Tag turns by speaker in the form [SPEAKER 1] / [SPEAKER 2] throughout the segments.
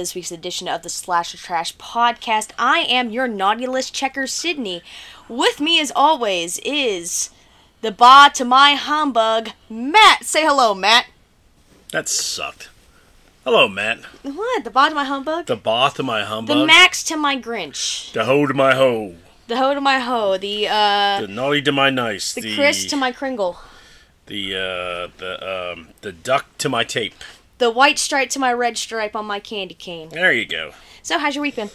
[SPEAKER 1] this week's edition of the Slasher Trash podcast. I am your naughty list checker, Sydney. With me, as always, is the ba to my humbug, Matt. Say hello, Matt.
[SPEAKER 2] That sucked. Hello, Matt.
[SPEAKER 1] What? The ba to my humbug?
[SPEAKER 2] The ba to my humbug.
[SPEAKER 1] The max to my Grinch.
[SPEAKER 2] The ho to my ho.
[SPEAKER 1] The ho to my ho. The uh,
[SPEAKER 2] The naughty to my nice.
[SPEAKER 1] the Chris to my Kringle.
[SPEAKER 2] The uh, the um, the duck to my tape.
[SPEAKER 1] The white stripe to my red stripe on my candy cane.
[SPEAKER 2] There you go.
[SPEAKER 1] So, how's your week been?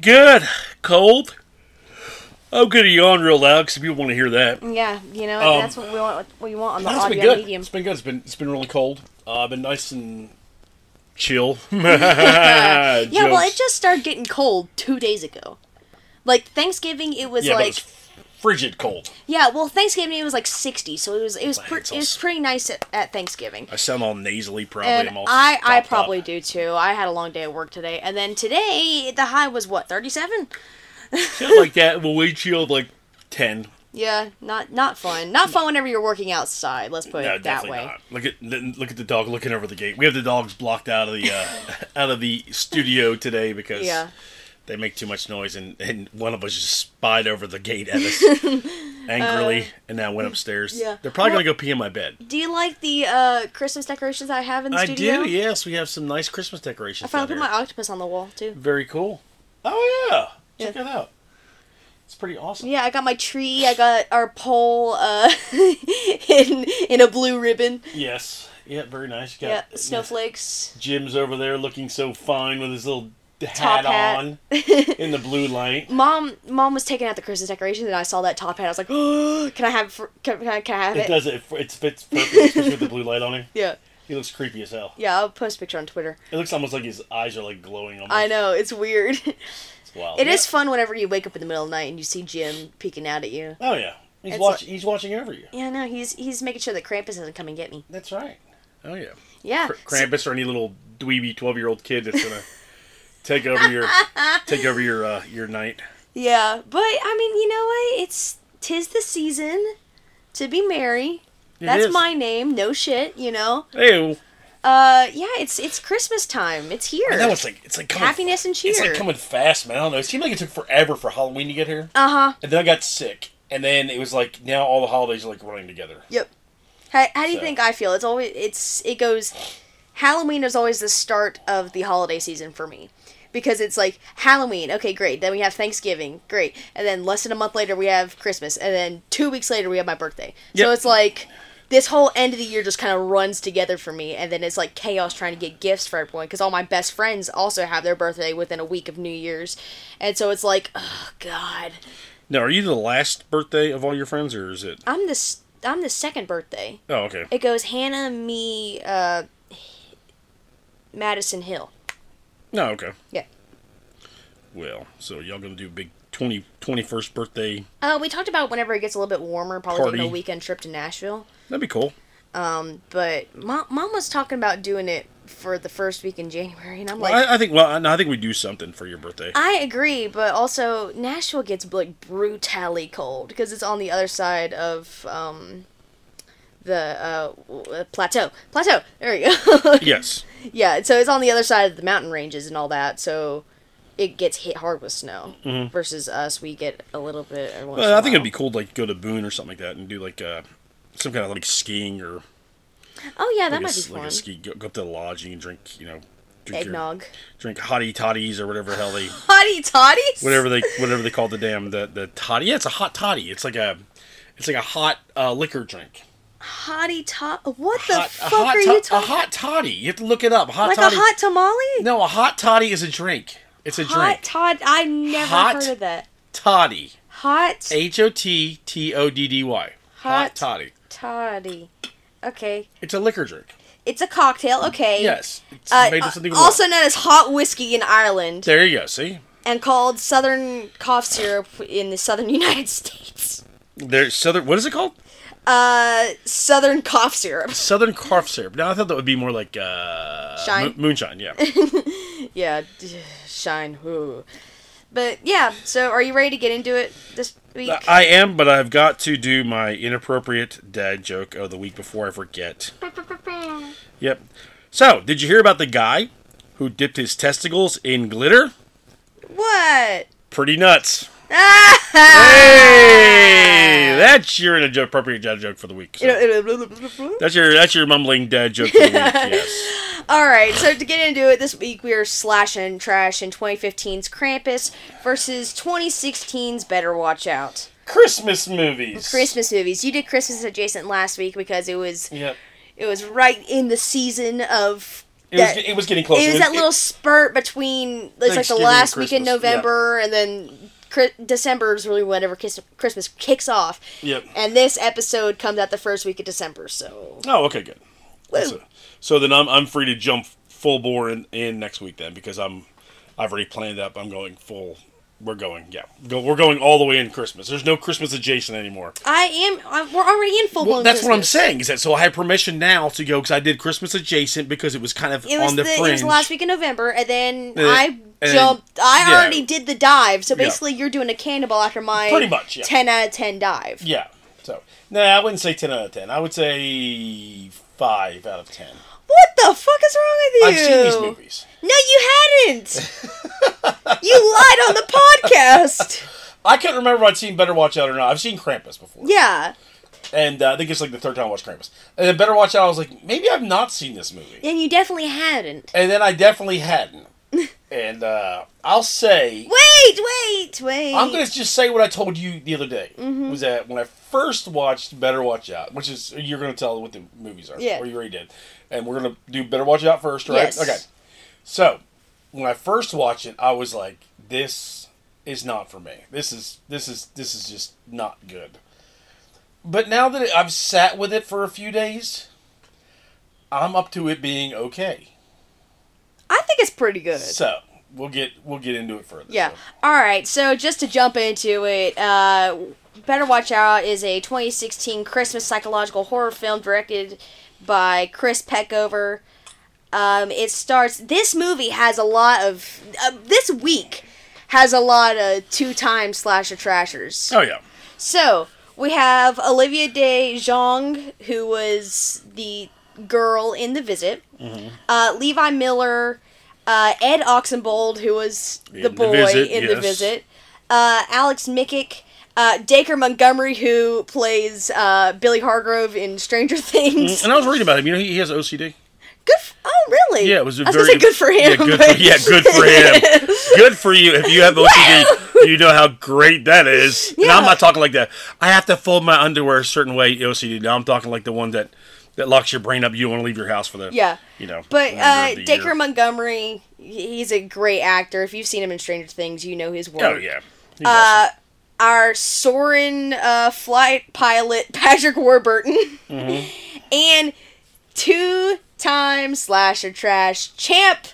[SPEAKER 2] Good. Cold. I'm gonna yawn real loud because people want to hear that.
[SPEAKER 1] Yeah, you know
[SPEAKER 2] Um,
[SPEAKER 1] that's what we want. What you want on the
[SPEAKER 2] It's been good.
[SPEAKER 1] medium.
[SPEAKER 2] It's been good. It's been it's been really cold. Uh, been nice and chill. yeah,
[SPEAKER 1] Yeah, well, it just started getting cold two days ago. Like Thanksgiving, it was
[SPEAKER 2] yeah, but
[SPEAKER 1] like
[SPEAKER 2] it's frigid cold.
[SPEAKER 1] yeah. Well, Thanksgiving it was like sixty, so it was it was pre- it was pretty nice at, at Thanksgiving.
[SPEAKER 2] I sound all nasally. Probably.
[SPEAKER 1] And I I probably
[SPEAKER 2] up.
[SPEAKER 1] do too. I had a long day at work today, and then today the high was what thirty seven.
[SPEAKER 2] Like that. Well, we chilled like ten.
[SPEAKER 1] Yeah, not not fun. Not fun whenever you're working outside. Let's put
[SPEAKER 2] No,
[SPEAKER 1] it that way.
[SPEAKER 2] not. Look at look at the dog looking over the gate. We have the dogs blocked out of the uh, out of the studio today because
[SPEAKER 1] Yeah.
[SPEAKER 2] They make too much noise, and, and one of us just spied over the gate at us angrily, and now went upstairs.
[SPEAKER 1] Uh, yeah.
[SPEAKER 2] They're probably
[SPEAKER 1] Well-
[SPEAKER 2] gonna go pee in my bed.
[SPEAKER 1] Do you like the uh, Christmas decorations I have in the
[SPEAKER 2] I
[SPEAKER 1] studio?
[SPEAKER 2] do. Yes, we have some nice Christmas decorations.
[SPEAKER 1] I
[SPEAKER 2] finally
[SPEAKER 1] put my octopus on the wall too.
[SPEAKER 2] Very cool. Oh yeah, check
[SPEAKER 1] Yeah.
[SPEAKER 2] it out. It's pretty awesome.
[SPEAKER 1] Yeah, I got my tree. I got our pole uh, in in a blue ribbon.
[SPEAKER 2] Yes. Yeah. Very nice. You
[SPEAKER 1] Yeah, snowflakes.
[SPEAKER 2] Jim's over there looking so fine with his little
[SPEAKER 1] Top
[SPEAKER 2] hat,
[SPEAKER 1] hat.
[SPEAKER 2] on in the blue light.
[SPEAKER 1] Mom, mom was taking out the Christmas decorations, and I saw that top hat. I was like, "Oh, can I have? Can, I, can I have
[SPEAKER 2] It
[SPEAKER 1] it?"
[SPEAKER 2] does it. It fits perfect, with the blue light on him.
[SPEAKER 1] Yeah,
[SPEAKER 2] He looks creepy as hell.
[SPEAKER 1] yeah. I'll post a picture on Twitter.
[SPEAKER 2] It looks almost like his eyes are like glowing. Almost.
[SPEAKER 1] I know it's weird.
[SPEAKER 2] It's wild.
[SPEAKER 1] It is
[SPEAKER 2] Yeah.
[SPEAKER 1] fun whenever you wake up in the middle of the night and you see Jim peeking out at you.
[SPEAKER 2] Oh yeah, he's watching. he's watching over you.
[SPEAKER 1] Yeah, no, he's he's making sure that Krampus doesn't come and get me.
[SPEAKER 2] That's right. Oh yeah.
[SPEAKER 1] Yeah,
[SPEAKER 2] Kr- Krampus or any little dweeby twelve year old kid that's gonna take over your take over your uh, your night.
[SPEAKER 1] yeah. But I mean, you know what? It's tis the season to be merry.
[SPEAKER 2] It
[SPEAKER 1] That's
[SPEAKER 2] is.
[SPEAKER 1] my name. No shit, you know.
[SPEAKER 2] Hey,
[SPEAKER 1] Uh, yeah, it's it's Christmas time. It's here.
[SPEAKER 2] I know it's like it's like coming,
[SPEAKER 1] Happiness and cheer.
[SPEAKER 2] It's like coming fast, man. I don't know. It seemed like it took forever for Halloween to get here,
[SPEAKER 1] Uh huh.
[SPEAKER 2] and then I got sick, and then it was like now all the holidays are like running together.
[SPEAKER 1] Yep. How, how do you
[SPEAKER 2] So-
[SPEAKER 1] think I feel? It's always it's it goes. Halloween is always the start of the holiday season for me. Because it's like Halloween, okay, great. Then we have Thanksgiving, great. And then less than a month later, we have Christmas. And then two weeks later, we have my birthday. So it's like this whole end of the year just kind of runs together for me. And then it's like chaos trying to get gifts for everyone. Because all my best friends also have their birthday within a week of New Year's. And so it's like, oh, God.
[SPEAKER 2] Now, are you the last birthday of all your friends, or is it?
[SPEAKER 1] I'm the, I'm the second birthday.
[SPEAKER 2] Oh, okay.
[SPEAKER 1] It goes Hannah, me, uh, Madison Hill.
[SPEAKER 2] No, okay.
[SPEAKER 1] Yeah.
[SPEAKER 2] Well, so y'all gonna do a big 20, 21st birthday?
[SPEAKER 1] Uh, we talked about whenever it gets a little bit warmer, probably taking a weekend trip to Nashville.
[SPEAKER 2] That'd be cool.
[SPEAKER 1] Um, but mom, mom was talking about doing it for the first week in January, and I'm like,
[SPEAKER 2] I, I think. Well, I, I think we do something for your birthday.
[SPEAKER 1] I agree, but also Nashville gets like brutally cold because it's on the other side of um the uh plateau. Plateau. There you go.
[SPEAKER 2] yes.
[SPEAKER 1] yeah, so it's on the other side of the mountain ranges and all that, so it gets hit hard with snow. Versus us, we get a little bit. every once in
[SPEAKER 2] Mm-hmm. Well,
[SPEAKER 1] a
[SPEAKER 2] I think it'd be cool to like go to Boone or something like that and do like uh, some kind of like skiing or
[SPEAKER 1] Oh yeah, that
[SPEAKER 2] like, a,
[SPEAKER 1] might
[SPEAKER 2] s-
[SPEAKER 1] be
[SPEAKER 2] like
[SPEAKER 1] fun.
[SPEAKER 2] a ski. Go, go up to the lodge and you can drink, you know, drink your-
[SPEAKER 1] Eggnog.
[SPEAKER 2] drink hottie toddies or whatever the hell they
[SPEAKER 1] Hottie toddies.
[SPEAKER 2] whatever they whatever they call the damn the the toddy. Yeah, it's a hot toddy. It's like a it's like a hot uh, liquor drink.
[SPEAKER 1] Hottie tot. What the
[SPEAKER 2] hot,
[SPEAKER 1] fuck are
[SPEAKER 2] to-
[SPEAKER 1] you talking?
[SPEAKER 2] a hot toddy. You have to look it up. Hot
[SPEAKER 1] Like
[SPEAKER 2] toddy.
[SPEAKER 1] a hot tamale?
[SPEAKER 2] no, a hot toddy is a drink. It's a drink.
[SPEAKER 1] hot
[SPEAKER 2] drink.
[SPEAKER 1] tod. I never
[SPEAKER 2] Hot
[SPEAKER 1] heard of that.
[SPEAKER 2] Toddy.
[SPEAKER 1] Hot
[SPEAKER 2] H o t t o d d y.
[SPEAKER 1] Hot-
[SPEAKER 2] Hot toddy.
[SPEAKER 1] toddy. Okay,
[SPEAKER 2] It's a liquor drink.
[SPEAKER 1] it's a cocktail. Okay.
[SPEAKER 2] Yes. It's
[SPEAKER 1] Uh,
[SPEAKER 2] made
[SPEAKER 1] uh,
[SPEAKER 2] of something
[SPEAKER 1] also known as hot whiskey in Ireland
[SPEAKER 2] There you go. See,
[SPEAKER 1] and called Southern cough syrup in the Southern United States.
[SPEAKER 2] there's southern. What is it called?
[SPEAKER 1] Uh, Southern cough syrup.
[SPEAKER 2] Southern cough syrup. Now I thought that would be more like uh,
[SPEAKER 1] Shine?
[SPEAKER 2] mo- moonshine. Yeah.
[SPEAKER 1] Yeah, shine. Ooh. But yeah, so are you ready to get into it this week?
[SPEAKER 2] I am, but I've got to do my inappropriate dad joke of the week before I forget. Yep. So, did you hear about the guy who dipped his testicles in glitter.
[SPEAKER 1] What?
[SPEAKER 2] Pretty nuts. Hey, that's your appropriate dad joke for the week. so. That's your that's your mumbling dad joke for the week. Yes.
[SPEAKER 1] All right, so to get into it, this week we are slashing trash in 2015's Krampus versus 2016's Better Watch Out.
[SPEAKER 2] Christmas movies.
[SPEAKER 1] Christmas movies. You did Christmas adjacent last week because it was
[SPEAKER 2] Yep.
[SPEAKER 1] it was right in the season of
[SPEAKER 2] It was, it was getting close.
[SPEAKER 1] it was that little spurt between it's like the last week in November and then December is really whenever Christmas kicks off.
[SPEAKER 2] Yep.
[SPEAKER 1] And this episode comes out the first week of December, so
[SPEAKER 2] Oh, okay, good. So then I'm I'm free to jump full bore in, in next week then because I'm I've already planned up. I'm going full. We're going, yeah. Go, we're going all the way in Christmas. There's no Christmas adjacent anymore.
[SPEAKER 1] I am. I, we're already in full.
[SPEAKER 2] Well, that's what I'm saying. Is that so? I have permission now to go because I did Christmas adjacent because it was kind of
[SPEAKER 1] It was
[SPEAKER 2] on
[SPEAKER 1] the,
[SPEAKER 2] the,
[SPEAKER 1] it
[SPEAKER 2] fringe.
[SPEAKER 1] was the last week in November, and then
[SPEAKER 2] Uh,
[SPEAKER 1] I jumped. I
[SPEAKER 2] yeah.
[SPEAKER 1] already did the dive, so
[SPEAKER 2] Yeah.
[SPEAKER 1] basically you're doing a cannonball after my
[SPEAKER 2] Pretty much, yeah.
[SPEAKER 1] ten out of ten dive.
[SPEAKER 2] Yeah. So no, I wouldn't say ten out of ten. I would say five out of ten.
[SPEAKER 1] What the fuck is wrong with you?
[SPEAKER 2] I've seen these movies.
[SPEAKER 1] No, you hadn't. you lied on the podcast.
[SPEAKER 2] I can't remember if I'd seen Better Watch Out or not. I've seen Krampus before.
[SPEAKER 1] Yeah,
[SPEAKER 2] And uh, I think it's like the third time I watched Krampus. And then Better Watch Out, I was like, maybe I've not seen this movie.
[SPEAKER 1] and you definitely hadn't.
[SPEAKER 2] And then I definitely hadn't. And uh, I'll say,
[SPEAKER 1] Wait, wait, wait.
[SPEAKER 2] I'm going to just say what I told you the other day.
[SPEAKER 1] Mm-hmm.
[SPEAKER 2] Was that when I first watched Better Watch Out, which is, you're going to tell what the movies are.
[SPEAKER 1] Yeah.
[SPEAKER 2] Or you already did. And we're going to do Better Watch Out first, right?
[SPEAKER 1] Yes.
[SPEAKER 2] Okay. So, when I first watched it, I was like, this is not for me. This is, this is, this is just not good. But now that I've sat with it for a few days, I'm up to it being okay.
[SPEAKER 1] I think it's pretty good.
[SPEAKER 2] So we'll get we'll get into it further.
[SPEAKER 1] Yeah.
[SPEAKER 2] so.
[SPEAKER 1] All right. So just to jump into it, uh, Better Watch Out is a 2016 Christmas psychological horror film directed by Chris Peckover. Um, it starts. This movie has a lot of. Uh, this week has a lot of two-time slasher trashers.
[SPEAKER 2] Oh yeah.
[SPEAKER 1] So we have Olivia DeJonge, who was the girl in The Visit.
[SPEAKER 2] Mm-hmm.
[SPEAKER 1] Uh, Levi Miller, uh, Ed Oxenbould, who was the
[SPEAKER 2] In The
[SPEAKER 1] boy
[SPEAKER 2] Visit,
[SPEAKER 1] in The. Visit. Uh, Aleks Mikic. Uh, Dacre Montgomery, who plays uh, Billy Hargrove in Stranger Things.
[SPEAKER 2] And I was reading about him. You know, he, he has OCD.
[SPEAKER 1] Good. F- oh, really?
[SPEAKER 2] Yeah, it was a
[SPEAKER 1] I was
[SPEAKER 2] very
[SPEAKER 1] gonna say good for him.
[SPEAKER 2] Yeah, good for, yeah, good for him. good for you. If you have OCD, you know how great that is. Yeah. And I'm not talking like that. I have to fold my underwear a certain way. OCD. Now I'm talking like the one that that locks your brain up. You don't want to leave your house for the
[SPEAKER 1] Yeah.
[SPEAKER 2] You know.
[SPEAKER 1] But uh, Dacre
[SPEAKER 2] year.
[SPEAKER 1] Montgomery, he's a great actor. If you've seen him in Stranger Things, you know his work.
[SPEAKER 2] Oh yeah. He's
[SPEAKER 1] Uh,
[SPEAKER 2] awesome.
[SPEAKER 1] our Soarin' uh, flight pilot Patrick Warburton,
[SPEAKER 2] Mm-hmm.
[SPEAKER 1] and two-time slasher trash champ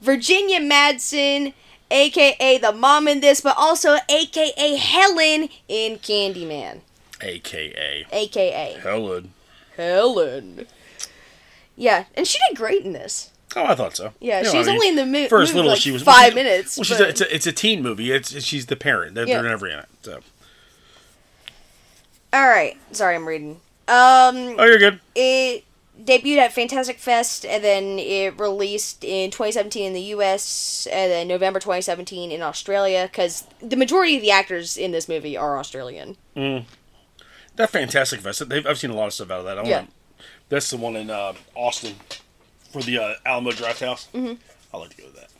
[SPEAKER 1] Virginia Madsen, aka the mom in this, but also aka Helen in Candyman,
[SPEAKER 2] AKA
[SPEAKER 1] aka
[SPEAKER 2] Helen.
[SPEAKER 1] Helen. Yeah, and she did great in this.
[SPEAKER 2] Oh, I thought so.
[SPEAKER 1] Yeah,
[SPEAKER 2] You know,
[SPEAKER 1] she was
[SPEAKER 2] I mean,
[SPEAKER 1] only in the mo-
[SPEAKER 2] first
[SPEAKER 1] movie
[SPEAKER 2] little
[SPEAKER 1] like
[SPEAKER 2] she was
[SPEAKER 1] five
[SPEAKER 2] she-
[SPEAKER 1] minutes.
[SPEAKER 2] Well, she's
[SPEAKER 1] but-
[SPEAKER 2] a, it's a it's a teen movie. It's she's the parent. They're,
[SPEAKER 1] Yeah.
[SPEAKER 2] they're never in it. So.
[SPEAKER 1] All right, sorry, I'm reading. Um,
[SPEAKER 2] Oh, you're good.
[SPEAKER 1] it debuted at Fantastic Fest and then it released in 2017 in the US and then November 2017 in Australia because the majority of the actors in this movie are Australian.
[SPEAKER 2] That Fantastic Fest. They've, I've seen a lot of stuff out of that. I
[SPEAKER 1] Yeah.
[SPEAKER 2] wanna, that's the one in uh, Austin for the uh, Alamo Drafthouse. Mm-hmm. I like to go to that.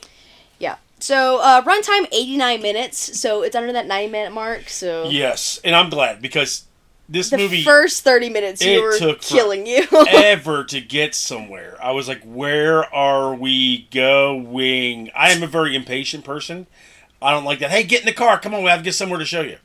[SPEAKER 1] Yeah. So uh, runtime 89 minutes, so it's under that 90 minute mark. So
[SPEAKER 2] Yes, and I'm glad because this
[SPEAKER 1] the
[SPEAKER 2] movie
[SPEAKER 1] first 30 minutes you
[SPEAKER 2] it
[SPEAKER 1] were
[SPEAKER 2] took
[SPEAKER 1] killing you.
[SPEAKER 2] ever to get somewhere. I was like, where are we going? I am a very impatient person. I don't like that. Hey, get in the car. Come on, we have to get somewhere to show you.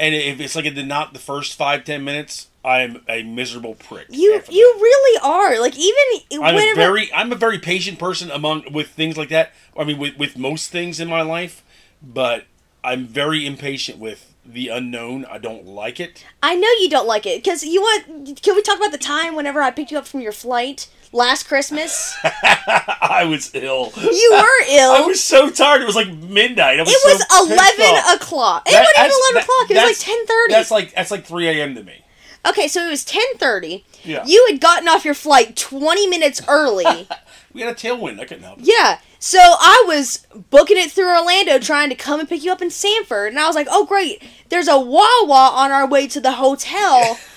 [SPEAKER 2] And if it's like it did not the first five ten minutes, I'm a miserable prick.
[SPEAKER 1] you you really are like even
[SPEAKER 2] I'm a very I'm a very patient person among with things like that. I mean with with most things in my life, but I'm very impatient with the unknown. I don't like it.
[SPEAKER 1] I know you don't like it because you want. Can we talk about the time whenever I picked you up from your flight last Christmas?
[SPEAKER 2] I was ill.
[SPEAKER 1] You were ill.
[SPEAKER 2] I was so tired. It was like midnight. Was
[SPEAKER 1] it was
[SPEAKER 2] pissed
[SPEAKER 1] eleven o'clock. It
[SPEAKER 2] That-
[SPEAKER 1] wasn't even eleven
[SPEAKER 2] that-
[SPEAKER 1] o'clock. It was like ten thirty.
[SPEAKER 2] That's like that's like three a.m. to me.
[SPEAKER 1] Okay, so it was ten thirty.
[SPEAKER 2] Yeah.
[SPEAKER 1] You had gotten off your flight twenty minutes early.
[SPEAKER 2] We had a tailwind. I couldn't help. it.
[SPEAKER 1] yeah. So I was booking it through Orlando, trying to come and pick you up in Sanford, and I was like, "Oh, great! There's a Wawa on our way to the hotel.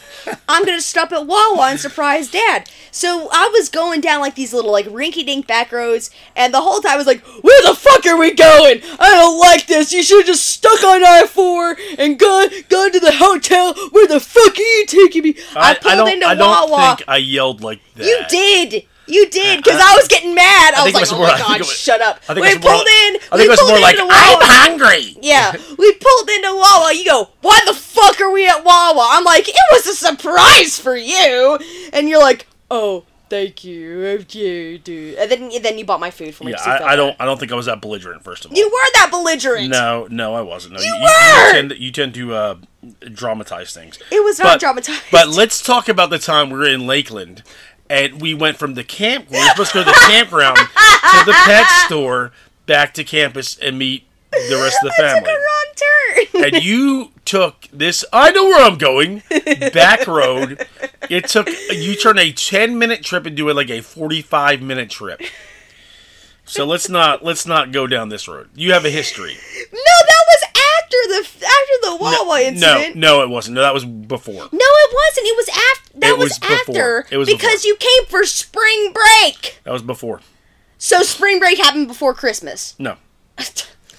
[SPEAKER 1] I'm gonna stop at Wawa and surprise Dad." So I was going down like these little like rinky-dink back roads, and the whole time I was like, "Where the fuck are we going? I don't like this. You should have just stuck on I four and gone gone to the hotel. Where the fuck are you taking me?" I, pulled
[SPEAKER 2] don't,
[SPEAKER 1] into
[SPEAKER 2] I don't
[SPEAKER 1] Wawa.
[SPEAKER 2] think I yelled like that.
[SPEAKER 1] You did. You did, because I was getting mad. I, was like, "Oh my
[SPEAKER 2] I
[SPEAKER 1] god,
[SPEAKER 2] was-
[SPEAKER 1] shut up!"
[SPEAKER 2] I think
[SPEAKER 1] we
[SPEAKER 2] was more-
[SPEAKER 1] pulled in.
[SPEAKER 2] I think
[SPEAKER 1] we
[SPEAKER 2] it was
[SPEAKER 1] pulled
[SPEAKER 2] more like I'm hungry.
[SPEAKER 1] Yeah, we pulled into Wawa. You go, "Why the fuck are we at Wawa?" I'm like, "It was a surprise for you," and you're like, "Oh, thank you, okay, dude." And then, then you bought my food for me.
[SPEAKER 2] Yeah,
[SPEAKER 1] you
[SPEAKER 2] I, I don't. I don't think I was that belligerent. First of all,
[SPEAKER 1] You were that belligerent.
[SPEAKER 2] No, no, I wasn't. No,
[SPEAKER 1] You
[SPEAKER 2] you,
[SPEAKER 1] were!
[SPEAKER 2] You tend, to- you tend to uh, dramatize things.
[SPEAKER 1] It was not
[SPEAKER 2] But-
[SPEAKER 1] dramatized.
[SPEAKER 2] But let's talk about the time we were in Lakeland, and we went from the camp. We were supposed to go to the campground to the pet store, back to campus, and meet the rest of the family.
[SPEAKER 1] a wrong turn.
[SPEAKER 2] And you took this. I know where I'm going. Back road. It took you turned a 10 minute trip into like a 45 minute trip. So let's not let's not go down this road. You have a history.
[SPEAKER 1] no, after the after the Wawa
[SPEAKER 2] no,
[SPEAKER 1] incident.
[SPEAKER 2] no, no, it wasn't. No, that was before.
[SPEAKER 1] No, it wasn't. It was after. That
[SPEAKER 2] It
[SPEAKER 1] was,
[SPEAKER 2] was
[SPEAKER 1] after.
[SPEAKER 2] It was
[SPEAKER 1] because
[SPEAKER 2] before.
[SPEAKER 1] you came for spring break.
[SPEAKER 2] That was before.
[SPEAKER 1] So spring break happened before Christmas.
[SPEAKER 2] No,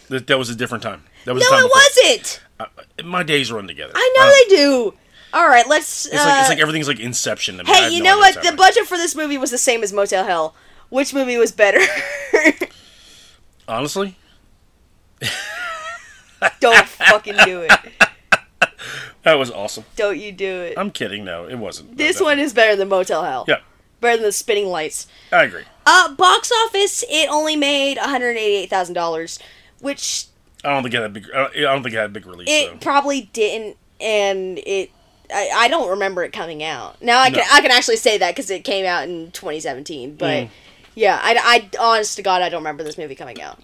[SPEAKER 2] that, that was a different time. That was
[SPEAKER 1] no, it wasn't.
[SPEAKER 2] Uh, my days run together.
[SPEAKER 1] I know
[SPEAKER 2] Uh,
[SPEAKER 1] they do. All right, let's.
[SPEAKER 2] It's like it's
[SPEAKER 1] uh,
[SPEAKER 2] like everything's like Inception. to me.
[SPEAKER 1] Hey, you
[SPEAKER 2] no
[SPEAKER 1] know what? The budget for this movie was the same as Motel Hell. Which movie was better?
[SPEAKER 2] Honestly,
[SPEAKER 1] Don't fucking do it.
[SPEAKER 2] that was awesome.
[SPEAKER 1] Don't you do it.
[SPEAKER 2] I'm kidding. No, it wasn't.
[SPEAKER 1] this
[SPEAKER 2] No,
[SPEAKER 1] one is better than Motel Hell.
[SPEAKER 2] Yeah,
[SPEAKER 1] Better than the Spinning Lights.
[SPEAKER 2] I agree.
[SPEAKER 1] Uh, box office, it only made one hundred eighty-eight thousand dollars, which
[SPEAKER 2] I don't think it had a big. I don't think it had a big release.
[SPEAKER 1] It
[SPEAKER 2] though.
[SPEAKER 1] probably didn't, and it. I, I don't remember it coming out. Now I can
[SPEAKER 2] No.
[SPEAKER 1] I can actually say that because it came out in 2017. But
[SPEAKER 2] Mm.
[SPEAKER 1] yeah, I, I honest to God I don't remember this movie coming out.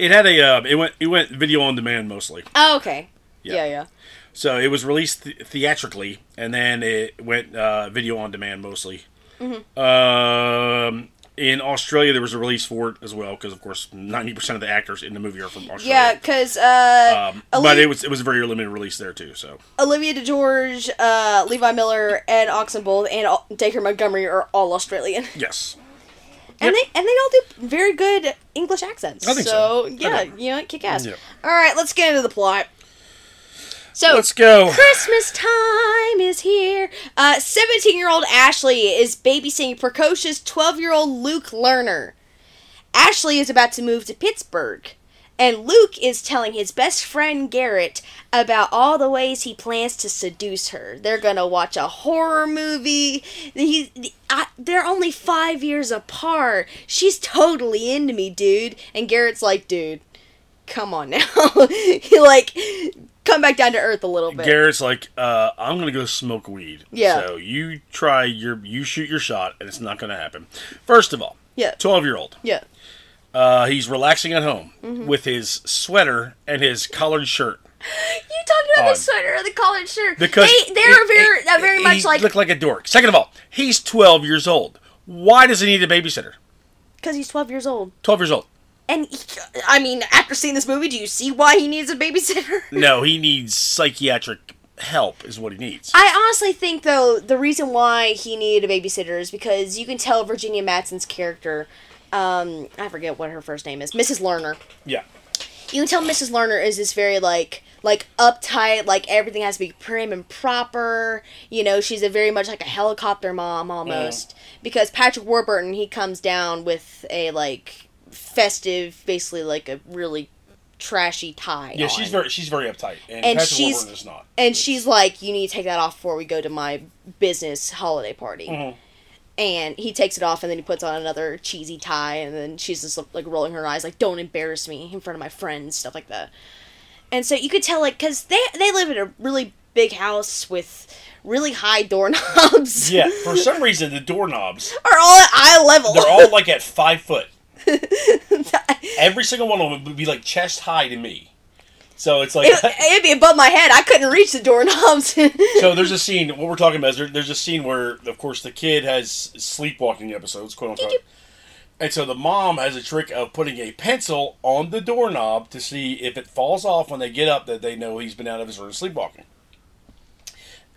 [SPEAKER 2] It had a. Uh, it went. It went video on demand mostly.
[SPEAKER 1] Oh okay.
[SPEAKER 2] Yeah.
[SPEAKER 1] Yeah yeah.
[SPEAKER 2] So it was released th- theatrically, and then it went uh, video on demand mostly.
[SPEAKER 1] Mm-hmm.
[SPEAKER 2] Um, in Australia, there was a release for it as well, because of course, ninety percent of the actors in the movie are from Australia.
[SPEAKER 1] Yeah, because uh,
[SPEAKER 2] Um,
[SPEAKER 1] Oli-
[SPEAKER 2] but it was it was a very limited release there too. So
[SPEAKER 1] Olivia DeGeorge, uh, Levi Miller, Ed Oxenbould, and Al- Dacre Montgomery are all Australian,
[SPEAKER 2] yes,
[SPEAKER 1] and
[SPEAKER 2] Yep.
[SPEAKER 1] they and they all do very good English accents.
[SPEAKER 2] I think so.
[SPEAKER 1] yeah,
[SPEAKER 2] I
[SPEAKER 1] you know, kick ass. All right, let's get into the plot. So
[SPEAKER 2] let's go.
[SPEAKER 1] Christmas time is here. Uh, 17 year old Ashley is babysitting precocious 12 year old Luke Lerner. Ashley is about to move to Pittsburgh, and Luke is telling his best friend Garrett about all the ways he plans to seduce her. They're gonna watch a horror movie. He, I, they're only five years apart. She's totally into me, dude. And Garrett's like, dude, come on now. he like come back down to earth a little bit.
[SPEAKER 2] Garrett's like, uh, I'm gonna go smoke weed.
[SPEAKER 1] Yeah.
[SPEAKER 2] So you try your, you shoot your shot, and it's not gonna happen. First of all,
[SPEAKER 1] yeah,
[SPEAKER 2] twelve year old.
[SPEAKER 1] yeah.
[SPEAKER 2] Uh, he's relaxing at home
[SPEAKER 1] Mm-hmm.
[SPEAKER 2] with his sweater and his collared shirt.
[SPEAKER 1] You talking about
[SPEAKER 2] On.
[SPEAKER 1] the sweater or the collared shirt?
[SPEAKER 2] Because
[SPEAKER 1] they, they're
[SPEAKER 2] it-
[SPEAKER 1] very,
[SPEAKER 2] it-
[SPEAKER 1] uh, very much like
[SPEAKER 2] look like a dork. Second of all, he's twelve years old. Why does he need a babysitter?
[SPEAKER 1] because he's twelve years old.
[SPEAKER 2] Twelve years old.
[SPEAKER 1] And he, I mean, after seeing this movie, do you see why he needs a babysitter?
[SPEAKER 2] No, he needs psychiatric help. Is what he needs.
[SPEAKER 1] I honestly think though the reason why he needed a babysitter is because you can tell Virginia Madsen's character, um, I forget what her first name is, Mrs. Lerner.
[SPEAKER 2] yeah.
[SPEAKER 1] You can tell Mrs. Lerner is this very like like uptight, like everything has to be prim and proper. You know, she's a very much like a helicopter mom almost. Because Patrick Warburton, he comes down with a like festive, basically like a really trashy tie.
[SPEAKER 2] Yeah,
[SPEAKER 1] on.
[SPEAKER 2] she's very she's very uptight, and,
[SPEAKER 1] And
[SPEAKER 2] Patrick
[SPEAKER 1] she's-
[SPEAKER 2] Warburton is not.
[SPEAKER 1] And she's like, "You need to take that off before we go to my business holiday party."
[SPEAKER 2] Mhm.
[SPEAKER 1] And he takes it off, and then he puts on another cheesy tie, and then she's just like rolling her eyes, like, "Don't embarrass me in front of my friends," stuff like that. And so you could tell, like, because they they live in a really big house with really high doorknobs.
[SPEAKER 2] Yeah, for some reason the doorknobs
[SPEAKER 1] are all at eye level.
[SPEAKER 2] they're all like at five foot. Every single one of them would be like chest high to me. So it's like
[SPEAKER 1] It, it'd be above my head. I couldn't reach the doorknobs.
[SPEAKER 2] so there's a scene. What we're talking about is there, there's a scene where, of course, the kid has sleepwalking episodes, quote unquote. And so the mom has a trick of putting a pencil on the doorknob to see if it falls off when they get up that they know he's been out of his room sleepwalking.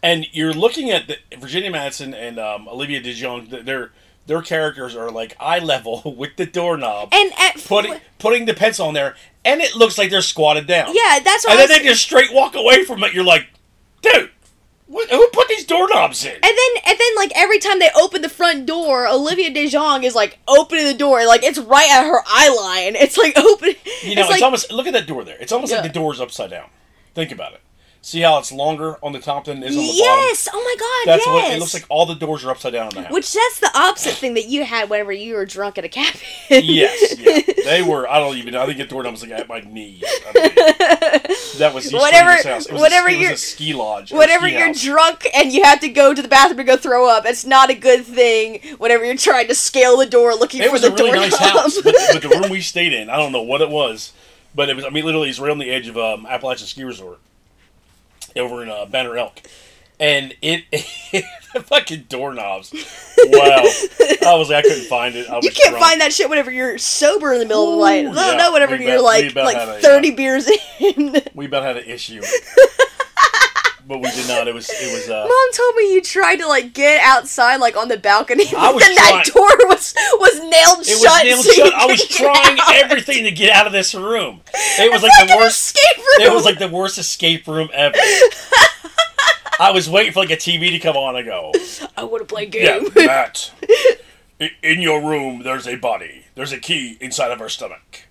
[SPEAKER 2] And you're looking at the, Virginia Madsen and um, Olivia DeJonge. th- Their their characters are like eye level with the doorknob,
[SPEAKER 1] and at
[SPEAKER 2] putting putting the pencil on there, and it looks like they're squatted down.
[SPEAKER 1] yeah, that's what
[SPEAKER 2] and
[SPEAKER 1] I
[SPEAKER 2] then
[SPEAKER 1] was,
[SPEAKER 2] they just straight walk away from it. You're like, dude, what, who put these doorknobs in?
[SPEAKER 1] And then, and then, like every time they open the front door, Olivia DeJonge is like opening the door, like it's right at her eye line. It's like open.
[SPEAKER 2] You know, it's,
[SPEAKER 1] like,
[SPEAKER 2] almost look at that door there. It's almost
[SPEAKER 1] Yeah.
[SPEAKER 2] like the door's upside down. Think about it. See how it's longer on the top than it is on the bottom.
[SPEAKER 1] yes. Oh my god.
[SPEAKER 2] That's
[SPEAKER 1] yes.
[SPEAKER 2] what it looks like. All the doors are upside down on the house.
[SPEAKER 1] Which that's the opposite thing that you had whenever you were drunk at a cabin.
[SPEAKER 2] yes, yeah. they were. I don't even. I think the doorknob was like at my knee. That was
[SPEAKER 1] Whatever-
[SPEAKER 2] house. It was
[SPEAKER 1] whatever
[SPEAKER 2] a, it was
[SPEAKER 1] you're-
[SPEAKER 2] ski lodge.
[SPEAKER 1] Whenever
[SPEAKER 2] ski
[SPEAKER 1] you're
[SPEAKER 2] house.
[SPEAKER 1] drunk and you have to go to the bathroom to go throw up, it's not a good thing. Whenever you're trying to scale the door looking
[SPEAKER 2] It
[SPEAKER 1] for
[SPEAKER 2] was
[SPEAKER 1] the
[SPEAKER 2] a really nice house, but, but the room we stayed in, I don't know what it was, but it was. I mean, literally, it's right on the edge of um, Appalachian Ski Resort over in uh, Banner Elk, and it the fucking doorknobs. Wow, I was like, I couldn't find it. I was
[SPEAKER 1] you can't
[SPEAKER 2] drunk.
[SPEAKER 1] find that shit whenever you're sober in the middle of the night. No,
[SPEAKER 2] yeah.
[SPEAKER 1] no, whenever you're
[SPEAKER 2] about-
[SPEAKER 1] like like
[SPEAKER 2] a,
[SPEAKER 1] thirty beers in.
[SPEAKER 2] We about had an issue, but we did not. It was it was. Uh,
[SPEAKER 1] Mom told me you tried to like get outside, like on the balcony,
[SPEAKER 2] I was
[SPEAKER 1] then that door was was nailed
[SPEAKER 2] it was
[SPEAKER 1] shut.
[SPEAKER 2] nailed
[SPEAKER 1] so
[SPEAKER 2] shut. I was trying
[SPEAKER 1] out.
[SPEAKER 2] everything to get out of this room. It was
[SPEAKER 1] It's
[SPEAKER 2] like, the worst.
[SPEAKER 1] escape room.
[SPEAKER 2] It was like the worst escape room ever. I was waiting for like a TV to come on. I go,
[SPEAKER 1] I want to play a
[SPEAKER 2] yeah. Matt. In your room, there's a body. There's a key inside of her stomach.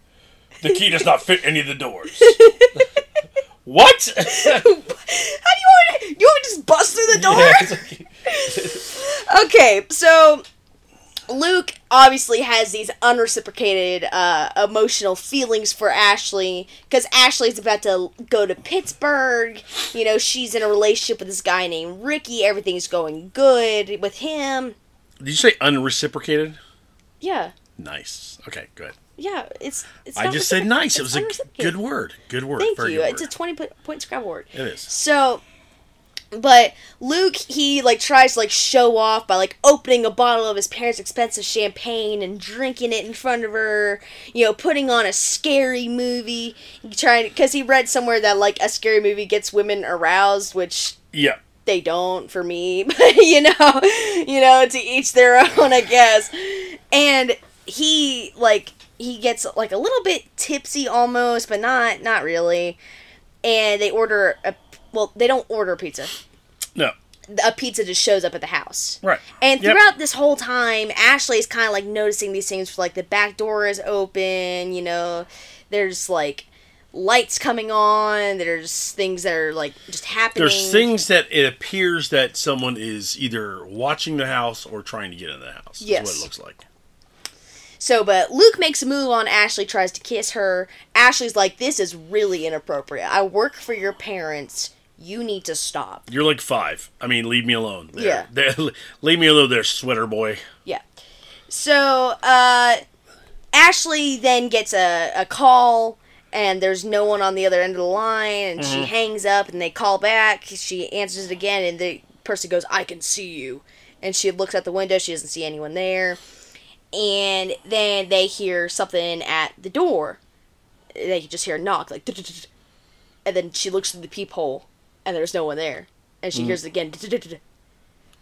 [SPEAKER 2] The key does not fit any of the doors. what?
[SPEAKER 1] How do you want? Me, you want to just bust through the door?
[SPEAKER 2] Yeah,
[SPEAKER 1] Okay, so Luke obviously has these unreciprocated uh, emotional feelings for Ashley because Ashley's about to go to Pittsburgh. You know, she's in a relationship with this guy named Ricky. Everything's going good with him.
[SPEAKER 2] Did you say unreciprocated?
[SPEAKER 1] Yeah,
[SPEAKER 2] Nice. Okay, good.
[SPEAKER 1] Yeah. It's. it's
[SPEAKER 2] I just said nice. It was a good word. Good word.
[SPEAKER 1] Thank
[SPEAKER 2] Very
[SPEAKER 1] you. It's a twenty point, point Scrabble word.
[SPEAKER 2] It is.
[SPEAKER 1] So, but Luke, he like tries to like show off by like opening a bottle of his parents' expensive champagne and drinking it in front of her. You know, putting on a scary movie, trying because he read somewhere that like a scary movie gets women aroused, which
[SPEAKER 2] Yeah.
[SPEAKER 1] they don't for me. But you know, you know, to each their own, I guess. And he like he gets like a little bit tipsy almost, but not not really. And they order a well, they don't order pizza.
[SPEAKER 2] No.
[SPEAKER 1] A pizza just shows up at the house.
[SPEAKER 2] Right.
[SPEAKER 1] And
[SPEAKER 2] Yep.
[SPEAKER 1] throughout this whole time, Ashley's kind of like noticing these things. Like the back door is open. You know, there's like lights coming on. There's things that are like just happening.
[SPEAKER 2] There's things that it appears that someone is either watching the house or trying to get in the house.
[SPEAKER 1] Yes.
[SPEAKER 2] Is what it looks like.
[SPEAKER 1] So, but Luke makes a move on Ashley, tries to kiss her. Ashley's like, "This is really inappropriate. I work for your parents. You need to stop."
[SPEAKER 2] You're like five. I mean, leave me alone. There.
[SPEAKER 1] Yeah.
[SPEAKER 2] There- leave me alone there, sweater boy.
[SPEAKER 1] Yeah. So, uh, Ashley then gets a, a call, and there's no one on the other end of the line, and she hangs up, and they call back. She answers it again, and the person goes, I can see you. And she looks out the window, she doesn't see anyone there. And then they hear something at the door. They just hear a knock, like, and then she looks through the peephole, and there's no one there. And she mm-hmm. hears it again,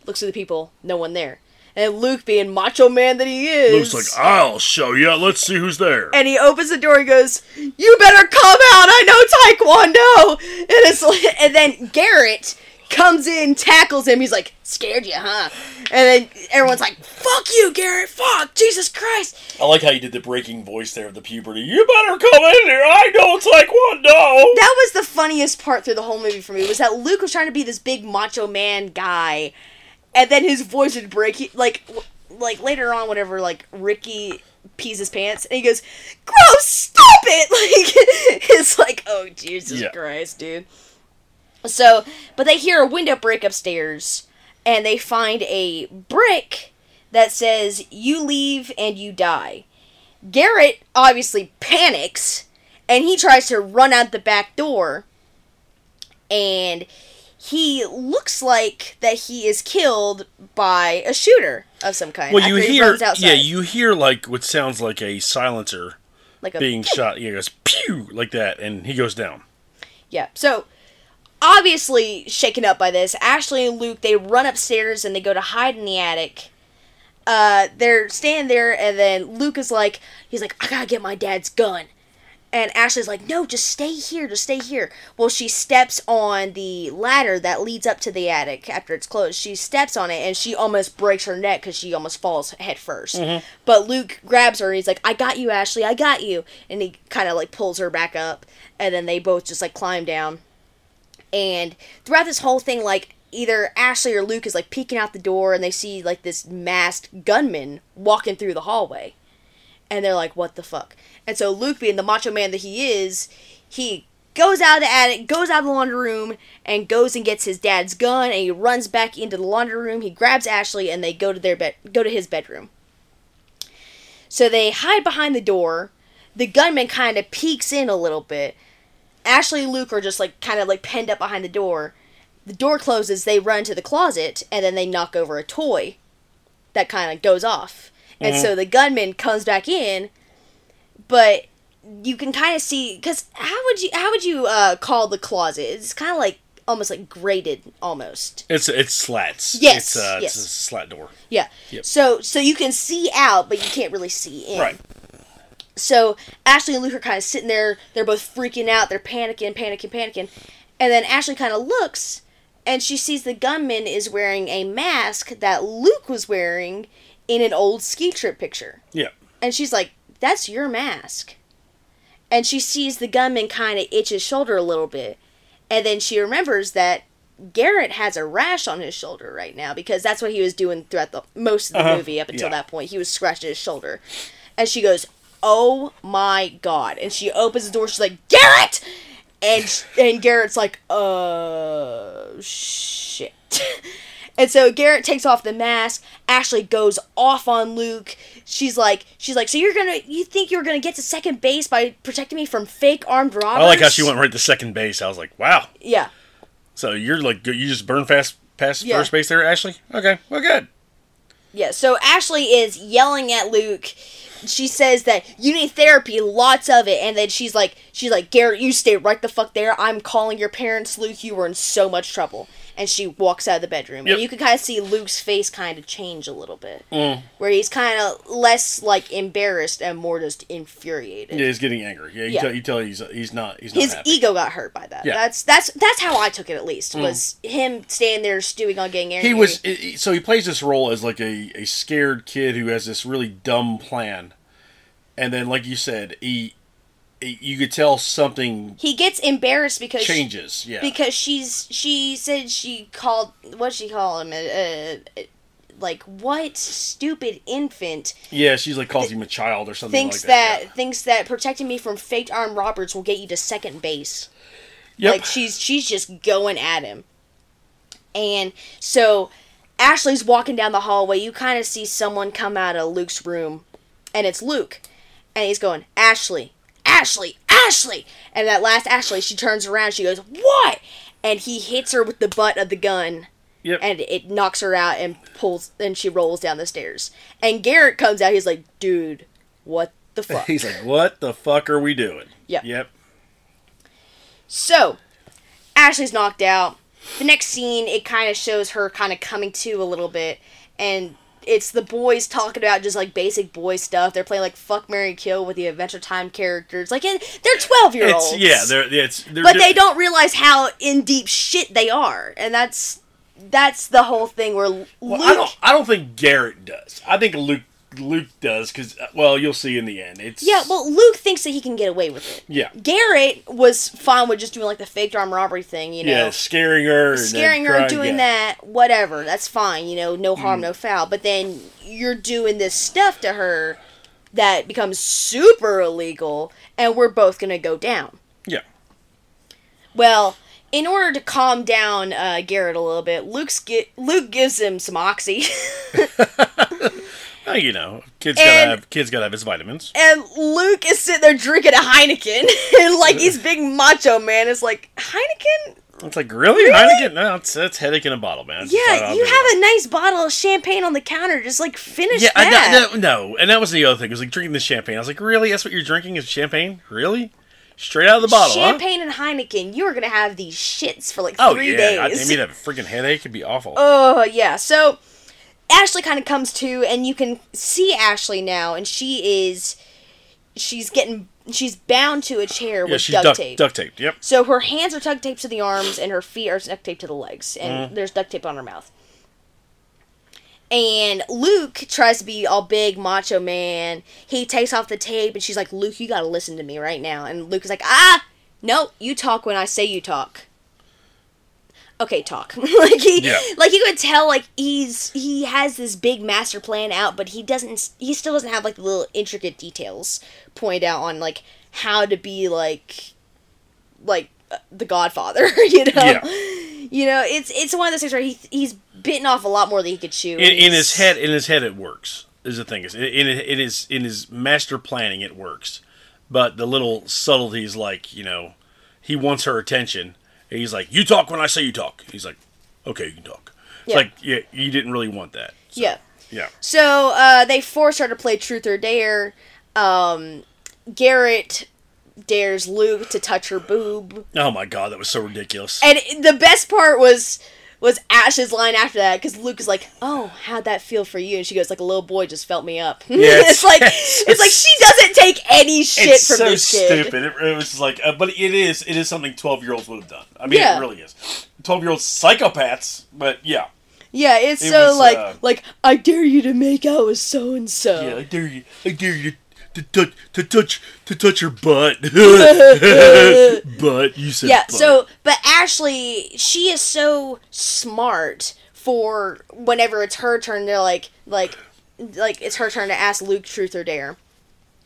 [SPEAKER 1] looks through the people, no one there. And Luke, being macho man that he is,
[SPEAKER 2] Looks like I'll show you. Let's see who's there.
[SPEAKER 1] and he opens the door. He goes, "You better come out! I know Taekwondo." And it's like, and then Garrett comes in, tackles him. He's like, "Scared you, huh?" And then everyone's like, "Fuck you, Garrett! Fuck Jesus Christ!"
[SPEAKER 2] I like how you did the breaking voice there of the puberty. You better come in here. I know No.
[SPEAKER 1] That was the funniest part through the whole movie for me. Was that Luke was trying to be this big macho man guy, and then his voice would break. He, like, like later on, whenever like Ricky pees his pants, and he goes, "Gross! Stop it!" Like, it's like, oh Jesus
[SPEAKER 2] Yeah.
[SPEAKER 1] Christ, dude. So, but they hear a window break upstairs, and they find a brick that says, "You leave and you die." Garrett obviously panics and he tries to run out the back door, and he looks like that he is killed by a shooter of some kind.
[SPEAKER 2] Well, you
[SPEAKER 1] after he
[SPEAKER 2] hear, yeah, you hear like what sounds like a silencer
[SPEAKER 1] like a
[SPEAKER 2] being shot. Yeah, goes pew like that, and he goes down.
[SPEAKER 1] Yeah. So obviously shaken up by this, Ashley and Luke they run upstairs and they go to hide in the attic. Uh, they're standing there, and then Luke is like, he's like, I gotta get my dad's gun. And Ashley's like, no, just stay here, just stay here. Well, she steps on the ladder that leads up to the attic after it's closed. She steps on it and she almost breaks her neck because she almost falls head 1st But Luke grabs her and he's like, I got you, Ashley, I got you. And he kind of like pulls her back up. And then they both just like climb down. And throughout this whole thing, like either Ashley or Luke is like peeking out the door and they see like this masked gunman walking through the hallway. And they're like, what the fuck? And so Luke, being the macho man that he is, he goes out of the attic, goes out of the laundry room, and goes and gets his dad's gun, and he runs back into the laundry room. He grabs Ashley, and they go to their bed, go to his bedroom. So they hide behind the door. The gunman kind of peeks in a little bit. Ashley and Luke are just like kind of like penned up behind the door. The door closes, they run to the closet, and then they knock over a toy that kind of goes off. And so the gunman comes back in, but you can kind of see because how would you how would you uh, call the closet? It's kind of like almost like grated almost.
[SPEAKER 2] It's it's slats.
[SPEAKER 1] Yes,
[SPEAKER 2] it's, uh,
[SPEAKER 1] yes.
[SPEAKER 2] it's a slat door.
[SPEAKER 1] Yeah.
[SPEAKER 2] Yep.
[SPEAKER 1] So so you can see out, but you can't really see in.
[SPEAKER 2] Right.
[SPEAKER 1] So Ashley and Luke are kind of sitting there. They're both freaking out. They're panicking, panicking, panicking. And then Ashley kind of looks, and she sees the gunman is wearing a mask that Luke was wearing in an old ski trip picture.
[SPEAKER 2] Yeah.
[SPEAKER 1] And she's like, "That's your mask." And she sees the gunman kind of itch his shoulder a little bit, and then she remembers that Garrett has a rash on his shoulder right now because that's what he was doing throughout the most of the
[SPEAKER 2] Uh-huh.
[SPEAKER 1] movie up until
[SPEAKER 2] Yeah.
[SPEAKER 1] that point. He was scratching his shoulder, and she goes, "Oh my god!" And she opens the door. She's like, "Garrett!" And and Garrett's like, "Uh, shit." And so Garrett takes off the mask. Ashley goes off on Luke. She's like, she's like, so you're gonna, you think you're gonna get to second base by protecting me from fake armed robbers?
[SPEAKER 2] I like how she went right to second base. I was like, wow.
[SPEAKER 1] Yeah,
[SPEAKER 2] So you're like you just burn fast past
[SPEAKER 1] Yeah.
[SPEAKER 2] first base there, Ashley. Okay, well, good.
[SPEAKER 1] yeah. So Ashley is yelling at Luke. She says that you need therapy, lots of it, and then she's like, she's like, Garrett, you stay right the fuck there. I'm calling your parents, Luke. You were in so much trouble. And she walks out of the bedroom,
[SPEAKER 2] Yep.
[SPEAKER 1] and you can kind of see Luke's face kind of change a little bit,
[SPEAKER 2] Mm.
[SPEAKER 1] where he's kind of less like embarrassed and more just infuriated.
[SPEAKER 2] Yeah, he's getting angry. Yeah, you
[SPEAKER 1] Yeah.
[SPEAKER 2] tell you tell he's he's not he's not
[SPEAKER 1] his
[SPEAKER 2] happy.
[SPEAKER 1] ego got hurt by that.
[SPEAKER 2] Yeah. Mm.
[SPEAKER 1] That's that's that's how I took it at least. Was him standing there stewing on getting angry.
[SPEAKER 2] he was so he plays this role as like a, a scared kid who has this really dumb plan and then like you said he you could tell something
[SPEAKER 1] He gets embarrassed because
[SPEAKER 2] changes yeah
[SPEAKER 1] because she's she said she called what she call him uh, uh, like what stupid infant
[SPEAKER 2] yeah she's like calls him a child or something
[SPEAKER 1] thinks
[SPEAKER 2] like
[SPEAKER 1] that,
[SPEAKER 2] that,
[SPEAKER 1] thinks that protecting me from faked armed robbers will get you to second base.
[SPEAKER 2] yeah.
[SPEAKER 1] Like she's she's just going at him. And so Ashley's walking down the hallway. You kind of see someone come out of Luke's room, and it's Luke. And he's going, Ashley, Ashley, Ashley. And that last Ashley, she turns around. She goes, What? And he hits her with the butt of the gun,
[SPEAKER 2] yep
[SPEAKER 1] and it knocks her out and pulls. And she rolls down the stairs. And Garrett comes out. He's like, Dude, what the fuck?
[SPEAKER 2] he's like what the fuck are we doing
[SPEAKER 1] Yeah.
[SPEAKER 2] yep
[SPEAKER 1] So, Ashley's knocked out. The next scene, it kind of shows her kind of coming to a little bit, and it's the boys talking about just like basic boy stuff. They're playing like fuck, Mary kill with the Adventure Time characters. Like it- they're twelve year olds.
[SPEAKER 2] yeah they're yeah, it's they're
[SPEAKER 1] but they don't realize how in deep shit they are, and that's that's the whole thing. Where Luke,
[SPEAKER 2] well, I don't I don't think Garrett does I think Luke Luke does because well you'll see in the end it's
[SPEAKER 1] yeah, well, Luke thinks that he can get away with it.
[SPEAKER 2] yeah
[SPEAKER 1] Garrett was fine with just doing like the faked arm robbery thing, you know.
[SPEAKER 2] yeah scaring her
[SPEAKER 1] scaring her,
[SPEAKER 2] crying,
[SPEAKER 1] doing
[SPEAKER 2] yeah.
[SPEAKER 1] that, whatever. That's fine, you know, no
[SPEAKER 2] Mm.
[SPEAKER 1] harm, no foul. But then you're doing this stuff to her that becomes super illegal, and we're both gonna go down.
[SPEAKER 2] yeah
[SPEAKER 1] Well, in order to calm down uh, Garrett a little bit, Luke's gi- Luke gives him some oxy.
[SPEAKER 2] Oh, you know, kids
[SPEAKER 1] And-
[SPEAKER 2] gotta have kids gotta have his vitamins.
[SPEAKER 1] And Luke is sitting there drinking a Heineken, and like he's big macho man is like Heineken.
[SPEAKER 2] It's like really, Heineken? No, it's that's headache in a bottle, man. It's
[SPEAKER 1] Yeah, you have a nice bottle of champagne on the counter. Just like finish
[SPEAKER 2] Yeah, I,
[SPEAKER 1] that.
[SPEAKER 2] no, no, no, and that was the other thing. It was like drinking the champagne. I was like, really? That's what you're drinking is champagne? Really? Straight out of the bottle, huh?
[SPEAKER 1] champagne and Heineken. You are gonna have these shits for like
[SPEAKER 2] Oh
[SPEAKER 1] three
[SPEAKER 2] yeah, I mean, have a freaking headache. It'd be awful.
[SPEAKER 1] Oh yeah. So Ashley kind of comes to, and you can see Ashley now, and she is she's getting she's bound to a chair
[SPEAKER 2] yeah,
[SPEAKER 1] with
[SPEAKER 2] she's
[SPEAKER 1] duct,
[SPEAKER 2] duct,
[SPEAKER 1] tape.
[SPEAKER 2] duct taped. Yep.
[SPEAKER 1] So her hands are duct taped to the arms, and her feet are duct taped to the legs, and
[SPEAKER 2] Mm-hmm.
[SPEAKER 1] there's duct tape on her mouth. And Luke tries to be all big macho man. He takes off the tape, and she's like, "Luke, you gotta listen to me right now." And Luke is like, "Ah, no, you talk when I say you talk." Okay, talk. like he,
[SPEAKER 2] Yeah.
[SPEAKER 1] like you could tell, like he's he has this big master plan out, but he doesn't. He still doesn't have like the little intricate details pointed out on like how to be like like uh, the Godfather, you know.
[SPEAKER 2] Yeah.
[SPEAKER 1] You know, it's it's one of those things where he he's bitten off a lot more than he could chew.
[SPEAKER 2] In, in his head, in his head, it works. Is the thing is in in in his in his master planning, it works. But the little subtleties, like you know, he wants her attention. And he's like, "You talk when I say you talk." He's like, "Okay, you can talk." It's
[SPEAKER 1] Yeah.
[SPEAKER 2] like, yeah, you didn't really want that. So,
[SPEAKER 1] Yeah.
[SPEAKER 2] yeah.
[SPEAKER 1] So uh, they force her to play Truth or Dare. Um, Garrett dares Luke to touch her boob,
[SPEAKER 2] Oh my god, that was so ridiculous.
[SPEAKER 1] and the best part was was Ash's line after that because Luke is like, "Oh, how'd that feel for you?" And she goes, "Like a little boy just felt me up."
[SPEAKER 2] Yes.
[SPEAKER 1] it's like it's like she doesn't take any shit
[SPEAKER 2] it's
[SPEAKER 1] from
[SPEAKER 2] so
[SPEAKER 1] this kid.
[SPEAKER 2] stupid. It, it was like, uh, but it is. It is something twelve year olds would have done. I mean,
[SPEAKER 1] Yeah.
[SPEAKER 2] it really is. Twelve year olds psychopaths, but yeah,
[SPEAKER 1] Yeah, it's
[SPEAKER 2] It
[SPEAKER 1] so
[SPEAKER 2] was,
[SPEAKER 1] like
[SPEAKER 2] uh,
[SPEAKER 1] like I dare you to make out with so and so.
[SPEAKER 2] yeah. I dare you. I dare you to touch to touch to touch her butt. butt. You said.
[SPEAKER 1] Yeah,
[SPEAKER 2] butt.
[SPEAKER 1] so but Ashley, she is so smart for whenever it's her turn to like like like it's her turn to ask Luke truth or dare.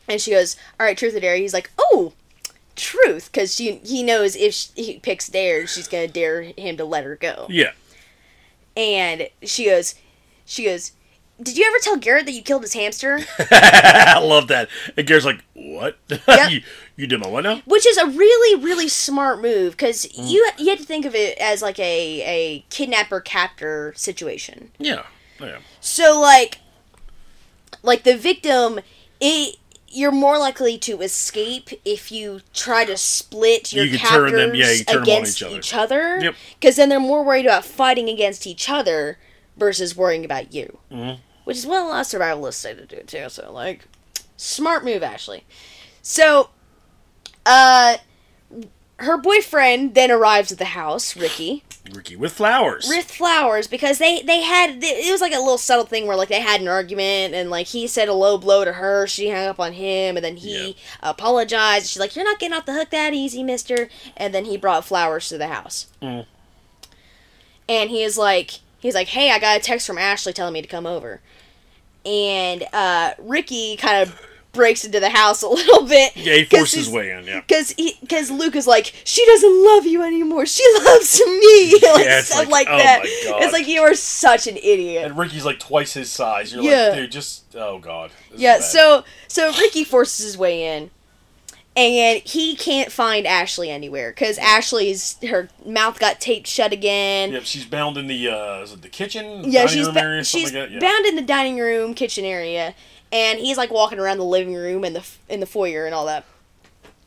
[SPEAKER 1] And she goes, "All right, truth or dare." He's like, "Oh, truth," cuz she he knows if she, he picks dare, she's going to dare him to let her go.
[SPEAKER 2] Yeah.
[SPEAKER 1] And she goes she goes, "Did you ever tell Garrett that you killed his hamster?"
[SPEAKER 2] I love that. And Garrett's like, "What?
[SPEAKER 1] Yep.
[SPEAKER 2] you, you did my what now?"
[SPEAKER 1] which is a really really smart move because
[SPEAKER 2] Mm.
[SPEAKER 1] you you had to think of it as like a a kidnapper captor situation
[SPEAKER 2] Yeah. Yeah.
[SPEAKER 1] so like like the victim it you're more likely to escape if you try to split your
[SPEAKER 2] You
[SPEAKER 1] captors
[SPEAKER 2] them- yeah, you turn them on
[SPEAKER 1] against
[SPEAKER 2] each other.
[SPEAKER 1] each other
[SPEAKER 2] Yep.
[SPEAKER 1] because then they're more worried about fighting against each other versus worrying about you
[SPEAKER 2] Mhm.
[SPEAKER 1] which is what a lot of survivalists say to do too so like smart move ashley so uh her boyfriend then arrives at the house ricky
[SPEAKER 2] Ricky with flowers.
[SPEAKER 1] with flowers because they they had it was like a little subtle thing where like they had an argument and like he said a low blow to her she hung up on him and then he
[SPEAKER 2] Yeah.
[SPEAKER 1] apologized she's like you're not getting off the hook that easy mister and then he brought flowers to the house
[SPEAKER 2] Mm.
[SPEAKER 1] and he is like he's like hey i got a text from ashley telling me to come over and uh ricky kind of breaks into the house a little bit
[SPEAKER 2] yeah, he forced his way in. Yeah.
[SPEAKER 1] Cause he, cause Luke is like, she doesn't love you anymore. She loves me, like
[SPEAKER 2] Yeah,
[SPEAKER 1] stuff
[SPEAKER 2] like,
[SPEAKER 1] like,
[SPEAKER 2] oh
[SPEAKER 1] that. It's like you are such an idiot.
[SPEAKER 2] And Ricky's like twice his size. You're
[SPEAKER 1] Yeah.
[SPEAKER 2] like, dude, just oh god.
[SPEAKER 1] Yeah. So, so Ricky forces his way in, and he can't find Ashley anywhere because Ashley's her mouth got taped shut again.
[SPEAKER 2] Yep, she's bound in the uh, is it the kitchen?
[SPEAKER 1] Yeah,
[SPEAKER 2] dining
[SPEAKER 1] she's
[SPEAKER 2] room
[SPEAKER 1] ba-
[SPEAKER 2] area,
[SPEAKER 1] she's
[SPEAKER 2] like that. Yeah.
[SPEAKER 1] bound in the dining room, kitchen area, and he's like walking around the living room and the in the foyer and all that.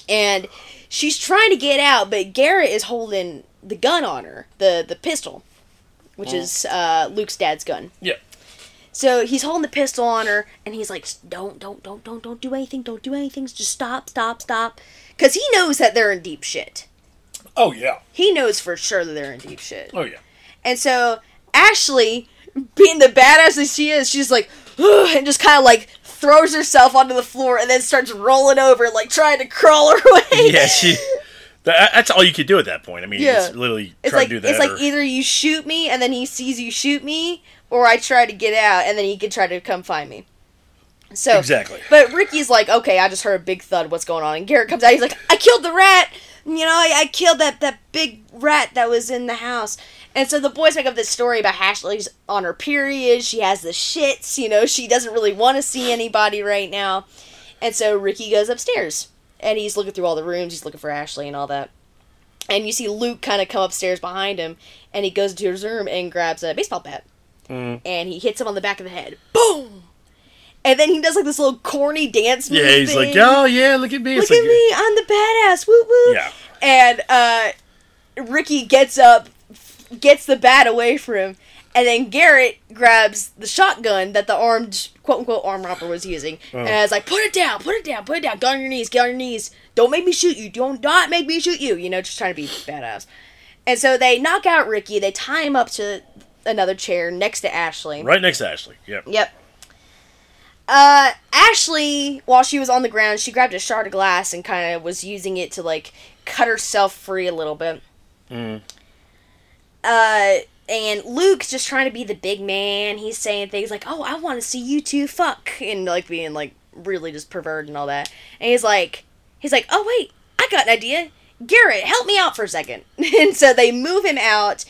[SPEAKER 1] And she's trying to get out, but Garrett is holding the gun on her, the the pistol, which
[SPEAKER 2] Mm.
[SPEAKER 1] is uh, Luke's dad's gun.
[SPEAKER 2] Yeah.
[SPEAKER 1] So he's holding the pistol on her, and he's like, "Don't, don't, don't, don't, don't do anything. Don't do anything. Just stop, stop, stop," because he knows that they're in deep shit.
[SPEAKER 2] Oh yeah.
[SPEAKER 1] He knows for sure that they're in deep shit.
[SPEAKER 2] Oh yeah.
[SPEAKER 1] And so Ashley, being the badass that she is, she's like, and just kind of like throws herself onto the floor and then starts rolling over, like trying to crawl her way.
[SPEAKER 2] Yeah, she. That, that's all you could do at that point. I mean,
[SPEAKER 1] Yeah.
[SPEAKER 2] it's literally
[SPEAKER 1] It's
[SPEAKER 2] try
[SPEAKER 1] like
[SPEAKER 2] to do that.
[SPEAKER 1] it's like either you shoot me and then he sees you shoot me, or I try to get out and then he can try to come find me. So
[SPEAKER 2] exactly.
[SPEAKER 1] But Ricky's like, okay, I just heard a big thud. What's going on? And Garrett comes out. He's like, I killed the rat. you know, I, I killed that that big rat that was in the house. And so the boys make up this story about Ashley's on her period. She has the shits. You know, she doesn't really want to see anybody right now. And so Ricky goes upstairs and he's looking through all the rooms. He's looking for Ashley and all that. And you see Luke kind of come upstairs behind him and he goes into his room and grabs a baseball bat
[SPEAKER 2] Mm.
[SPEAKER 1] and he hits him on the back of the head. Boom! And then he does like this little corny dance move.
[SPEAKER 2] Yeah, he's like, oh yeah, look at me.
[SPEAKER 1] Look
[SPEAKER 2] It's like,
[SPEAKER 1] at me, I'm the badass. Woo woo.
[SPEAKER 2] Yeah.
[SPEAKER 1] And uh, Ricky gets up, gets the bat away from him, and then Garrett grabs the shotgun that the armed quote unquote arm robber was using,
[SPEAKER 2] Oh.
[SPEAKER 1] and is like, "Put it down, put it down, put it down. Get on your knees, get on your knees. Don't make me shoot you. Don't not make me shoot you. You know, just trying to be badass." And so they knock out Ricky. They tie him up to another chair next to Ashley.
[SPEAKER 2] Right next to Ashley. Yep.
[SPEAKER 1] Yep. Uh, Ashley, while she was on the ground, she grabbed a shard of glass and kind of was using it to like cut herself free a little bit.
[SPEAKER 2] Mm.
[SPEAKER 1] Uh, and Luke's just trying to be the big man. He's saying things like, "Oh, I want to see you two fuck," and like being like really just perverted and all that. And he's like, he's like, "Oh wait, I got an idea. Garrett, help me out for a second. and so they move him out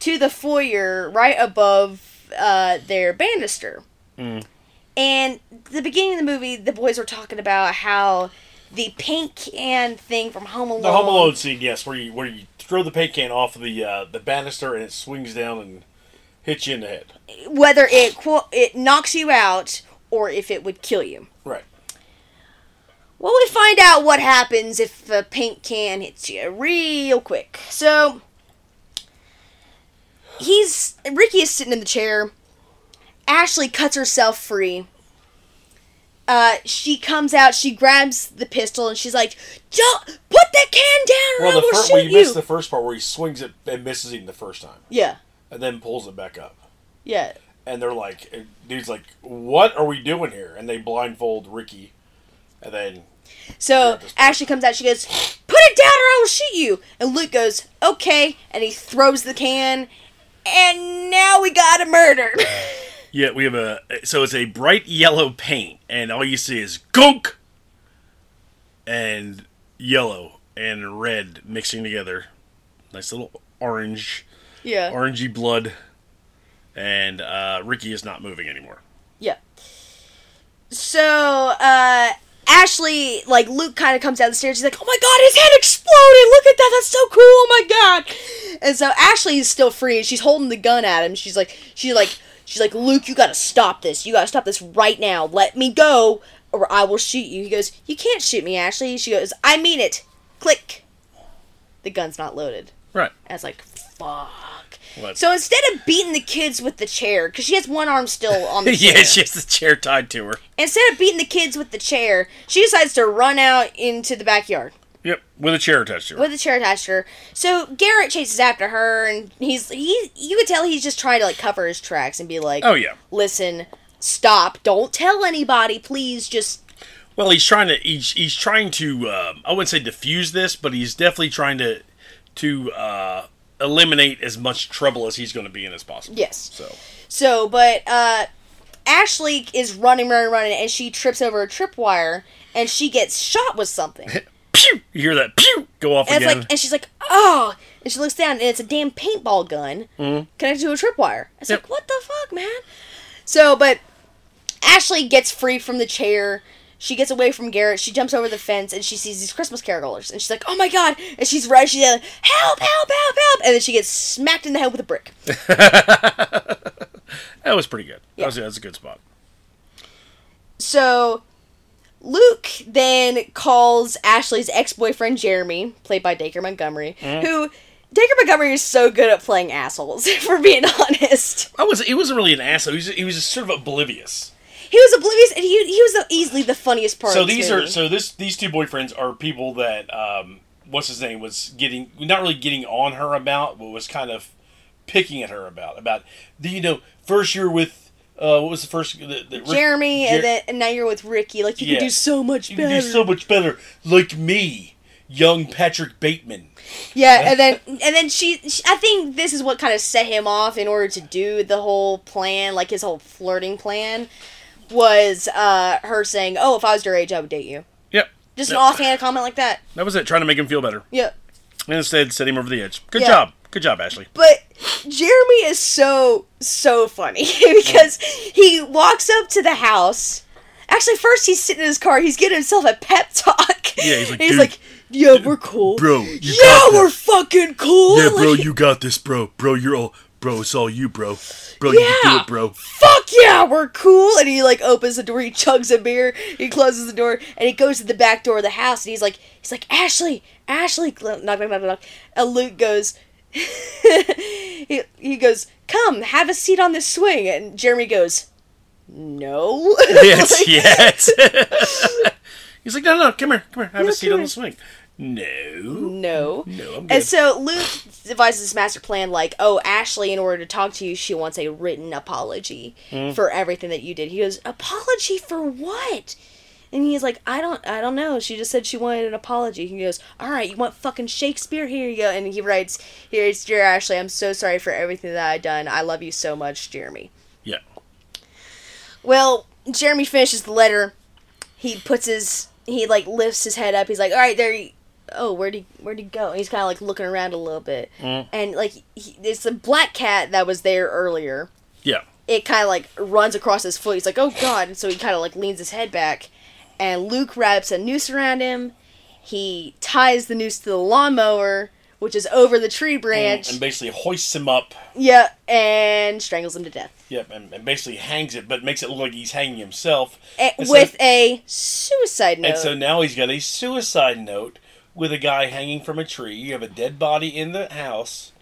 [SPEAKER 1] to the foyer right above uh, their banister.
[SPEAKER 2] Mm.
[SPEAKER 1] And the beginning of the movie, the boys were talking about how the paint can thing from Home Alone.
[SPEAKER 2] The Home Alone scene, yes, where you where you throw the paint can off of the uh, the banister and it swings down and hits you in the head.
[SPEAKER 1] Whether it it knocks you out or if it would kill you.
[SPEAKER 2] Right.
[SPEAKER 1] Well, we find out what happens if a paint can hits you real quick. So he's Ricky is sitting in the chair. Ashley cuts herself free. Uh, she comes out. She grabs the pistol and she's like, "Don't put that can down, or
[SPEAKER 2] Well,
[SPEAKER 1] I will
[SPEAKER 2] first
[SPEAKER 1] shoot
[SPEAKER 2] well, you
[SPEAKER 1] you."
[SPEAKER 2] missed the first part where he swings it and misses him the first time,
[SPEAKER 1] yeah,
[SPEAKER 2] and then pulls it back up.
[SPEAKER 1] yeah.
[SPEAKER 2] And they're like, dude's like, "What are we doing here?" And they blindfold Ricky, and then
[SPEAKER 1] So
[SPEAKER 2] at this point.
[SPEAKER 1] Ashley comes out. She goes, "Put it down, or I will shoot you." And Luke goes, "Okay," and he throws the can. And now we got a murder.
[SPEAKER 2] yeah, we have a so it's a bright yellow paint, and all you see is gunk, and yellow and red mixing together. Nice little orange,
[SPEAKER 1] yeah.
[SPEAKER 2] orangey blood, and uh, Ricky is not moving anymore.
[SPEAKER 1] Yeah. So, uh, Ashley, like, Luke kind of comes down the stairs. He's like, oh my god, his head exploded! Look at that, that's so cool, oh my god! And so Ashley is still free, and she's holding the gun at him. She's like, she's like, she's like, Luke, you gotta stop this. You gotta stop this right now. Let me go, or I will shoot you. He goes, you can't shoot me, Ashley. She goes, I mean it. Click. The gun's not loaded.
[SPEAKER 2] Right.
[SPEAKER 1] And it's like, fuck.
[SPEAKER 2] What?
[SPEAKER 1] So instead of beating the kids with the chair, because she has one arm still on the chair.
[SPEAKER 2] yeah, she has the chair tied to her.
[SPEAKER 1] Instead of beating the kids with the chair, she decides to run out into the backyard
[SPEAKER 2] Yep, with a chair attached to her.
[SPEAKER 1] with a chair attached to her. So Garrett chases after her, and he's he. You could tell he's just trying to like cover his tracks and be like,
[SPEAKER 2] Oh yeah.
[SPEAKER 1] listen, stop, don't tell anybody, please, just
[SPEAKER 2] Well, he's trying to he's, he's trying to um, I wouldn't say diffuse this, but he's definitely trying to to uh, eliminate as much trouble as he's going to be in as possible.
[SPEAKER 1] yes.
[SPEAKER 2] So
[SPEAKER 1] So, but uh, Ashley is running, running, running, and she trips over a tripwire, and she gets shot with something.
[SPEAKER 2] pew, you hear that pew go off
[SPEAKER 1] And it's
[SPEAKER 2] again.
[SPEAKER 1] like, and she's like, oh, and she looks down, and it's a damn paintball gun connected to a tripwire. It's
[SPEAKER 2] Mm-hmm. Yep.
[SPEAKER 1] like, what the fuck, man? So, but Ashley gets free from the chair. She gets away from Garrett. She jumps over the fence, and she sees these Christmas carolers, and she's like, oh my god! And she's right. She's like, help, help, help, help! And then she gets smacked in the head with a brick.
[SPEAKER 2] that was pretty good.
[SPEAKER 1] Yeah.
[SPEAKER 2] That was, that was a good spot.
[SPEAKER 1] So Luke then calls Ashley's ex-boyfriend Jeremy, played by Dacre Montgomery,
[SPEAKER 2] Mm-hmm.
[SPEAKER 1] who Dacre Montgomery is so good at playing assholes, for being honest.
[SPEAKER 2] I was he wasn't really an asshole. He was he was just sort of oblivious.
[SPEAKER 1] He was oblivious, and he, he was the, easily the funniest part.
[SPEAKER 2] So
[SPEAKER 1] of
[SPEAKER 2] these are so this these two boyfriends are people that um, what's his name was getting not really getting on her about, but was kind of picking at her about about. Do you know first you're with uh, what was the first the, the,
[SPEAKER 1] Jeremy,
[SPEAKER 2] Jer-
[SPEAKER 1] and then and now you're with Ricky. Like you
[SPEAKER 2] Yeah.
[SPEAKER 1] could do so much
[SPEAKER 2] you
[SPEAKER 1] better.
[SPEAKER 2] can do so much better like me, young Patrick Bateman.
[SPEAKER 1] Yeah, and then and then she, she, I think this is what kind of set him off in order to do the whole plan, like his whole flirting plan, was uh her saying, "Oh, if I was your age, I would date you."
[SPEAKER 2] Yep.
[SPEAKER 1] Just an offhand comment like that.
[SPEAKER 2] That was it. Trying to make him feel better.
[SPEAKER 1] Yep.
[SPEAKER 2] And instead, set him over the edge. Good
[SPEAKER 1] Yeah.
[SPEAKER 2] job. Good job, Ashley.
[SPEAKER 1] But Jeremy is so so funny because he walks up to the house. Actually, first he's sitting in his car. He's getting himself a pep talk.
[SPEAKER 2] Yeah, he's like,
[SPEAKER 1] he's
[SPEAKER 2] "Dude,
[SPEAKER 1] like, "Yeah, we're cool,
[SPEAKER 2] bro, you
[SPEAKER 1] yeah, we're fucking cool.
[SPEAKER 2] Yeah, bro,
[SPEAKER 1] Like,
[SPEAKER 2] you got this, bro. Bro, you're all, bro. It's all you, bro. Bro, you can do
[SPEAKER 1] Yeah.
[SPEAKER 2] it, bro.
[SPEAKER 1] fuck yeah, we're cool. And he like opens the door, he chugs a beer, he closes the door, and he goes to the back door of the house, and he's like, he's like, Ashley, Ashley, knock, knock, knock, knock, knock. And Luke goes, he, he goes, come, have a seat on this swing. And Jeremy goes, no.
[SPEAKER 2] Yes, yes. He's like, no, no, come here, come here. Have
[SPEAKER 1] Yeah,
[SPEAKER 2] a seat on the swing. No.
[SPEAKER 1] no.
[SPEAKER 2] No, I'm
[SPEAKER 1] And so Luke devises this master plan like, oh, Ashley, in order to talk to you, she wants a written apology
[SPEAKER 2] Hmm.
[SPEAKER 1] for everything that you did. He goes, apology for what? And he's like, I don't, I don't know. She just said she wanted an apology. He goes, all right, you want fucking Shakespeare? Here you go. And he writes, here it's dear Ashley. I'm so sorry for everything that I've done. I love you so much, Jeremy.
[SPEAKER 2] yeah.
[SPEAKER 1] Well, Jeremy finishes the letter. He puts his he like lifts his head up. He's like, "All right, there." Oh, where'd he where'd he go? And he's kind of like looking around a little bit,
[SPEAKER 2] Mm.
[SPEAKER 1] and like he, it's the black cat that was there earlier.
[SPEAKER 2] Yeah.
[SPEAKER 1] It kind of like runs across his foot. He's like, "Oh God!" And so he kind of like leans his head back, and Luke wraps a noose around him. He ties the noose to the lawnmower, which is over the tree branch.
[SPEAKER 2] And basically hoists him up.
[SPEAKER 1] yeah, and strangles him to death.
[SPEAKER 2] Yep, and, and basically hangs it, but makes it look like he's hanging himself.
[SPEAKER 1] Eh,
[SPEAKER 2] And so-
[SPEAKER 1] with a suicide note.
[SPEAKER 2] And so now he's got a suicide note with a guy hanging from a tree. You have a dead body in the house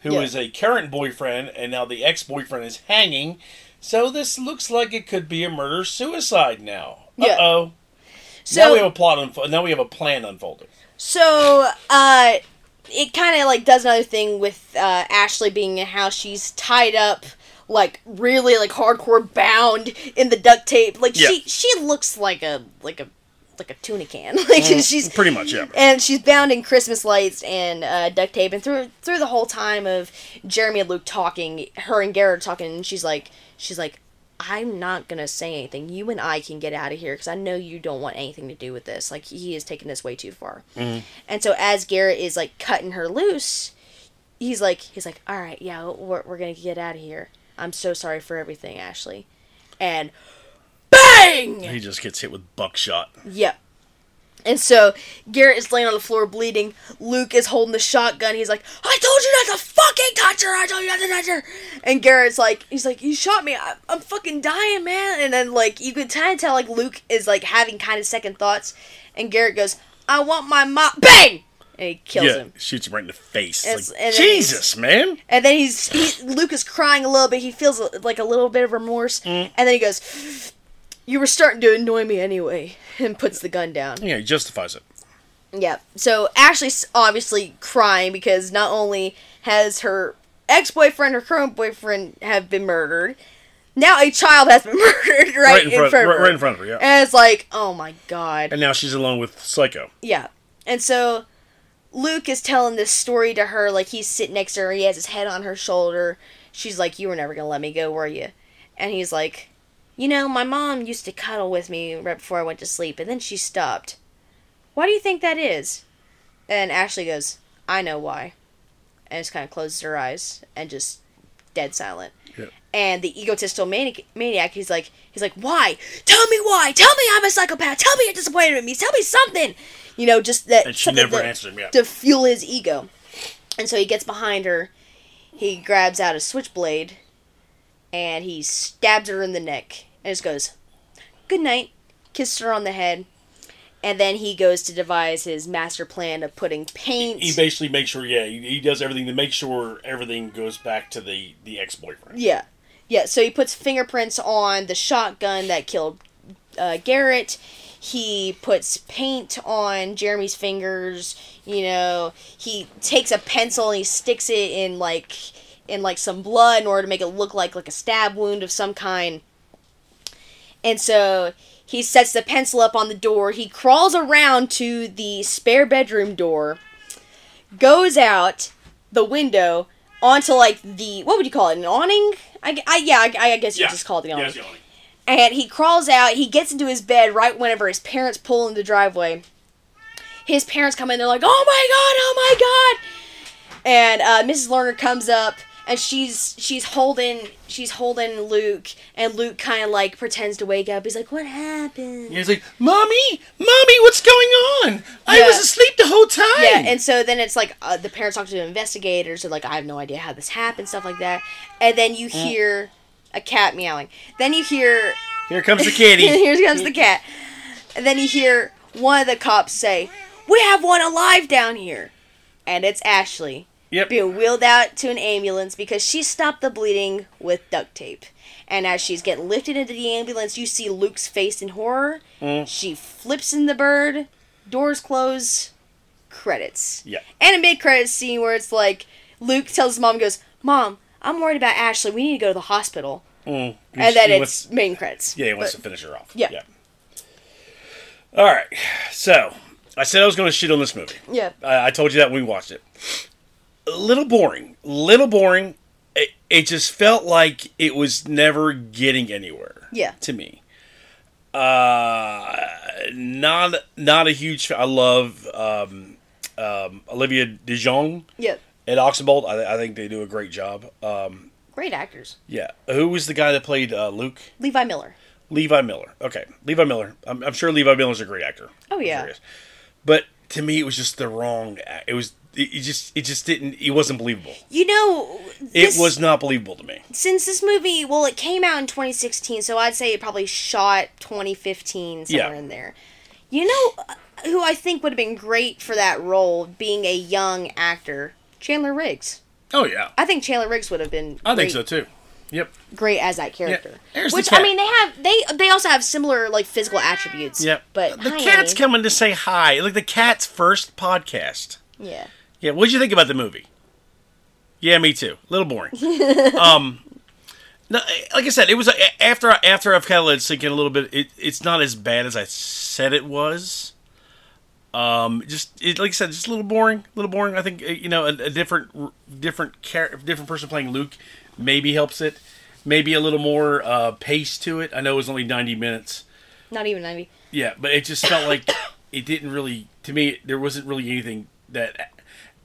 [SPEAKER 2] who is
[SPEAKER 1] Yeah.
[SPEAKER 2] a current boyfriend, and now the ex boyfriend is hanging. So this looks like it could be a murder suicide now.
[SPEAKER 1] Yeah.
[SPEAKER 2] Uh oh.
[SPEAKER 1] so
[SPEAKER 2] now we have a plot unfold. Now we have a plan unfolding.
[SPEAKER 1] So, uh, it kind of like does another thing with uh, Ashley being in house. She's tied up, like really like hardcore bound in the duct tape. Like
[SPEAKER 2] Yeah.
[SPEAKER 1] she she looks like a like a like a tuna can. like she's
[SPEAKER 2] Pretty much, yeah.
[SPEAKER 1] and she's bound in Christmas lights and uh, duct tape. And through through the whole time of Jeremy and Luke talking, her and Garrett talking, and she's like, she's like, I'm not gonna say anything. You and I can get out of here because I know you don't want anything to do with this. Like he is taking this way too far. And so as Garrett is like cutting her loose, he's like, he's like, all right, yeah, we're we're gonna get out of here. I'm so sorry for everything, Ashley. And bang!
[SPEAKER 2] He just gets hit with buckshot.
[SPEAKER 1] Yep. And so Garrett is laying on the floor bleeding. Luke is holding the shotgun. He's like, "I told you not to fucking touch her. I told you not to touch her." And Garrett's like, "He's like, you shot me. I, I'm fucking dying, man." And then like you could kind of tell like Luke is like having kind of second thoughts. And Garrett goes, "I want my mom." Bang! And he kills
[SPEAKER 2] yeah,
[SPEAKER 1] him.
[SPEAKER 2] shoots him right in the face.
[SPEAKER 1] It's-
[SPEAKER 2] Like,
[SPEAKER 1] and
[SPEAKER 2] Jesus, man.
[SPEAKER 1] And then he's he, Luke is crying a little bit. He feels like a little bit of remorse. Mm. And then he goes, "You were starting to annoy me anyway," and puts the gun down.
[SPEAKER 2] Yeah, he justifies it.
[SPEAKER 1] Yeah. So Ashley's obviously crying because not only has her ex-boyfriend, her current boyfriend, have been murdered, now a child has been murdered right,
[SPEAKER 2] Right in front,
[SPEAKER 1] of her.
[SPEAKER 2] right in front of her, yeah.
[SPEAKER 1] And it's like, oh my god.
[SPEAKER 2] And now she's alone with Psycho.
[SPEAKER 1] Yeah. And so Luke is telling this story to her, like he's sitting next to her, he has his head on her shoulder. She's like, You were never gonna let me go, were you? And he's like, You know, my mom used to cuddle with me right before I went to sleep, and then she stopped. Why do you think that is? And Ashley goes, I know why. And just kind of closes her eyes and just dead silent.
[SPEAKER 2] Yep.
[SPEAKER 1] And the egotistical maniac, maniac, he's like, he's like, why? Tell me why. Tell me I'm a psychopath. Tell me you're disappointed in me. Tell me something. You know, just that.
[SPEAKER 2] And she never
[SPEAKER 1] to,
[SPEAKER 2] answered him, yeah.
[SPEAKER 1] To fuel his ego. And so he gets behind her. He grabs out a switchblade, and he stabs her in the neck, and just goes, "Good night." kissed her on the head, and then he goes to devise his master plan of putting paint.
[SPEAKER 2] He basically makes sure, yeah, he, he does everything to make sure everything goes back to the, the ex boyfriend.
[SPEAKER 1] Yeah. Yeah, so he puts fingerprints on the shotgun that killed uh, Garrett. He puts paint on Jeremy's fingers. You know, he takes a pencil and he sticks it in like in like some blood in order to make it look like like a stab wound of some kind. And so he sets the pencil up on the door. He crawls around to the spare bedroom door, goes out the window onto like the what would you call it? An awning? I, I yeah, I, I guess you just call it the awning.
[SPEAKER 2] Yes, the awning.
[SPEAKER 1] And he crawls out. He gets into his bed right whenever his parents pull in the driveway. his parents come in. They're like, "Oh my god! Oh my god!" And uh, Mrs. Lerner comes up and she's she's holding she's holding Luke, and Luke kind of like pretends to wake up. He's like, "What happened?"
[SPEAKER 2] He's like, "Mommy, mommy, what's going on? I was asleep the whole time."
[SPEAKER 1] Yeah, and so then it's like uh, the parents talk to the investigators, and like I have no idea how this happened, stuff like that. And then you hear a cat meowing. Then you hear
[SPEAKER 2] here comes the kitty.
[SPEAKER 1] here comes the cat. And then you hear one of the cops say, "We have one alive down here," and it's Ashley
[SPEAKER 2] yep.
[SPEAKER 1] being wheeled out to an ambulance because she stopped the bleeding with duct tape. And as she's getting lifted into the ambulance, you see Luke's face in horror.
[SPEAKER 2] Mm.
[SPEAKER 1] She flips in the bird, doors close, credits.
[SPEAKER 2] Yeah.
[SPEAKER 1] And a mid credits scene where it's like Luke tells his mom, goes, Mom, I'm worried about Ashley. We need to go to the hospital.
[SPEAKER 2] Mm.
[SPEAKER 1] And then it's
[SPEAKER 2] wants-
[SPEAKER 1] main credits.
[SPEAKER 2] yeah, he wants
[SPEAKER 1] But-
[SPEAKER 2] to finish her off.
[SPEAKER 1] Yeah.
[SPEAKER 2] All right. So I said I was going to shit on this movie.
[SPEAKER 1] yeah.
[SPEAKER 2] I, I told you that when we watched it. A little boring. Little boring. It, it just felt like it was never getting anywhere.
[SPEAKER 1] Yeah.
[SPEAKER 2] To me. Uh, not not a huge. I love um, um, Olivia DeJonge
[SPEAKER 1] Yeah.
[SPEAKER 2] Ed Oxenbould. I, I think they do a great job. Um,
[SPEAKER 1] Great actors.
[SPEAKER 2] yeah. Who was the guy that played uh, Luke?
[SPEAKER 1] Levi Miller.
[SPEAKER 2] Levi Miller. Okay, Levi Miller. I'm, I'm sure Levi Miller's a great actor.
[SPEAKER 1] Oh, yeah.
[SPEAKER 2] sure he is. But to me, it was just the wrong. act. It was. It, just. It just didn't. It wasn't believable.
[SPEAKER 1] You know,
[SPEAKER 2] It was not believable to me.
[SPEAKER 1] since this movie, well, it came out in 2016, so I'd say it probably shot 2015 somewhere
[SPEAKER 2] Yeah.
[SPEAKER 1] in there. You know uh, who I think would have been great for that role, being a young actor, Chandler Riggs.
[SPEAKER 2] Oh yeah,
[SPEAKER 1] I think Chandler Riggs would have been.
[SPEAKER 2] I think so too. Yep.
[SPEAKER 1] Great as that character.
[SPEAKER 2] The
[SPEAKER 1] Which. I mean, they have they they also have similar like physical attributes.
[SPEAKER 2] Yep.
[SPEAKER 1] But
[SPEAKER 2] the
[SPEAKER 1] hi,
[SPEAKER 2] cat's
[SPEAKER 1] Annie.
[SPEAKER 2] coming to say hi. Like the cat's first podcast.
[SPEAKER 1] Yeah.
[SPEAKER 2] Yeah. What'd you think about the movie? Yeah, me too. A little boring. um. No, like I said, it was after after I've kind of let it sink in a little bit. It, it's not as bad as I said it was. Um, just it, like I said, just a little boring. A little boring. I think uh, you know a, a different different char- different person playing Luke maybe helps it. Maybe a little more uh, pace to it. I know it was only ninety minutes.
[SPEAKER 1] Not even 90.
[SPEAKER 2] Yeah, but it just felt like it didn't really. To me, there wasn't really anything that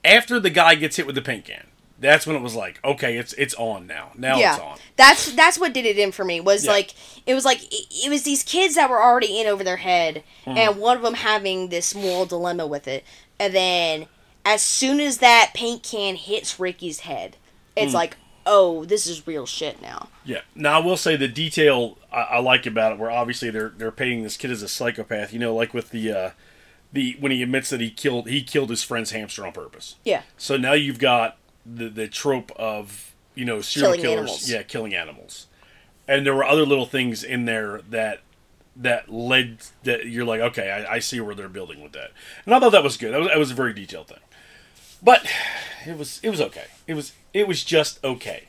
[SPEAKER 2] after the guy gets hit with the paint can. That's when it was like, okay, it's it's on now. Now
[SPEAKER 1] yeah
[SPEAKER 2] it's on.
[SPEAKER 1] that's that's what did it in for me was
[SPEAKER 2] Yeah.
[SPEAKER 1] like it was like it, it was these kids that were already in over their head
[SPEAKER 2] Mm-hmm.
[SPEAKER 1] and one of them having this moral dilemma with it and then as soon as that paint can hits ricky's head it's
[SPEAKER 2] Mm.
[SPEAKER 1] like oh this is real shit now
[SPEAKER 2] Yeah. Now I will say the detail I, I like about it, where obviously they're they're painting this kid as a psychopath. You know, like with the uh, the when he admits that he killed he killed his friend's hamster on purpose.
[SPEAKER 1] yeah
[SPEAKER 2] So now you've got the the trope of you know serial
[SPEAKER 1] Killing
[SPEAKER 2] killers,
[SPEAKER 1] animals.
[SPEAKER 2] yeah, killing animals, and there were other little things in there that that led that you're like, okay, I, I see where they're building with that, and I thought that was good. That was, that was a very detailed thing, but it was it was okay. It was it was just okay.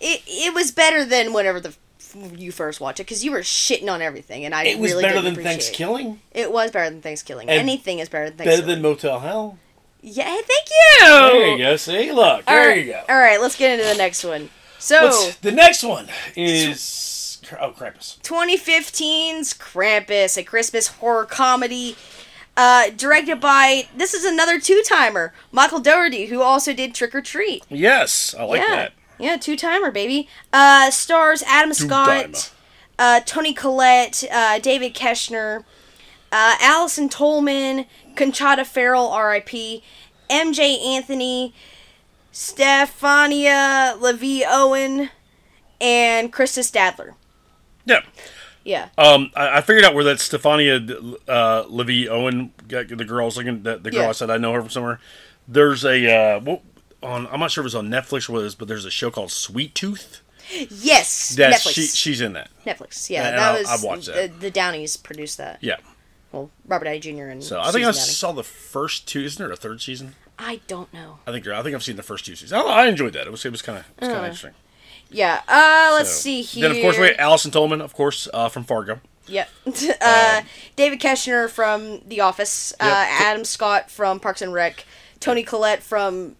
[SPEAKER 1] it, it was better than whatever the you first watched it because you were shitting on everything and i
[SPEAKER 2] It was
[SPEAKER 1] really
[SPEAKER 2] better than Thanksgiving,
[SPEAKER 1] it. was better than thanksgiving
[SPEAKER 2] And
[SPEAKER 1] anything is better than Thanksgiving.
[SPEAKER 2] better than Motel Hell.
[SPEAKER 1] yeah thank you
[SPEAKER 2] There you go. See, look,
[SPEAKER 1] All
[SPEAKER 2] there
[SPEAKER 1] right,
[SPEAKER 2] you go.
[SPEAKER 1] all right let's get into the next one so
[SPEAKER 2] What's, the next one is oh Krampus.
[SPEAKER 1] 2015's Krampus, a Christmas horror comedy. Uh, directed by this is another two timer, Michael Dougherty, who also did Trick 'r Treat.
[SPEAKER 2] Yes, I like
[SPEAKER 1] yeah,
[SPEAKER 2] that.
[SPEAKER 1] Yeah, two timer baby. Uh, stars Adam Scott, uh, Toni Collette, uh, David Koechner, uh, Allison Tolman, Conchata Farrell, R.I.P., Emjay Anthony, Stefania LaVie Owen, and Krista Stadler.
[SPEAKER 2] Yeah.
[SPEAKER 1] Yeah.
[SPEAKER 2] Um, I, I figured out where that Stefania uh, LaVie Owen, the girl I was looking, the, the girl
[SPEAKER 1] Yeah.
[SPEAKER 2] I said I know her from somewhere. There's a uh, what, on I'm not sure if it was on Netflix or what it is, but there's a show called Sweet Tooth.
[SPEAKER 1] Yes.
[SPEAKER 2] That
[SPEAKER 1] Netflix.
[SPEAKER 2] she she's in that.
[SPEAKER 1] Netflix. Yeah,
[SPEAKER 2] And
[SPEAKER 1] that
[SPEAKER 2] I'll-
[SPEAKER 1] was.
[SPEAKER 2] I've watched that.
[SPEAKER 1] The, the Downies produced that.
[SPEAKER 2] Yeah.
[SPEAKER 1] Well, Robert Downey Jr. and
[SPEAKER 2] So I think I
[SPEAKER 1] Susan
[SPEAKER 2] saw the first two. Isn't there a third season?
[SPEAKER 1] I don't know.
[SPEAKER 2] I think I think I've seen the first two seasons. I, don't know, I enjoyed that. It was it was kind of kind of
[SPEAKER 1] Uh,
[SPEAKER 2] interesting.
[SPEAKER 1] Yeah. Uh, let's
[SPEAKER 2] So-
[SPEAKER 1] see here.
[SPEAKER 2] Then of course we had Allison Tolman, of course, uh, from Fargo.
[SPEAKER 1] Yep. uh, David Koechner from The Office. Uh,
[SPEAKER 2] Um, Yep.
[SPEAKER 1] Adam Scott from Parks and Rec. Toni Collette from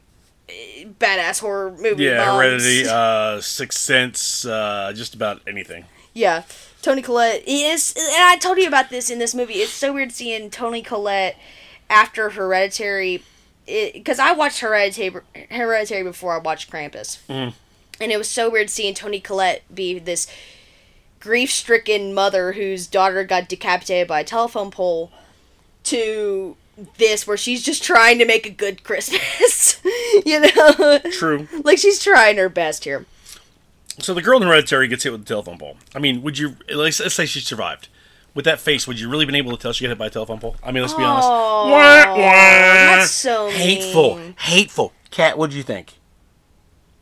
[SPEAKER 1] Badass Horror Movie.
[SPEAKER 2] Yeah,
[SPEAKER 1] Moms.
[SPEAKER 2] Heredity, uh, Sixth Sense, uh, just about anything.
[SPEAKER 1] Yeah, Toni Collette is, and I told you about this in this movie. It's so weird seeing Toni Collette after Hereditary, because I watched Hereditary Hereditary before I watched Krampus,
[SPEAKER 2] Mhm.
[SPEAKER 1] and it was so weird seeing Toni Collette be this grief-stricken mother whose daughter got decapitated by a telephone pole, to this where she's just trying to make a good Christmas, you know,
[SPEAKER 2] True.
[SPEAKER 1] like she's trying her best here.
[SPEAKER 2] So the girl in Hereditary gets hit with the telephone pole. I mean, would you let's, let's say she survived? With that face, would you really been able to tell she got hit by a telephone pole? I mean, let's be honest.
[SPEAKER 1] Oh,
[SPEAKER 2] Wah, wah.
[SPEAKER 1] that's so
[SPEAKER 2] hateful,
[SPEAKER 1] mean.
[SPEAKER 2] hateful. Cat, what do you think?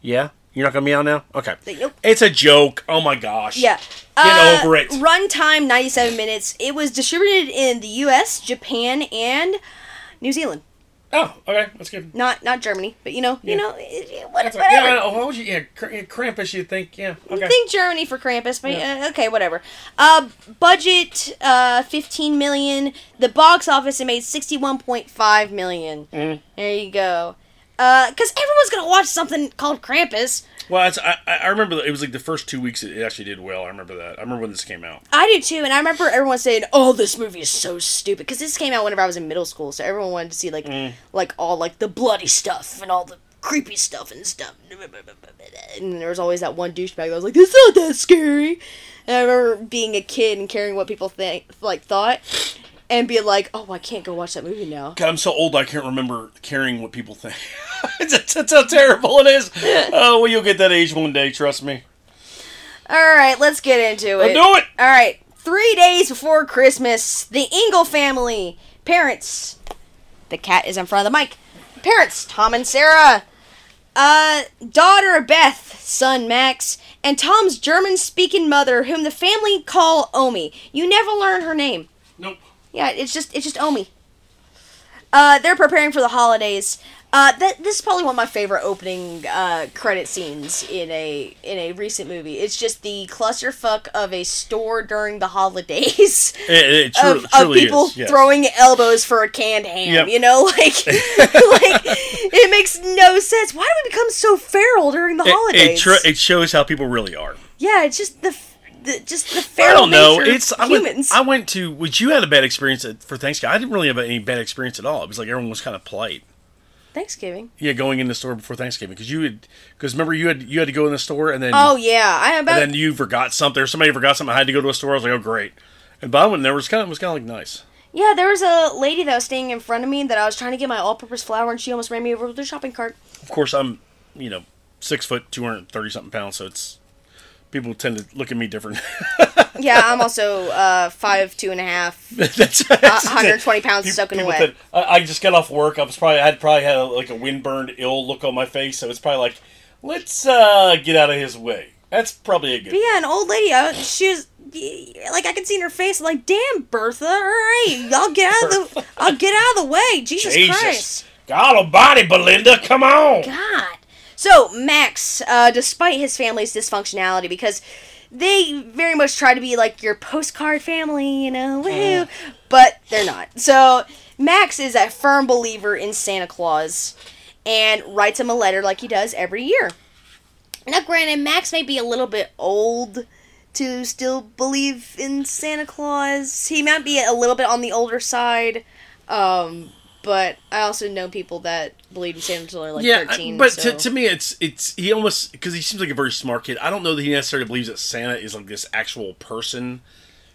[SPEAKER 2] Yeah, you're not gonna meow now. Okay,
[SPEAKER 1] Nope.
[SPEAKER 2] it's a joke. Oh my gosh.
[SPEAKER 1] Yeah.
[SPEAKER 2] Get over it.
[SPEAKER 1] Runtime 97 minutes. It was distributed in the US, Japan, and New Zealand.
[SPEAKER 2] Oh, okay, that's good.
[SPEAKER 1] Not not Germany, but you know,
[SPEAKER 2] Yeah.
[SPEAKER 1] you know, what- whatever.
[SPEAKER 2] Yeah, what would you? Yeah, Krampus. You think? Yeah. Okay.
[SPEAKER 1] Think Germany for Krampus, but
[SPEAKER 2] Yeah.
[SPEAKER 1] uh, okay, whatever. Uh, budget uh, 15 million. The box office it made 61.5 million.
[SPEAKER 2] Mm.
[SPEAKER 1] There you go. Uh, cause everyone's gonna watch something called Krampus.
[SPEAKER 2] Well, it's, I I remember it was like the first two weeks it actually did well. I remember that. I remember when this came out.
[SPEAKER 1] I do too, and I remember everyone saying, "Oh, this movie is so stupid," because this came out whenever I was in middle school, so everyone wanted to see like,
[SPEAKER 2] Mm.
[SPEAKER 1] like all like the bloody stuff and all the creepy stuff and stuff. And there was always that one douchebag that was like, "It's not that scary." And I remember being a kid and caring what people think, like thought, and be like, "Oh, I can't go watch that movie now."
[SPEAKER 2] God, I'm so old I can't remember caring what people think. that's, that's how terrible it is. Oh, well, you'll get that age one day. Trust me.
[SPEAKER 1] All right, let's get into
[SPEAKER 2] I'll
[SPEAKER 1] it.
[SPEAKER 2] do it.
[SPEAKER 1] All right, three days before Christmas, the Engel family, parents, the cat is in front of the mic. Parents, Tom and Sarah, uh, daughter Beth, son Max, and Tom's German-speaking mother, whom the family call Omi. You never learn her name.
[SPEAKER 2] Nope.
[SPEAKER 1] Yeah, it's just it's just Omi. Uh, they're preparing for the holidays. Uh, that this is probably one of my favorite opening uh, credit scenes in a in a recent movie. It's just the clusterfuck of a store during the holidays
[SPEAKER 2] It, it tru-
[SPEAKER 1] of, of people
[SPEAKER 2] is. yes.
[SPEAKER 1] throwing elbows for a canned ham.
[SPEAKER 2] Yep.
[SPEAKER 1] You know, like like it makes no sense. Why do we become so feral during the
[SPEAKER 2] It,
[SPEAKER 1] holidays?
[SPEAKER 2] it, tr- it shows how people really are.
[SPEAKER 1] yeah, it's just the, the just the
[SPEAKER 2] I don't know. It's I
[SPEAKER 1] humans.
[SPEAKER 2] went, I went to which you had a bad experience at, for Thanksgiving. I didn't really have any bad experience at all. It was like everyone was kind of polite.
[SPEAKER 1] Thanksgiving.
[SPEAKER 2] Yeah, going in the store before Thanksgiving because you had because remember you had you had to go in the store and then
[SPEAKER 1] Oh yeah, I about
[SPEAKER 2] and then you forgot something or somebody forgot something. I had to go to a store. I was like, oh great. And but I went there was kind of was kind of like nice.
[SPEAKER 1] Yeah, there was a lady that was standing in front of me that I was trying to get my all-purpose flour, and she almost ran me over with her shopping cart.
[SPEAKER 2] Of course, I'm you know six foot, two hundred thirty something pounds, so it's people tend to look at me different.
[SPEAKER 1] Yeah, I'm also uh, five, two and a half,
[SPEAKER 2] that's,
[SPEAKER 1] uh,
[SPEAKER 2] that's
[SPEAKER 1] 120 pounds
[SPEAKER 2] Pe-
[SPEAKER 1] soaking
[SPEAKER 2] people
[SPEAKER 1] wet.
[SPEAKER 2] said- I, I just got off work. I was probably I had probably had a, like a windburned, ill look on my face. So it's probably like, let's uh, get out of his way. That's probably a good.
[SPEAKER 1] Yeah, an old lady. I, she was like, I could see in her face. Like, damn, Bertha. All right, I'll get out of the. I'll get out of the way. Jesus,
[SPEAKER 2] Jesus,
[SPEAKER 1] Christ.
[SPEAKER 2] God Almighty, Belinda, come on.
[SPEAKER 1] God. So Max, uh, despite his family's dysfunctionality, because they very much try to be like your postcard family, you know, woohoo, but they're not. So Max is a firm believer in Santa Claus, and writes him a letter like he does every year. Now, granted, Max may be a little bit old to still believe in Santa Claus. He might be a little bit on the older side. Um, but I also know people that believe in Santa until they're like
[SPEAKER 2] yeah, I-
[SPEAKER 1] 13.
[SPEAKER 2] but
[SPEAKER 1] so.
[SPEAKER 2] to, to me, it's it's he almost because he seems like a very smart kid. I don't know that he necessarily believes that Santa is like this actual person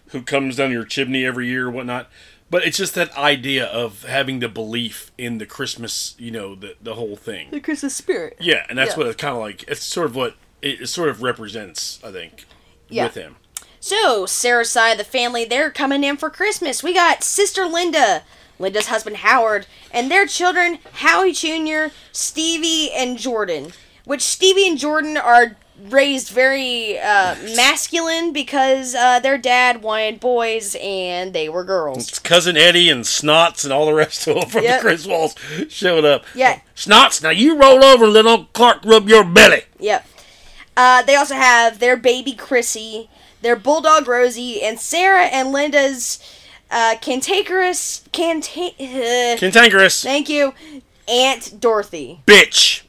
[SPEAKER 2] who comes down your chimney every year or whatnot. But it's just that idea of having the belief in the Christmas, you know, the the whole thing.
[SPEAKER 1] the Christmas spirit.
[SPEAKER 2] Yeah, and that's
[SPEAKER 1] Yeah.
[SPEAKER 2] what it's kind of like. It's sort of what it, it sort of represents, I think,
[SPEAKER 1] Yeah.
[SPEAKER 2] with him.
[SPEAKER 1] So, Sarah's side of the family, they're coming in for Christmas. We got Sister Linda, Linda's husband Howard, and their children, Howie Jr., Stevie, and Jordan. Which Stevie and Jordan are raised very uh, masculine because uh, their dad wanted boys and they were girls.
[SPEAKER 2] It's cousin Eddie and Snots and all the rest of them from
[SPEAKER 1] Yep.
[SPEAKER 2] the Griswolds showed up.
[SPEAKER 1] Yeah.
[SPEAKER 2] Snots, now you roll over and let Uncle Clark rub your belly.
[SPEAKER 1] Yep. Uh, they also have their baby Chrissy, their bulldog Rosie, and Sarah and Linda's uh, cantankerous, canta- uh,
[SPEAKER 2] Cantankerous
[SPEAKER 1] Thank you, Aunt Dorothy.
[SPEAKER 2] bitch.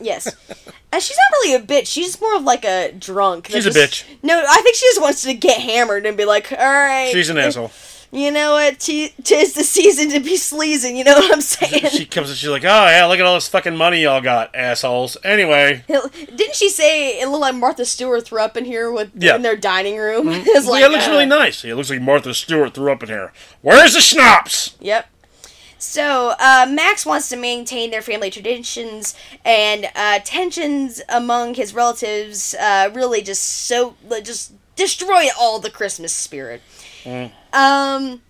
[SPEAKER 1] Yes. Uh, she's not really a bitch. She's more of like a drunk.
[SPEAKER 2] She's a bitch.
[SPEAKER 1] No, I think she just wants to get hammered and be like, all right.
[SPEAKER 2] She's an asshole.
[SPEAKER 1] You know what? T- tis the season to be sleazing. You know what I'm saying?
[SPEAKER 2] She comes and she's like, "Oh yeah, look at all this fucking money y'all got, assholes." Anyway,
[SPEAKER 1] Didn't she say it looked like Martha Stewart threw up in here with
[SPEAKER 2] Yeah.
[SPEAKER 1] in their dining room? it's
[SPEAKER 2] yeah, it looks
[SPEAKER 1] uh,
[SPEAKER 2] really nice. It looks like Martha Stewart threw up in here. Where's the schnapps?
[SPEAKER 1] Yep. So uh, Max wants to maintain their family traditions, and uh, tensions among his relatives uh, really just so just destroy all the Christmas spirit. Um.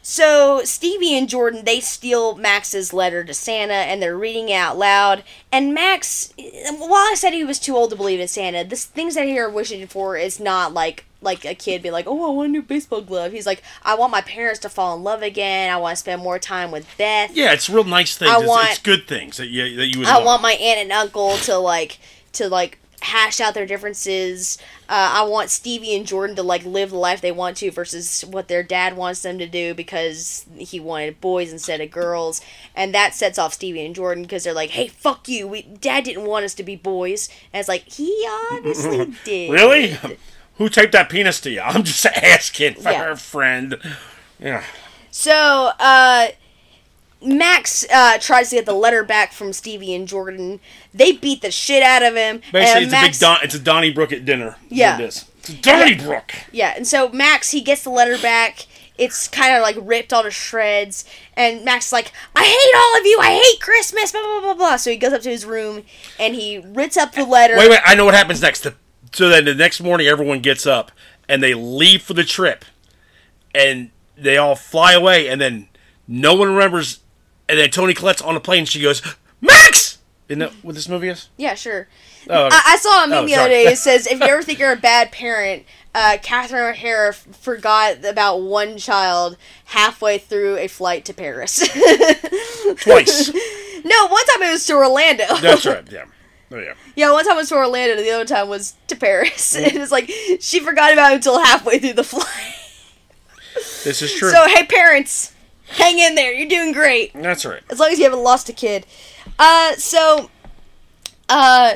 [SPEAKER 1] So Stevie and Jordan they steal Max's letter to Santa and they're reading it out loud. And Max, while I said he was too old to believe in Santa, the things that he are wishing for is not like like a kid being like, "Oh, I want a new baseball glove." He's like, "I want my parents to fall in love again. I want to spend more time with Beth.
[SPEAKER 2] Yeah, it's real nice things.
[SPEAKER 1] I
[SPEAKER 2] it's,
[SPEAKER 1] want-
[SPEAKER 2] it's good things that you that you would.
[SPEAKER 1] I
[SPEAKER 2] want.
[SPEAKER 1] want my aunt and uncle to like to like hash out their differences. Uh, I want Stevie and Jordan to like live the life they want to versus what their dad wants them to do because he wanted boys instead of girls, and that sets off Stevie and Jordan because they're like, "Hey, fuck you! We, dad didn't want us to be boys." And it's like he honestly did.
[SPEAKER 2] Really? Who taped that penis to you? I'm just asking for
[SPEAKER 1] Yeah.
[SPEAKER 2] a friend. Yeah.
[SPEAKER 1] So, uh, Max uh, tries to get the letter back from Stevie and Jordan. They beat the shit out of him.
[SPEAKER 2] Basically, it's
[SPEAKER 1] Max,
[SPEAKER 2] a big Don. It's a Donnybrook at dinner.
[SPEAKER 1] Yeah.
[SPEAKER 2] it is. It's a Donnybrook.
[SPEAKER 1] Yeah, and so Max he gets the letter back. It's kind of like ripped all to shreds, and Max is like, "I hate all of you. I hate Christmas." Blah blah blah blah. So he goes up to his room and he rips up the letter.
[SPEAKER 2] Wait, wait. I know what happens next. The, so then the next morning, everyone gets up and they leave for the trip, and they all fly away, and then no one remembers. And then Toni Collette's on the plane. And she goes, "Max." Isn't that what this movie is?
[SPEAKER 1] Yeah, sure.
[SPEAKER 2] Oh,
[SPEAKER 1] I, I saw a meme
[SPEAKER 2] Oh,
[SPEAKER 1] the other day. It says, "If you ever think you're a bad parent." Uh, Catherine O'Hara f- forgot about one child halfway through a flight to Paris.
[SPEAKER 2] twice.
[SPEAKER 1] no, one time it was to Orlando.
[SPEAKER 2] That's right. Yeah. Oh yeah.
[SPEAKER 1] Yeah, one time was to Orlando, and the other time was to Paris. And it's like she forgot about it until halfway through the flight.
[SPEAKER 2] This is true.
[SPEAKER 1] So hey parents, hang in there. You're doing great.
[SPEAKER 2] That's right.
[SPEAKER 1] As long as you haven't lost a kid. Uh so uh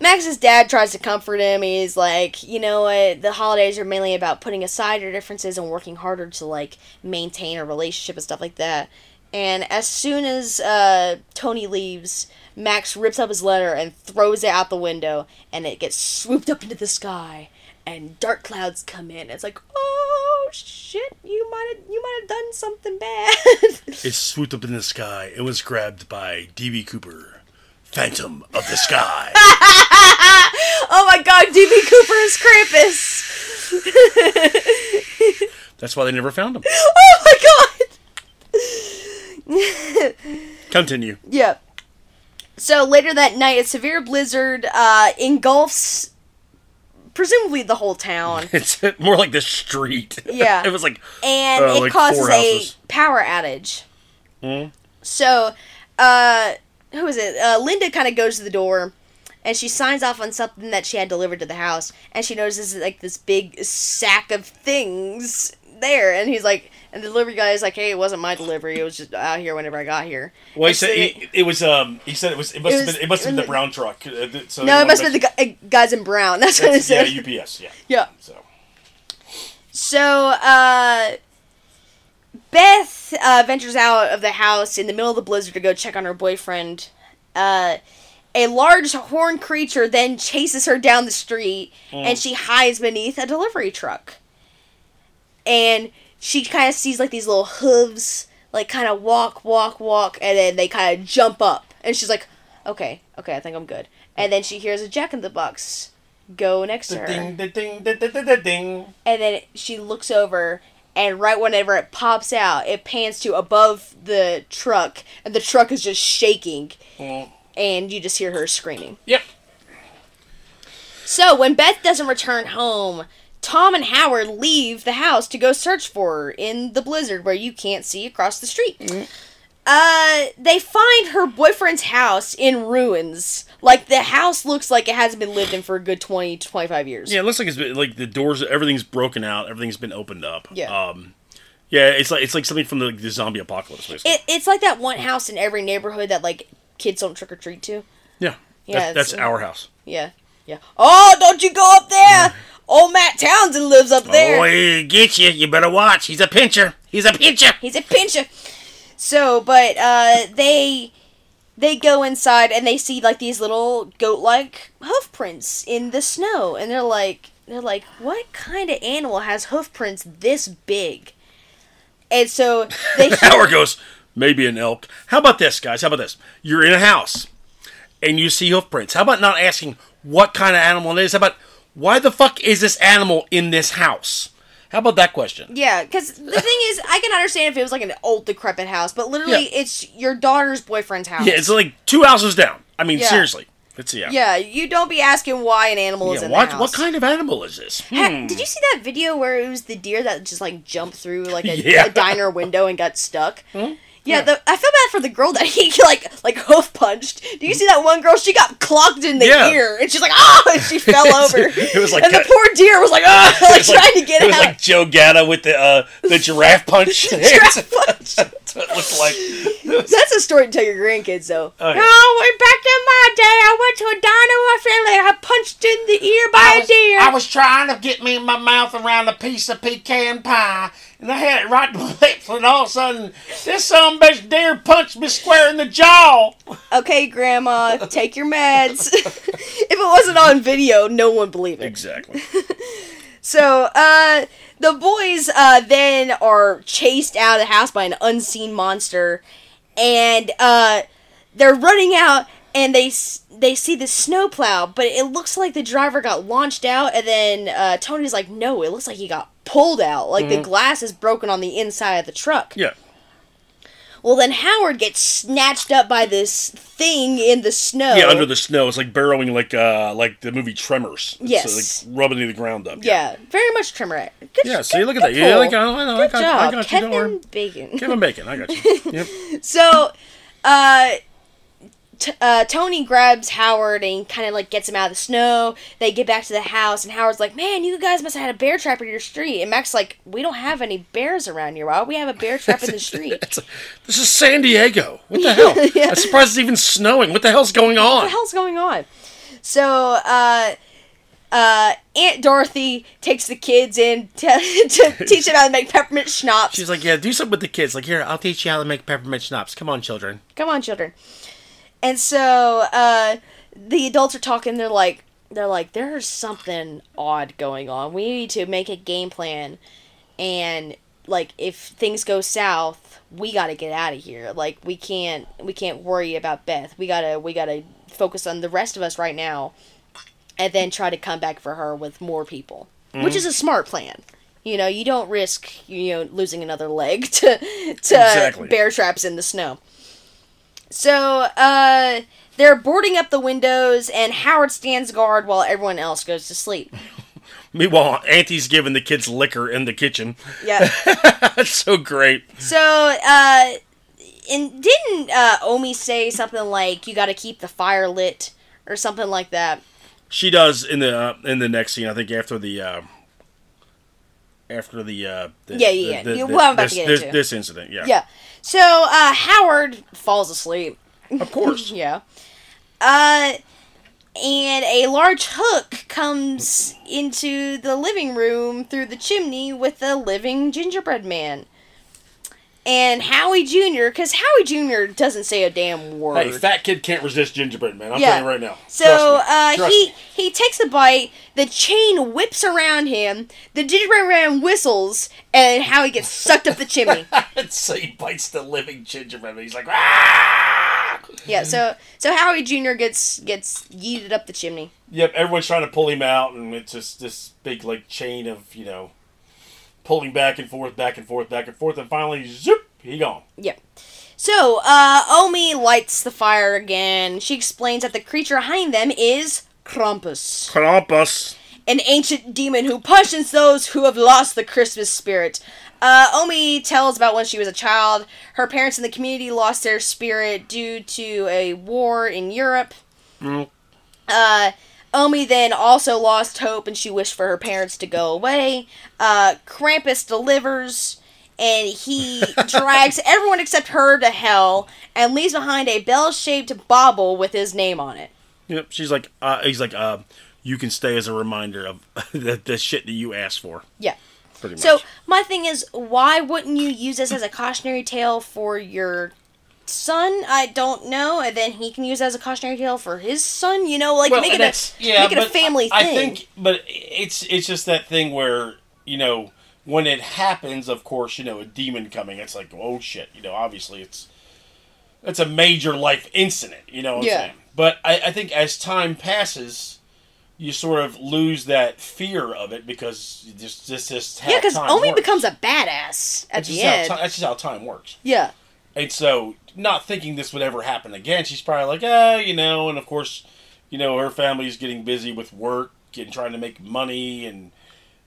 [SPEAKER 1] Max's dad tries to comfort him. He's like, you know what, the holidays are mainly about putting aside your differences and working harder to like maintain a relationship and stuff like that. And as soon as uh, Tony leaves, Max rips up his letter and throws it out the window, and it gets swooped up into the sky, and dark clouds come in. It's like, oh shit, you might have you might have done something bad.
[SPEAKER 2] It swooped up in the sky. It was grabbed by D.B. Cooper, Phantom of the Sky.
[SPEAKER 1] oh my god, DB Cooper is Krampus.
[SPEAKER 2] That's why they never found him.
[SPEAKER 1] oh my god.
[SPEAKER 2] Continue.
[SPEAKER 1] Yeah. So later that night, a severe blizzard uh, engulfs presumably the whole town,
[SPEAKER 2] It's more like the street.
[SPEAKER 1] Yeah.
[SPEAKER 2] it was like
[SPEAKER 1] and
[SPEAKER 2] Uh,
[SPEAKER 1] it
[SPEAKER 2] like
[SPEAKER 1] causes a power outage.
[SPEAKER 2] Mhm.
[SPEAKER 1] So, uh, who is it? Uh, Linda kind of goes to the door, and she signs off on something that she had delivered to the house, and she notices like this big sack of things there, and he's like, and the delivery guy is like, "Hey, it wasn't my delivery. It was just out here whenever I got here."
[SPEAKER 2] Well, he said it, it was. Um, he said it was. It must
[SPEAKER 1] It
[SPEAKER 2] have
[SPEAKER 1] was-
[SPEAKER 2] been. It must have been the brown truck. uh, So
[SPEAKER 1] no, it must have been the uh, guys in brown. That's what it said.
[SPEAKER 2] Yeah, UPS. Yeah.
[SPEAKER 1] yeah.
[SPEAKER 2] So
[SPEAKER 1] So, uh, Beth uh, ventures out of the house in the middle of the blizzard to go check on her boyfriend. Uh, a large horned creature then chases her down the street, and she hides beneath a delivery truck. And she kind of sees like these little hooves, like kind of walk, walk, walk, and then they kind of jump up. And she's like, "Okay, okay, I think I'm good." And then she hears a Jack in the Box go next to her.
[SPEAKER 2] ding, ding, the ding.
[SPEAKER 1] and then she looks over and right whenever it pops out it pans to above the truck and the truck is just shaking
[SPEAKER 2] Mm.
[SPEAKER 1] and you just hear her screaming
[SPEAKER 2] Yep.
[SPEAKER 1] so when beth doesn't return home tom and howard leave the house to go search for her in the blizzard where you can't see across the street uh they find her boyfriend's house in ruins like the house looks like it hasn't been lived in for a good 20 to 25 years
[SPEAKER 2] Yeah, it looks like it's been like the doors. Everything's broken out. Everything's been opened up.
[SPEAKER 1] Yeah.
[SPEAKER 2] Um. Yeah, it's like it's like something from the, the zombie apocalypse. Basically.
[SPEAKER 1] It, it's like that one house in every neighborhood that like kids don't trick or treat to.
[SPEAKER 2] yeah.
[SPEAKER 1] Yeah,
[SPEAKER 2] That's, that's our house.
[SPEAKER 1] Yeah, yeah. Oh, don't you go up there! Old Matt Townsend lives up there.
[SPEAKER 2] Oh, he get you. You better watch. He's a pincher. He's a pincher.
[SPEAKER 1] He's a pincher. So, but uh, they they go inside and they see like these little goat-like hoof prints in the snow, and they're like, they're like, what kind of animal has hoof prints this big? And so they
[SPEAKER 2] Howard goes, maybe an elk. How about this, guys? How about this? You're in a house and you see hoof prints. How about not asking what kind of animal it is? How about why the fuck is this animal in this house? How about that question?
[SPEAKER 1] Yeah, because the thing is, I can understand if it was like an old decrepit house, but literally,
[SPEAKER 2] Yeah.
[SPEAKER 1] it's your daughter's boyfriend's house.
[SPEAKER 2] Yeah, it's like two houses down. I mean,
[SPEAKER 1] Yeah.
[SPEAKER 2] seriously. It's yeah.
[SPEAKER 1] yeah, you don't be asking why an animal is in
[SPEAKER 2] what
[SPEAKER 1] the house.
[SPEAKER 2] what kind of animal is this?
[SPEAKER 1] Ha-
[SPEAKER 2] Hmm.
[SPEAKER 1] Did you see that video where it was the deer that just like jumped through like a,
[SPEAKER 2] Yeah. Hmm?
[SPEAKER 1] a diner window and got stuck? Yeah, the, I feel bad for the girl that he like like hoof punched. Do you see that one girl? She got clogged in the
[SPEAKER 2] Yeah.
[SPEAKER 1] ear, and she's like, "Ah!" and she fell over.
[SPEAKER 2] It was like
[SPEAKER 1] and the poor deer was like, "Ah!" like trying to get
[SPEAKER 2] it was
[SPEAKER 1] out.
[SPEAKER 2] like Joe Gatta with the uh, the giraffe punch.
[SPEAKER 1] Giraffe punch.
[SPEAKER 2] That's what it looked like.
[SPEAKER 1] That's a story to tell your grandkids, though.
[SPEAKER 2] Oh, yeah.
[SPEAKER 1] Way back in my day, I went to a diner with my family. I punched in the ear by
[SPEAKER 2] I
[SPEAKER 1] a
[SPEAKER 2] was,
[SPEAKER 1] deer.
[SPEAKER 2] I was trying to get me in my mouth around a piece of pecan pie, and I had it right to my lips, and all of a sudden, this some bitch deer punched me square in the jaw.
[SPEAKER 1] okay, Grandma, take your meds. if it wasn't on video, no one would believe it.
[SPEAKER 2] Exactly.
[SPEAKER 1] So, uh, the boys uh, then are chased out of the house by an unseen monster, and uh, they're running out, and they they see the snowplow, but it looks like the driver got launched out, and then uh, Tony's like, "No, it looks like he got pulled out. Like the glass is broken on the inside of the truck."
[SPEAKER 2] Yeah.
[SPEAKER 1] Well, then Howard gets snatched up by this thing in the snow.
[SPEAKER 2] Yeah, under the snow. It's like burrowing like uh like the movie Tremors. It's,
[SPEAKER 1] Yes.
[SPEAKER 2] uh, like rubbing the ground up.
[SPEAKER 1] Yeah, very much trimmer. Good,
[SPEAKER 2] Yeah, see,
[SPEAKER 1] good-
[SPEAKER 2] look at that. Yeah, like, I I I
[SPEAKER 1] Good
[SPEAKER 2] got-
[SPEAKER 1] job,
[SPEAKER 2] I got you,
[SPEAKER 1] Kevin. Bacon.
[SPEAKER 2] Kevin Bacon, I got you. Yep.
[SPEAKER 1] So, uh, t- uh, Tony grabs Howard and kind of like gets him out of the snow. They get back to the house, and Howard's like, "Man, you guys must have had a bear trap in your street." And Mac's like, "We don't have any bears around here. Why would we have a bear trap in the street?"
[SPEAKER 2] It's- this is San Diego. What the hell?
[SPEAKER 1] Yeah.
[SPEAKER 2] I'm surprised it's even snowing. What the hell's going on?
[SPEAKER 1] What the hell's going on? So, uh. Uh, Aunt Dorothy takes the kids in to, to teach them how to make peppermint schnapps.
[SPEAKER 2] She's like, yeah, do something with the kids. Like, here, I'll teach you how to make peppermint schnapps. Come on, children.
[SPEAKER 1] Come on, children. And so uh, the adults are talking. They're like, they're like, there's something odd going on. We need to make a game plan, and like, if things go south, we got to get out of here. Like, we can't, we can't worry about Beth. We gotta, we gotta focus on the rest of us right now, and then try to come back for her with more people, which is a smart plan. You know, you don't risk you know losing another leg to to
[SPEAKER 2] Exactly.
[SPEAKER 1] bear traps in the snow. So, uh, they're boarding up the windows, and Howard stands guard while everyone else goes to sleep.
[SPEAKER 2] Meanwhile, Auntie's giving the kids liquor in the kitchen.
[SPEAKER 1] Yeah.
[SPEAKER 2] That's so great.
[SPEAKER 1] so, uh, and didn't uh, Omi say something like "you got to keep the fire lit" or something like that?
[SPEAKER 2] She does in the uh, in the next scene. I think after the uh, after the, uh, the
[SPEAKER 1] Yeah, yeah, yeah.
[SPEAKER 2] the-
[SPEAKER 1] Yeah,
[SPEAKER 2] the-
[SPEAKER 1] well, I'm about to get
[SPEAKER 2] this,
[SPEAKER 1] into.
[SPEAKER 2] this incident. Yeah,
[SPEAKER 1] Yeah. So, uh, Howard falls asleep.
[SPEAKER 2] of course.
[SPEAKER 1] Yeah. Uh, and a large hook comes into the living room through the chimney with a living gingerbread man. And Howie Jr., because Howie Jr. doesn't say a damn word.
[SPEAKER 2] Hey, fat kid can't resist gingerbread man. I'm
[SPEAKER 1] Yeah.
[SPEAKER 2] telling you right now.
[SPEAKER 1] So uh, he
[SPEAKER 2] me.
[SPEAKER 1] he takes a bite. The chain whips around him. The gingerbread man whistles, and Howie gets sucked up the chimney.
[SPEAKER 2] so he bites the living gingerbread man. He's like, ah!
[SPEAKER 1] Yeah. So so Howie Jr. gets gets yeeted up the chimney.
[SPEAKER 2] Yep, everyone's trying to pull him out, and it's just this big like chain of you know pulling back and forth, back and forth, back and forth, and finally, zoop, he gone.
[SPEAKER 1] Yeah. So, uh, Omi lights the fire again. She explains that the creature behind them is Krampus,
[SPEAKER 2] Krampus.
[SPEAKER 1] an ancient demon who punishes those who have lost the Christmas spirit. Uh, Omi tells about when she was a child. Her parents in the community lost their spirit due to a war in Europe.
[SPEAKER 2] Mm.
[SPEAKER 1] Uh, Omi then also lost hope and she wished for her parents to go away. Uh, Krampus delivers and he drags everyone except her to hell and leaves behind a bell shaped bauble with his name on it.
[SPEAKER 2] Yep, she's like, uh, he's like, uh, you can stay as a reminder of the, the shit that you asked for.
[SPEAKER 1] Yeah.
[SPEAKER 2] Pretty much.
[SPEAKER 1] So my thing is, why wouldn't you use this as a cautionary tale for your son? I don't know, and then he can use it as a cautionary tale for his son. You know, like
[SPEAKER 2] Well,
[SPEAKER 1] make it a
[SPEAKER 2] yeah,
[SPEAKER 1] make it a family
[SPEAKER 2] I,
[SPEAKER 1] thing.
[SPEAKER 2] I think, but it's it's just that thing where you know when it happens, of course, you know a demon coming. It's like oh shit, you know. Obviously, it's it's a major life incident. You know what
[SPEAKER 1] Yeah.
[SPEAKER 2] I'm saying? But I, I think as time passes, you sort of lose that fear of it because you just this is how
[SPEAKER 1] yeah, because
[SPEAKER 2] time
[SPEAKER 1] Omi
[SPEAKER 2] works.
[SPEAKER 1] becomes a badass at
[SPEAKER 2] That's
[SPEAKER 1] the end.
[SPEAKER 2] ti- that's just how time works.
[SPEAKER 1] yeah,
[SPEAKER 2] And so, not thinking this would ever happen again, she's probably like, ah, you know, and of course, you know, her family's getting busy with work and trying to make money and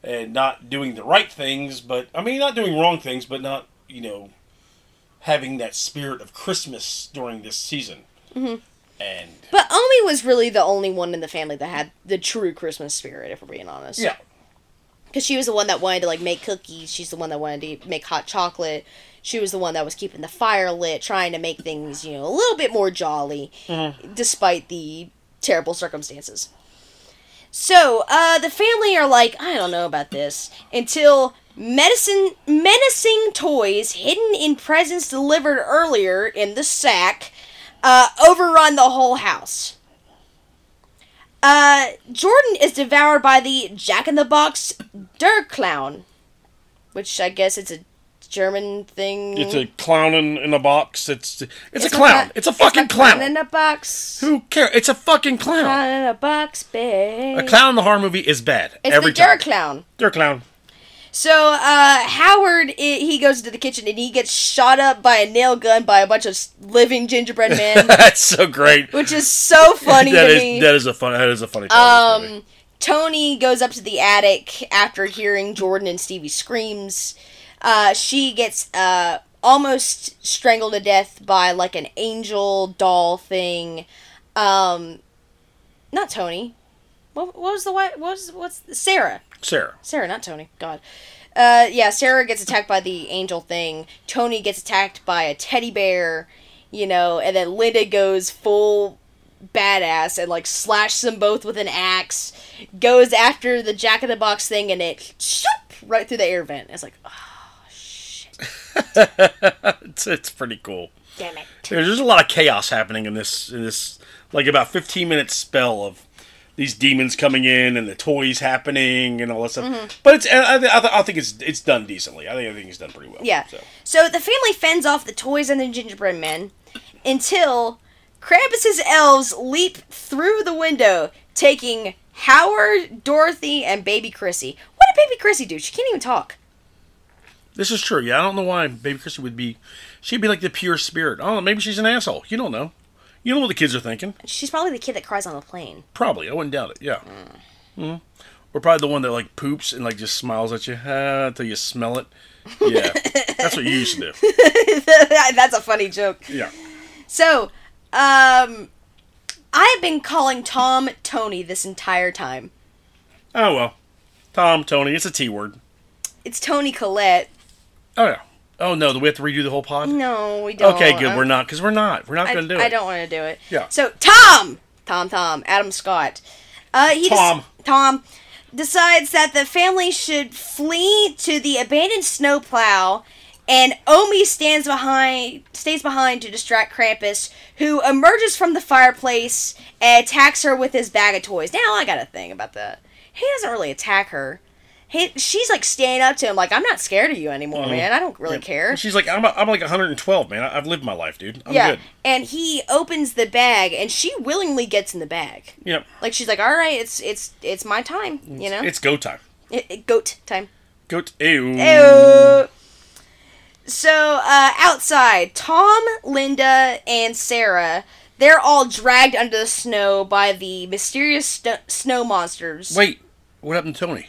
[SPEAKER 2] and not doing the right things, but I mean, not doing wrong things, but not, you know, having that spirit of Christmas during this season. Mm-hmm. And
[SPEAKER 1] but Omi was really the only one in the family that had the true Christmas spirit. If we're being honest,
[SPEAKER 2] yeah,
[SPEAKER 1] because she was the one that wanted to like make cookies. She's the one that wanted to make hot chocolate. She was the one that was keeping the fire lit, trying to make things you know a little bit more jolly, despite the terrible circumstances. So uh, the family are like, I don't know about this until medicine menacing toys hidden in presents delivered earlier in the sack uh, overrun the whole house. Uh, Jordan is devoured by the Jack in the Box Der Clown, which I guess it's a German thing.
[SPEAKER 2] it's a clown in, in a box. It's it's, a clown. it's a fucking
[SPEAKER 1] a
[SPEAKER 2] clown.
[SPEAKER 1] in a box.
[SPEAKER 2] Who cares? It's a fucking clown.
[SPEAKER 1] Clown in a box, babe.
[SPEAKER 2] A clown in the horror movie is bad
[SPEAKER 1] It's
[SPEAKER 2] every
[SPEAKER 1] the
[SPEAKER 2] time.
[SPEAKER 1] Clown.
[SPEAKER 2] Der clown.
[SPEAKER 1] So uh, Howard, he goes into the kitchen and he gets shot up by a nail gun by a bunch of living gingerbread men,
[SPEAKER 2] That's so great.
[SPEAKER 1] which is so funny
[SPEAKER 2] That
[SPEAKER 1] to
[SPEAKER 2] is
[SPEAKER 1] me.
[SPEAKER 2] that is a fun that is a funny part of this movie.
[SPEAKER 1] Um, Tony goes up to the attic after hearing Jordan and Stevie screams. Uh, she gets uh, almost strangled to death by like an angel doll thing. Um, not Tony. What, what was the what was what's Sarah?
[SPEAKER 2] Sarah.
[SPEAKER 1] Sarah, not Tony. God. Uh, yeah, Sarah gets attacked by the angel thing. Tony gets attacked by a teddy bear, you know, and then Linda goes full badass and like slashes them both with an axe. Goes after the Jack in the Box thing and it shoop, right through the air vent. It's like, oh
[SPEAKER 2] It's it's pretty cool.
[SPEAKER 1] damn it.
[SPEAKER 2] There's, there's a lot of chaos happening in this in this like about 15 minute spell of these demons coming in and the toys happening and all that stuff.
[SPEAKER 1] Mm-hmm.
[SPEAKER 2] But it's I, I, I think it's it's done decently. I think everything's done pretty well.
[SPEAKER 1] Yeah.
[SPEAKER 2] So.
[SPEAKER 1] So the family fends off the toys and the gingerbread men until Krampus's elves leap through the window, taking Howard, Dorothy, and baby Chrissy. What did baby Chrissy do? She can't even talk.
[SPEAKER 2] This is true. Yeah, I don't know why Baby Chrissy would be. She'd be like the pure spirit. I don't know. Maybe she's an asshole. You don't know. You know what the kids are thinking.
[SPEAKER 1] She's probably the kid that cries on the plane.
[SPEAKER 2] Probably. I wouldn't doubt it. Yeah. Mm. Or probably the one that like poops and like just smiles at you ah, until you smell it. Yeah, that's what you used to do.
[SPEAKER 1] That's a funny joke.
[SPEAKER 2] Yeah.
[SPEAKER 1] So, um, I've been calling Tom Tony this entire time.
[SPEAKER 2] Oh well. Tom, Tony, it's a T word.
[SPEAKER 1] It's Toni Collette.
[SPEAKER 2] Oh yeah. Oh no, do we have to redo the whole pod?
[SPEAKER 1] No, we don't.
[SPEAKER 2] Okay, good.
[SPEAKER 1] I'm-
[SPEAKER 2] We're not because we're not. We're not going to do
[SPEAKER 1] I
[SPEAKER 2] it.
[SPEAKER 1] I don't want to do it.
[SPEAKER 2] Yeah.
[SPEAKER 1] So Tom, Tom, Tom, Adam Scott, uh, he des-
[SPEAKER 2] Tom.
[SPEAKER 1] Tom decides that the family should flee to the abandoned snowplow, and Omi stands behind, stays behind to distract Krampus, who emerges from the fireplace and attacks her with his bag of toys. Now I got a thing about that. He doesn't really attack her. He, she's like standing up to him, like I'm not scared of you anymore, man. I don't really care.
[SPEAKER 2] She's like, I'm, I'm like 112, man. I- I've lived my life, dude. I'm
[SPEAKER 1] yeah,
[SPEAKER 2] good.
[SPEAKER 1] and he opens the bag, and she willingly gets in the bag.
[SPEAKER 2] Yep.
[SPEAKER 1] Like she's like, "All right, it's it's it's my time," you know.
[SPEAKER 2] It's go time.
[SPEAKER 1] It- it- goat time.
[SPEAKER 2] Goat. Ew.
[SPEAKER 1] Ew. So uh, outside, Tom, Linda, and Sarah. They're all dragged under the snow by the mysterious st- snow monsters.
[SPEAKER 2] Wait, what happened to Tony?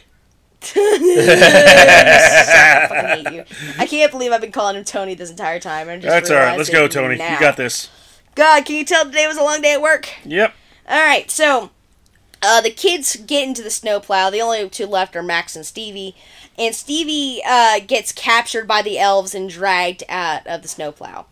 [SPEAKER 1] I fucking hate you. I can't believe I've been calling him Tony this entire time. Just
[SPEAKER 2] That's all right. Let's go, Tony.
[SPEAKER 1] now.
[SPEAKER 2] You got this.
[SPEAKER 1] God, can you tell today was a long day at work?
[SPEAKER 2] Yep.
[SPEAKER 1] All right, so uh, the kids get into the snowplow. The only two left are Max and Stevie, and Stevie uh, gets captured by the elves and dragged out of the snowplow.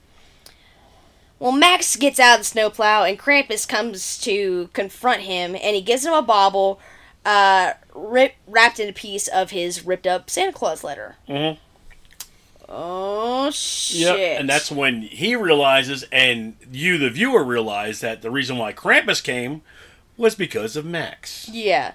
[SPEAKER 1] Well, Max gets out of the snowplow, and Krampus comes to confront him, and he gives him a bauble uh, rip, wrapped in a piece of his ripped up Santa Claus letter.
[SPEAKER 2] Mhm.
[SPEAKER 1] Oh, shit.
[SPEAKER 2] And that's when he realizes, and you, the viewer, realize that the reason why Krampus came was because of Max.
[SPEAKER 1] Yeah.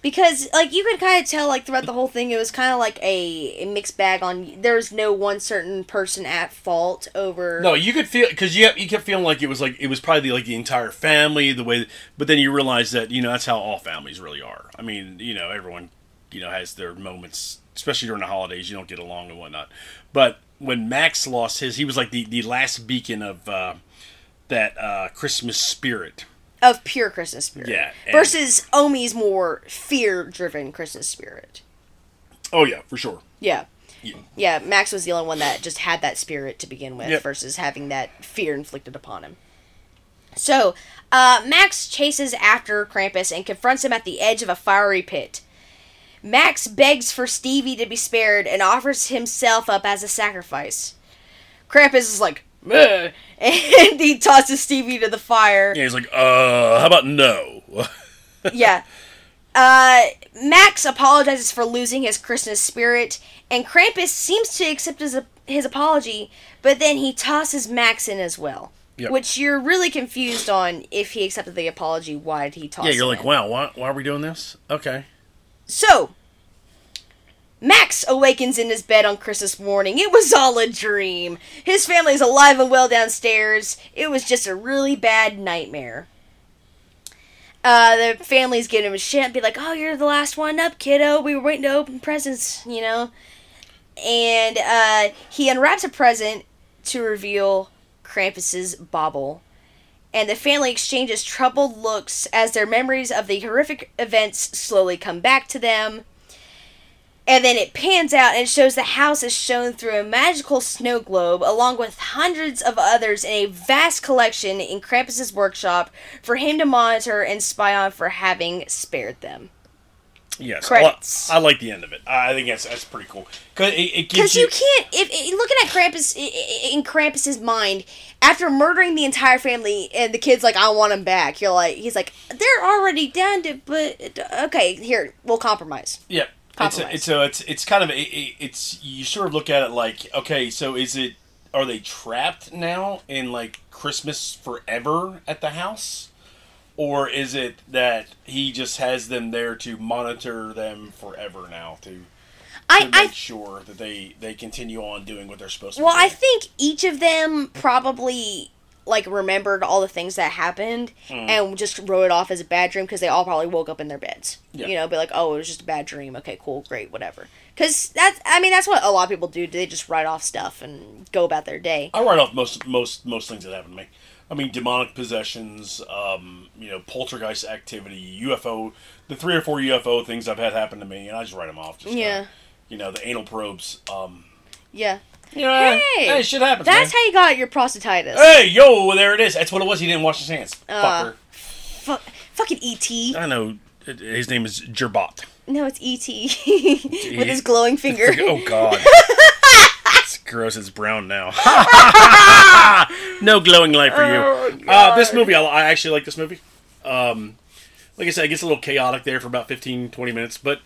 [SPEAKER 1] Because, like, you could kind of tell, like, throughout the whole thing, it was kind of like a, a mixed bag on. There's no one certain person at fault over.
[SPEAKER 2] No, you could feel because you you kept feeling like it was like it was probably like the entire family the way, but then you realize that you know that's how all families really are. I mean, you know, everyone you know has their moments, especially during the holidays. You don't get along and whatnot. But when Max lost his, he was like the the last beacon of uh, that uh, Christmas spirit.
[SPEAKER 1] Of pure Christmas spirit.
[SPEAKER 2] Yeah,
[SPEAKER 1] Versus Omi's more fear driven Christmas spirit.
[SPEAKER 2] Oh yeah, for sure.
[SPEAKER 1] Yeah.
[SPEAKER 2] Yeah.
[SPEAKER 1] Yeah, Max was the only one that just had that spirit to begin with
[SPEAKER 2] Yep.
[SPEAKER 1] versus having that fear inflicted upon him. So, uh, Max chases after Krampus and confronts him at the edge of a fiery pit. Max begs for Stevie to be spared and offers himself up as a sacrifice. Krampus is like, and he tosses Stevie to the fire.
[SPEAKER 2] Yeah, he's like, uh, how about no?
[SPEAKER 1] yeah. Uh, Max apologizes for losing his Christmas spirit, and Krampus seems to accept his, his apology, but then he tosses Max in as well.
[SPEAKER 2] Yep.
[SPEAKER 1] Which you're really confused on if he accepted the apology, why did he toss
[SPEAKER 2] yeah, you're like,
[SPEAKER 1] in?
[SPEAKER 2] wow, why, why are we doing this? Okay.
[SPEAKER 1] So, Max awakens in his bed on Christmas morning. It was all a dream. His family's alive and well downstairs. It was just a really bad nightmare. Uh, the family's giving him a shit and be like, oh, you're the last one up, kiddo. We were waiting to open presents, you know? And uh, he unwraps a present to reveal Krampus's bauble. And the family exchanges troubled looks as their memories of the horrific events slowly come back to them. And then it pans out and shows the house is shown through a magical snow globe, along with hundreds of others in a vast collection in Krampus's workshop for him to monitor and spy on for having spared them.
[SPEAKER 2] Yes.
[SPEAKER 1] Credits.
[SPEAKER 2] I, I like the end of it. I think that's that's pretty cool. Cause it, it gives
[SPEAKER 1] Because
[SPEAKER 2] you,
[SPEAKER 1] you can't, if, if looking at Krampus in Krampus's mind, after murdering the entire family, and the kid's like, "I want him back," you're like, he's like, "They're already down to, but okay, here we'll compromise."
[SPEAKER 2] Yeah. It's a, it's a, it's it's kind of a, it's you sort of look at it like okay so is it are they trapped now in like Christmas forever at the house? Or is it that he just has them there to monitor them forever now to, to
[SPEAKER 1] I,
[SPEAKER 2] make
[SPEAKER 1] I
[SPEAKER 2] sure that they they continue on doing what they're supposed to
[SPEAKER 1] Well, I think each of them probably like remembered all the things that happened
[SPEAKER 2] Hmm.
[SPEAKER 1] and just wrote it off as a bad dream because they all probably woke up in their beds.
[SPEAKER 2] Yeah.
[SPEAKER 1] You know, be like, "Oh, it was just a bad dream." Okay, cool, great, whatever. Because that's, I mean, that's what a lot of people do. They just write off stuff and go about their day.
[SPEAKER 2] I write off most most most things that happen to me. I mean, demonic possessions, um, you know, poltergeist activity, UFO, the three or four UFO things I've had happen to me, and I just write them off. Just
[SPEAKER 1] Yeah.
[SPEAKER 2] kinda, you know, the anal probes. Um,
[SPEAKER 1] Yeah.
[SPEAKER 2] Yeah,
[SPEAKER 1] Hey,
[SPEAKER 2] hey, shit happens.
[SPEAKER 1] That's
[SPEAKER 2] man.
[SPEAKER 1] how you got your prostatitis.
[SPEAKER 2] Hey, yo, there it is. That's what it was. He didn't wash his hands.
[SPEAKER 1] Uh.
[SPEAKER 2] Fucker.
[SPEAKER 1] Fu- fucking ET.
[SPEAKER 2] I know. His name is Gerbot.
[SPEAKER 1] No, it's ET with his glowing finger.
[SPEAKER 2] Oh God. it's gross. It's brown now. no glowing light for
[SPEAKER 1] Oh,
[SPEAKER 2] you. Uh, this movie, I, I actually like this movie. Um, like I said, it gets a little chaotic there for about 15, 20 minutes, but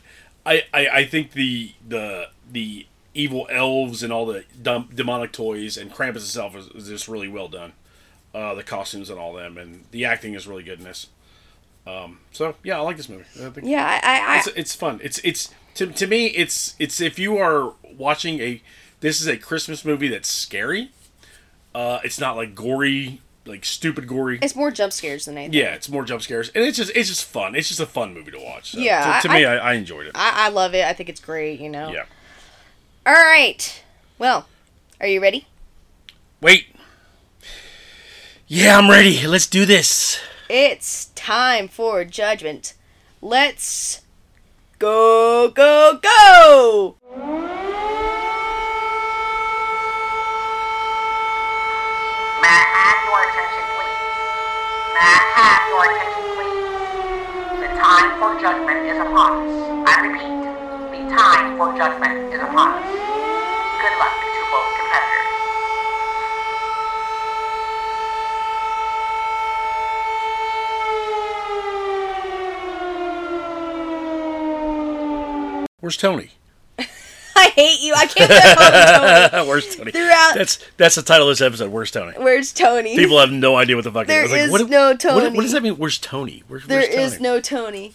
[SPEAKER 2] I, I, I think the the the evil elves and all the dumb, demonic toys and Krampus itself is, is just really well done. Uh, the costumes and all them, and the acting is really good in this. Um, so yeah, I like this movie. I think
[SPEAKER 1] Yeah, I, I,
[SPEAKER 2] it's, it's fun. It's it's to, to me it's it's if you are watching a this is a Christmas movie that's scary. Uh, it's not like gory, like stupid gory.
[SPEAKER 1] it's more jump scares than anything.
[SPEAKER 2] yeah, it's more jump scares, and it's just it's just fun. It's just a fun movie to watch. So,
[SPEAKER 1] Yeah,
[SPEAKER 2] to, to
[SPEAKER 1] I-
[SPEAKER 2] me, I, I enjoyed it.
[SPEAKER 1] I, I love it. I think it's great. You know.
[SPEAKER 2] yeah.
[SPEAKER 1] All right. Well, are you ready?
[SPEAKER 2] Wait. Yeah, I'm ready. Let's do this.
[SPEAKER 1] It's time for judgment. Let's go, go, go!
[SPEAKER 3] May I have your attention, please? May I have your attention, please? The time for judgment is upon us. I repeat, the time for judgment is upon us. Good luck to both competitors.
[SPEAKER 2] Where's Tony?
[SPEAKER 1] I hate you. I can't get Tony.
[SPEAKER 2] Where's Tony?
[SPEAKER 1] Throughout
[SPEAKER 2] that's that's the title of this episode. Where's Tony?
[SPEAKER 1] Where's Tony?
[SPEAKER 2] People have no idea what the fuck.
[SPEAKER 1] There
[SPEAKER 2] it is.
[SPEAKER 1] is like,
[SPEAKER 2] what,
[SPEAKER 1] no Tony.
[SPEAKER 2] What, what, does that mean? Where's Tony? Where,
[SPEAKER 1] there
[SPEAKER 2] where's Tony?
[SPEAKER 1] is no Tony.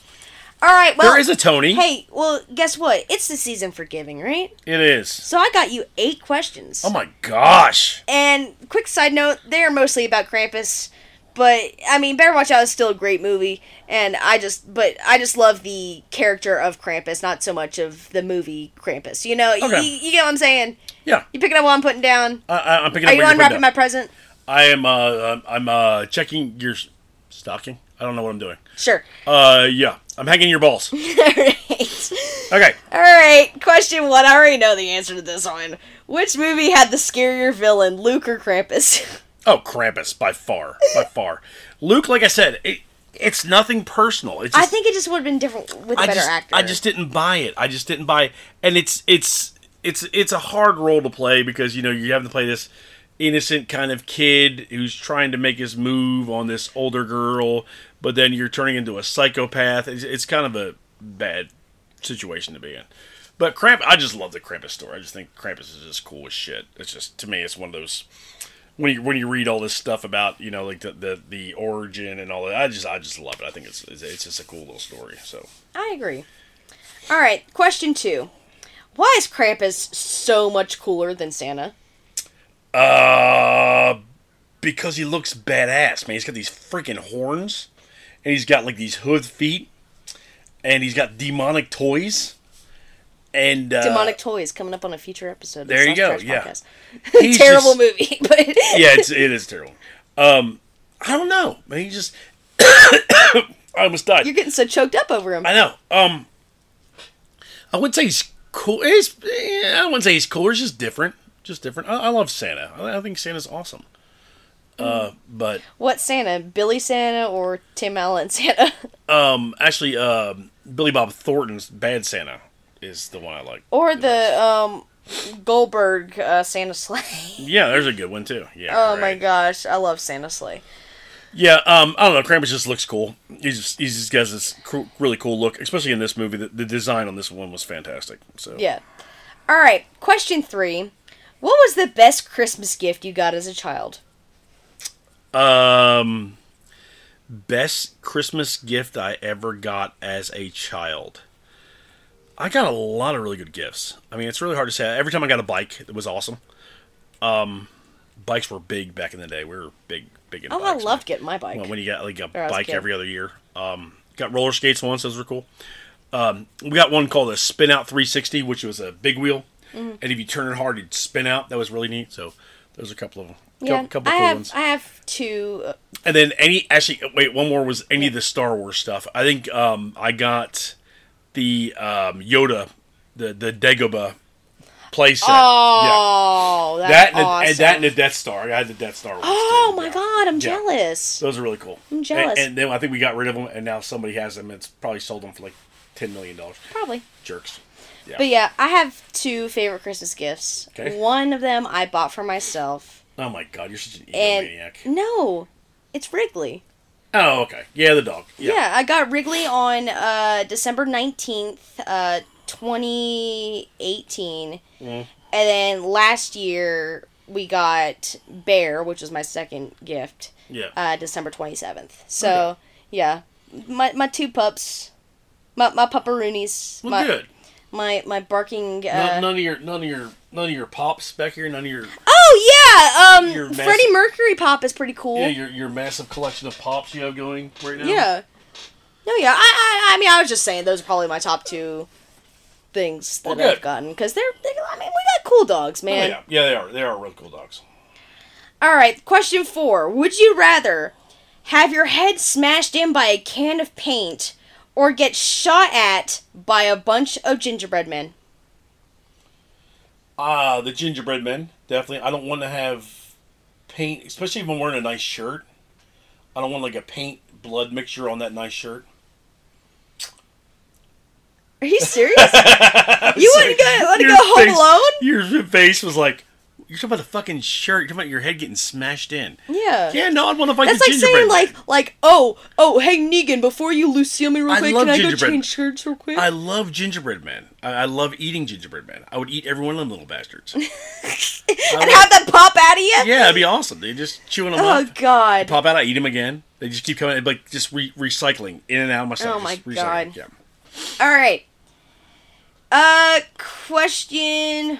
[SPEAKER 1] All right. Well,
[SPEAKER 2] There is a Tony.
[SPEAKER 1] Hey, well, guess what? It's the season for giving, right?
[SPEAKER 2] It is.
[SPEAKER 1] So I got you eight questions.
[SPEAKER 2] Oh my gosh.
[SPEAKER 1] And quick side note, they are mostly about Krampus. But I mean, Better Watch Out is still a great movie, and I just, but I just love the character of Krampus, not so much of the movie Krampus. You know,
[SPEAKER 2] Okay.
[SPEAKER 1] you, you get what I'm saying?
[SPEAKER 2] Yeah.
[SPEAKER 1] You picking up what I'm putting down?
[SPEAKER 2] I, I, I'm picking
[SPEAKER 1] Are
[SPEAKER 2] up
[SPEAKER 1] you unwrapping my present?
[SPEAKER 2] I am. Uh, I'm- I'm uh, checking your stocking. I don't know what I'm doing.
[SPEAKER 1] Sure.
[SPEAKER 2] Uh, yeah. I'm hanging your balls.
[SPEAKER 1] All right.
[SPEAKER 2] Okay.
[SPEAKER 1] All right. Question one. I already know the answer to this one. Which movie had the scarier villain, Luke or Krampus?
[SPEAKER 2] Oh, Krampus by far, by far. Luke, like I said, it, it's nothing personal. It's
[SPEAKER 1] I think it just would have been different with a
[SPEAKER 2] I
[SPEAKER 1] better
[SPEAKER 2] just,
[SPEAKER 1] actor.
[SPEAKER 2] I just didn't buy it. I just didn't buy it. And it's it's it's it's a hard role to play because you know you have to play this innocent kind of kid who's trying to make his move on this older girl, but then you're turning into a psychopath. It's, it's kind of a bad situation to be in. But Kramp, I just love the Krampus story. I just think Krampus is just cool as shit. It's just to me, it's one of those when you when you read all this stuff about you know like the the, the origin and all that. I just I just love it. I think it's it's, just a cool little story. So.
[SPEAKER 1] I agree. All right, question two. Why is Krampus so much cooler than Santa?
[SPEAKER 2] Uh, because he looks badass, man. He's got these freaking horns, and he's got like these hood feet, and he's got demonic toys, and uh,
[SPEAKER 1] Demonic Toys coming up on a future episode. of the
[SPEAKER 2] there you go, yeah.
[SPEAKER 1] Terrible
[SPEAKER 2] just-
[SPEAKER 1] movie, but
[SPEAKER 2] yeah, it's it is terrible. Um, I don't know, man. He just I almost died.
[SPEAKER 1] you're getting so choked up over him.
[SPEAKER 2] I know. Um, I wouldn't say he's cool. He's I wouldn't say he's cool. He's just different. Just different. I, I love Santa. I, I think Santa's awesome. Uh, but
[SPEAKER 1] What Santa? Billy Santa or Tim Allen Santa?
[SPEAKER 2] Um, actually, um, Billy Bob Thornton's Bad Santa is the one I like.
[SPEAKER 1] or the um, Goldberg uh, Santa's Slay?
[SPEAKER 2] Yeah, there's a good one too. Yeah.
[SPEAKER 1] Oh my gosh, I love Santa's Slay.
[SPEAKER 2] Yeah. Um, I don't know. Krampus just looks cool. He's just, he's just got this cool, really cool look, especially in this movie. The, the design on this one was fantastic. So
[SPEAKER 1] Yeah. All right, question three. What was the best Christmas gift you got as a child?
[SPEAKER 2] Um, best Christmas gift I ever got as a child. I got a lot of really good gifts. I mean, it's really hard to say. Every time I got a bike, it was awesome. Um, bikes were big back in the day. We were big, big in
[SPEAKER 1] Oh,
[SPEAKER 2] bikes.
[SPEAKER 1] I loved getting my bike.
[SPEAKER 2] Well, when you got like a
[SPEAKER 1] Or was a
[SPEAKER 2] bike every other year. Um, got roller skates once; those were cool. Um, we got one called a Spin Out 360, which was a big wheel,
[SPEAKER 1] Mm-hmm.
[SPEAKER 2] and if you turn it hard, it'd spin out. That was really neat. So those are a couple of
[SPEAKER 1] yeah,
[SPEAKER 2] couple, couple
[SPEAKER 1] I
[SPEAKER 2] cool
[SPEAKER 1] have
[SPEAKER 2] ones.
[SPEAKER 1] I have two. uh,
[SPEAKER 2] And then any actually wait, one more was any of the Star Wars stuff. I think um, I got the um, Yoda, the the Dagobah playset.
[SPEAKER 1] Oh,
[SPEAKER 2] yeah.
[SPEAKER 1] that's
[SPEAKER 2] That and,
[SPEAKER 1] awesome.
[SPEAKER 2] and that and the Death Star. I had the Death Star. Ones
[SPEAKER 1] oh
[SPEAKER 2] too.
[SPEAKER 1] my
[SPEAKER 2] Yeah.
[SPEAKER 1] god, I'm
[SPEAKER 2] Yeah.
[SPEAKER 1] jealous.
[SPEAKER 2] Those are really cool.
[SPEAKER 1] I'm jealous.
[SPEAKER 2] And, and then I think we got rid of them, and now somebody has them. It's probably sold them for like ten million dollars.
[SPEAKER 1] Probably.
[SPEAKER 2] Jerks. Yeah.
[SPEAKER 1] But yeah, I have two favorite Christmas gifts.
[SPEAKER 2] Okay.
[SPEAKER 1] One of them I bought for myself,
[SPEAKER 2] oh my god, you're such an egomaniac.
[SPEAKER 1] no, it's Wrigley.
[SPEAKER 2] Oh okay. Yeah, the dog.
[SPEAKER 1] Yeah.
[SPEAKER 2] Yeah.
[SPEAKER 1] I got Wrigley on uh, December 19th, uh, 2018.
[SPEAKER 2] Mhm.
[SPEAKER 1] And then last year we got Bear, which was my second gift,
[SPEAKER 2] Yeah.
[SPEAKER 1] uh, December 27th. So, yeah, my, my two pups, my, my pupperoonies,
[SPEAKER 2] well,
[SPEAKER 1] my,
[SPEAKER 2] good.
[SPEAKER 1] My, my barking.
[SPEAKER 2] None,
[SPEAKER 1] Uh,
[SPEAKER 2] none of your none of your none of your pops back here. None of your
[SPEAKER 1] oh, yeah!
[SPEAKER 2] Your
[SPEAKER 1] Um,
[SPEAKER 2] massive-
[SPEAKER 1] Freddie Mercury pop is pretty cool.
[SPEAKER 2] yeah your your massive collection of pops you have going right now.
[SPEAKER 1] Yeah. No, yeah. I, I, I mean, I was just saying those are probably my top two things that
[SPEAKER 2] Well.
[SPEAKER 1] I've gotten because they're, they I mean, we got cool dogs, man.
[SPEAKER 2] Oh,
[SPEAKER 1] man.
[SPEAKER 2] yeah. Yeah, they are. They are real cool dogs.
[SPEAKER 1] All right, question four: Would you rather have your head smashed in by a can of paint or get shot at by a bunch of gingerbread men?
[SPEAKER 2] Ah, the gingerbread men definitely. I don't want to have paint, especially if I'm wearing a nice shirt. I don't want like a paint blood mixture on that nice shirt.
[SPEAKER 1] Are you serious? you wouldn't go, want to go home
[SPEAKER 2] face-
[SPEAKER 1] alone?
[SPEAKER 2] Your face was like, you're talking about the fucking shirt. You're talking about your head getting smashed in.
[SPEAKER 1] Yeah.
[SPEAKER 2] Yeah, no, I'd want to fight
[SPEAKER 1] That's
[SPEAKER 2] the
[SPEAKER 1] like
[SPEAKER 2] gingerbread
[SPEAKER 1] saying
[SPEAKER 2] man.
[SPEAKER 1] like like oh oh hey Negan before you Lucille me real
[SPEAKER 2] I
[SPEAKER 1] quick
[SPEAKER 2] love
[SPEAKER 1] can I go
[SPEAKER 2] gingerbread.
[SPEAKER 1] change shirts real quick?
[SPEAKER 2] I love gingerbread man. I, I love eating gingerbread man. I would eat every one of them little bastards.
[SPEAKER 1] and have that pop out of you?
[SPEAKER 2] yeah, it'd be awesome. They just chewing them up.
[SPEAKER 1] Oh
[SPEAKER 2] up.
[SPEAKER 1] God.
[SPEAKER 2] Pop out. I eat them again. They just keep coming, like just re- recycling in and out of my stomach.
[SPEAKER 1] Oh my
[SPEAKER 2] just recycling.
[SPEAKER 1] God.
[SPEAKER 2] Yeah.
[SPEAKER 1] All right. Uh, question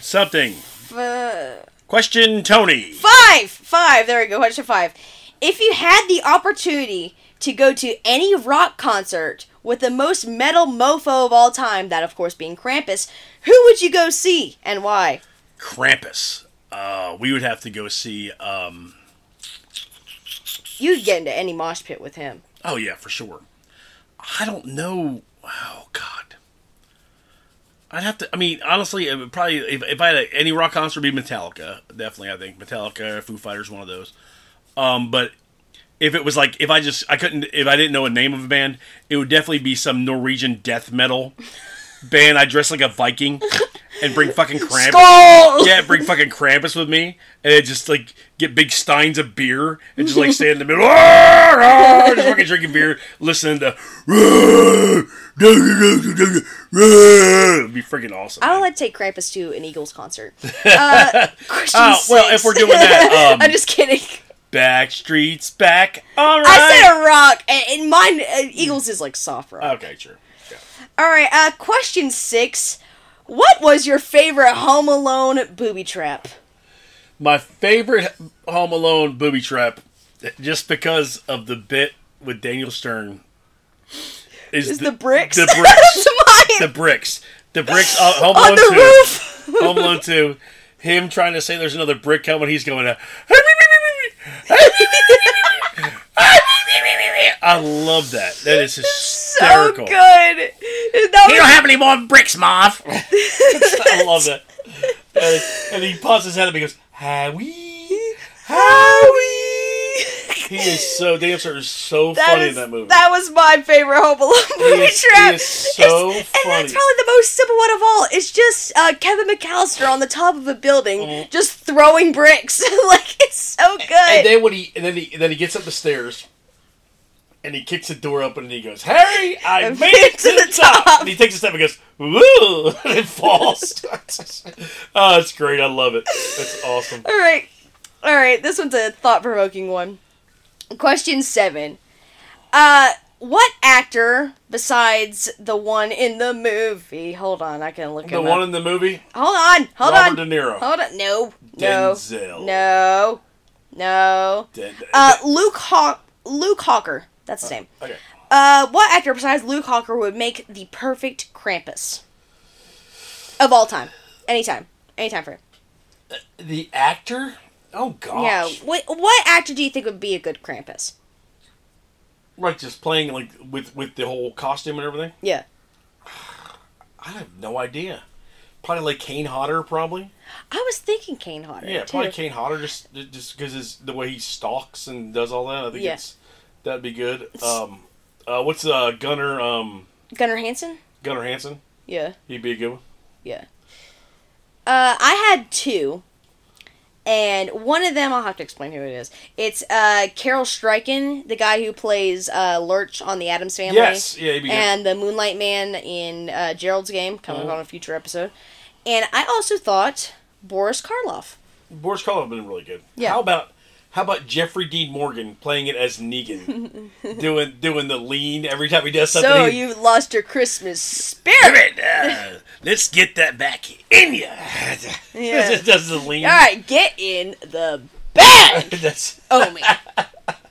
[SPEAKER 2] Something.
[SPEAKER 1] uh,
[SPEAKER 2] Question, Tony.
[SPEAKER 1] five. Five. There we go. Question five. If you had the opportunity to go to any rock concert with the most metal mofo of all time, that of course being Krampus, who would you go see and why?
[SPEAKER 2] Krampus. Uh, we would have to go see. Um,
[SPEAKER 1] You'd get into any mosh pit with him.
[SPEAKER 2] oh yeah, for sure. I don't know. Oh God. I'd have to. I mean, honestly, it would probably if, if I had a, any rock concert, it'd be Metallica. Definitely, I think Metallica, Foo Fighters, one of those. Um, but if it was like if I just I couldn't if I didn't know a name of a band, it would definitely be some Norwegian death metal band. I dress like a Viking and bring fucking Krampus.
[SPEAKER 1] Skull!
[SPEAKER 2] Yeah, bring fucking Krampus with me, and it just like get big steins of beer and just like stand in the middle, "Ah, ah," just fucking drinking beer, listening to. It'd be freaking awesome.
[SPEAKER 1] I would like to take Krampus to an Eagles concert. Uh, question
[SPEAKER 2] Oh, well, if we're doing that, um,
[SPEAKER 1] I'm just kidding.
[SPEAKER 2] Backstreet's back. All right.
[SPEAKER 1] I said a rock, and, and mine uh, Eagles is like soft rock.
[SPEAKER 2] Okay, sure. Yeah.
[SPEAKER 1] All right. Uh, question six. What was your favorite Home Alone booby trap?
[SPEAKER 2] My favorite Home Alone booby trap, just because of the bit with Daniel Stern, is,
[SPEAKER 1] Is the, bricks?
[SPEAKER 2] The bricks. The bricks. The bricks. Uh, Home
[SPEAKER 1] On
[SPEAKER 2] Alone
[SPEAKER 1] the
[SPEAKER 2] two.
[SPEAKER 1] roof.
[SPEAKER 2] Home Alone two. Him trying to say there's another brick coming. He's going to. I love that. That is
[SPEAKER 1] so
[SPEAKER 2] hysterical.
[SPEAKER 1] good. That
[SPEAKER 2] You
[SPEAKER 1] was-
[SPEAKER 2] don't have any more bricks, Marv. I love that. And, he pauses his head up and he goes, Howie, Howie. He is so, Daniel Stern is so
[SPEAKER 1] That
[SPEAKER 2] funny
[SPEAKER 1] is-
[SPEAKER 2] in that movie.
[SPEAKER 1] that was my favorite Home Alone movie
[SPEAKER 2] is- he
[SPEAKER 1] trap.
[SPEAKER 2] is so
[SPEAKER 1] It's-
[SPEAKER 2] funny.
[SPEAKER 1] And that's probably the most simple one of all. It's just uh, Kevin McCallister on the top of a building,
[SPEAKER 2] Mhm.
[SPEAKER 1] just throwing bricks. like it's so good.
[SPEAKER 2] And then when he and then he and then he gets up the stairs and he kicks the door open and he goes, Harry, I
[SPEAKER 1] I
[SPEAKER 2] made it to the top. And he takes a step and goes, Woo and it falls. oh, it's great. I love it. It's awesome.
[SPEAKER 1] all right, all right. This one's a thought-provoking one. Question seven. Uh, what actor besides the one in the movie? Hold on, I can look
[SPEAKER 2] The
[SPEAKER 1] him
[SPEAKER 2] one
[SPEAKER 1] up.
[SPEAKER 2] in the movie,
[SPEAKER 1] Hold on, hold
[SPEAKER 2] Robert
[SPEAKER 1] on,
[SPEAKER 2] De Niro.
[SPEAKER 1] hold on. No, no,
[SPEAKER 2] Denzel.
[SPEAKER 1] no, no.
[SPEAKER 2] Den-
[SPEAKER 1] Uh, Luke Haw- Luke Hawker. That's his name.
[SPEAKER 2] okay.
[SPEAKER 1] Uh, what actor besides Luke Hawker would make the perfect Krampus of all time? Anytime, anytime for him.
[SPEAKER 2] The actor? Oh gosh.
[SPEAKER 1] Yeah. What what actor do you think would be a good Krampus?
[SPEAKER 2] Like just playing like with with the whole costume and everything.
[SPEAKER 1] Yeah.
[SPEAKER 2] I have no idea. Probably like Kane Hodder, probably.
[SPEAKER 1] I was thinking Kane Hodder.
[SPEAKER 2] Yeah,
[SPEAKER 1] too.
[SPEAKER 2] probably Kane Hodder, just just because the way he stalks and does all that. I think
[SPEAKER 1] Yeah.
[SPEAKER 2] it's that'd be good. Um, uh, what's uh Gunnar? um
[SPEAKER 1] Gunnar Hansen.
[SPEAKER 2] Gunnar Hansen?
[SPEAKER 1] Yeah.
[SPEAKER 2] He'd be a good one.
[SPEAKER 1] Yeah. Uh, I had two, and one of them I'll have to explain who it is. It's uh Carel Struycken, the guy who plays uh Lurch on the Addams Family.
[SPEAKER 2] Yes, yeah, he'd be good.
[SPEAKER 1] and the Moonlight Man in uh, Gerald's Game, coming
[SPEAKER 2] Mhm.
[SPEAKER 1] on a future episode. And I also thought Boris Karloff.
[SPEAKER 2] Boris Karloff would been really good.
[SPEAKER 1] Yeah.
[SPEAKER 2] How about how about Jeffrey Dean Morgan playing it as Negan, doing doing the lean every time he does something.
[SPEAKER 1] So
[SPEAKER 2] he-
[SPEAKER 1] you lost your Christmas spirit.
[SPEAKER 2] uh, let's get that back in you.
[SPEAKER 1] Yeah.
[SPEAKER 2] Just does the lean.
[SPEAKER 1] All right, get in the bag,
[SPEAKER 2] That's.
[SPEAKER 1] Omi.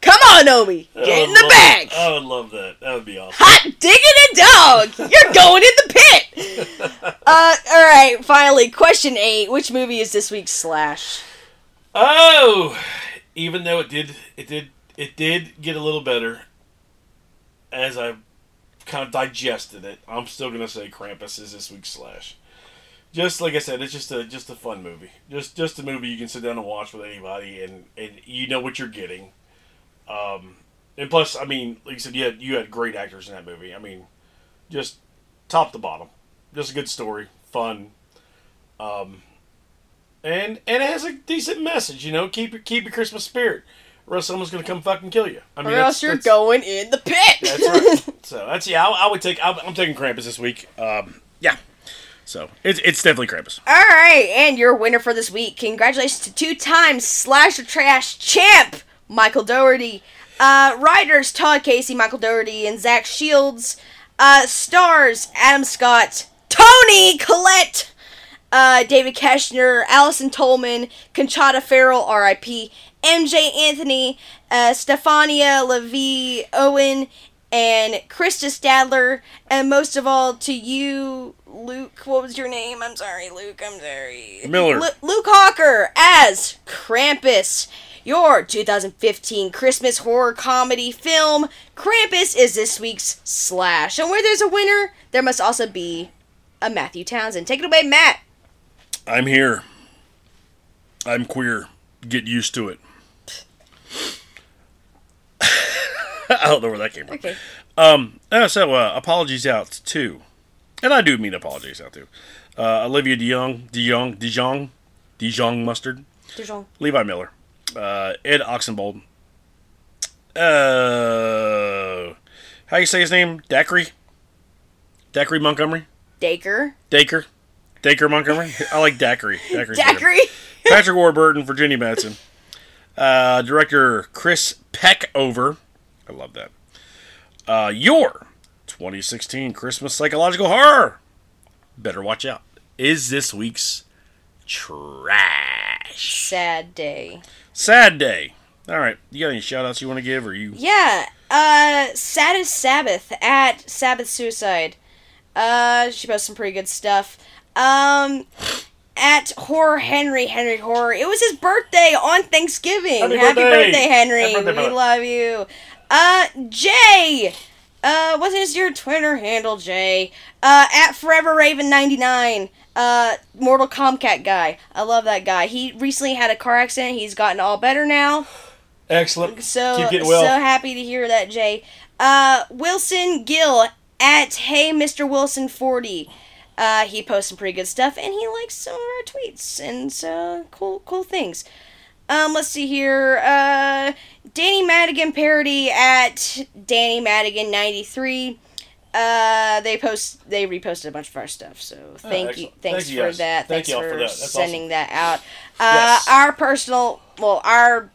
[SPEAKER 1] Come on, Omi, get in the bag.
[SPEAKER 2] I would love that. That would be awesome.
[SPEAKER 1] Hot digging a dog! You're going in the pit! Uh, alright, finally, question eight. Which movie is this week's Slash?
[SPEAKER 2] Oh, even though it did, it did, it did get a little better as I kind of digested it. I'm still gonna say Krampus is this week's slash. Just like I said, it's just a just a fun movie. Just just a movie you can sit down and watch with anybody, and and you know what you're getting. Um, and plus, I mean, like you said, you had you had great actors in that movie. I mean, just top to bottom, just a good story, fun. Um, and and it has a decent message. You know, keep your keep your Christmas spirit, or else someone's gonna come fucking kill you. I
[SPEAKER 1] Or
[SPEAKER 2] mean,
[SPEAKER 1] else you're
[SPEAKER 2] that's-
[SPEAKER 1] going in the pit.
[SPEAKER 2] That's right. so that's yeah. I, I would take. I, I'm taking Krampus this week. Um, yeah. So it's it's definitely Krampus.
[SPEAKER 1] All right, and your winner for this week. Congratulations to two times Slash or Trash champ Michael Dougherty. Uh, writers Todd Casey, Michael Dougherty, and Zach Shields. Uh, stars Adam Scott, Toni Collette, uh, David Koechner, Allison Tolman, Conchata Ferrell, R.I.P., Emjay Anthony, uh, Stefania LaVie Owen, and Krista Stadler, and most of all to you, Luke. What was your name? I'm sorry, Luke. I'm sorry.
[SPEAKER 2] Miller.
[SPEAKER 1] Lu- Luke Hawker as Krampus. Your 2015 Christmas horror comedy film, Krampus, is this week's slash. And where there's a winner, there must also be a Matthew Townsend. Take it away, Matt.
[SPEAKER 2] I'm here. I'm queer. Get used to it. I don't know where that came from.
[SPEAKER 1] Okay.
[SPEAKER 2] Um. uh, so uh, apologies out too, and I do mean apologies out too. Uh, Olivia DeJonge, DeJonge, Dijon, Dijon mustard.
[SPEAKER 1] Dijon.
[SPEAKER 2] Levi Miller, uh, Ed Oxenbould. Uh, how you say his name? Dacry. Dacry Montgomery.
[SPEAKER 1] Dacre.
[SPEAKER 2] Dacre. Dacre Montgomery. I like Dacre. Better.
[SPEAKER 1] Dacre.
[SPEAKER 2] Patrick Warburton, Virginia Madsen. Uh, director Chris Peckover. I love that. Uh, your 2016 Christmas psychological horror. Better watch out. Is this week's trash?
[SPEAKER 1] Sad day.
[SPEAKER 2] Sad day. All right. You got any shout outs you want to give or you?
[SPEAKER 1] Yeah. Uh, Saddest Sabbath at Sabbath Suicide. Uh, she posts some pretty good stuff. Um, at Horror Henry, Henry Horror. It was his birthday on Thanksgiving.
[SPEAKER 2] Happy
[SPEAKER 1] Happy
[SPEAKER 2] birthday.
[SPEAKER 1] birthday, Henry.
[SPEAKER 2] Happy birthday,
[SPEAKER 1] we love you. Uh, Jay. Uh, what is your Twitter handle, Jay? Uh, at Forever Raven 99. Uh, Mortal Comcat guy. I love that guy. He recently had a car accident. He's gotten all better now.
[SPEAKER 2] Excellent.
[SPEAKER 1] So
[SPEAKER 2] Keep getting well.
[SPEAKER 1] so happy to hear that, Jay. Uh, Wilson Gill at Hey Mr. Wilson forty. Uh, he posts some pretty good stuff, and he likes some of our tweets and so cool cool things. Um, let's see here. Uh, Danny Madigan parody at Danny Madigan ninety three. Uh, they post they reposted a bunch of our stuff, so thank you, thanks
[SPEAKER 2] Thank
[SPEAKER 1] for
[SPEAKER 2] guys.
[SPEAKER 1] that.
[SPEAKER 2] Thank
[SPEAKER 1] thanks for,
[SPEAKER 2] for that.
[SPEAKER 1] Sending that out. Uh,
[SPEAKER 2] Yes.
[SPEAKER 1] our personal, well, our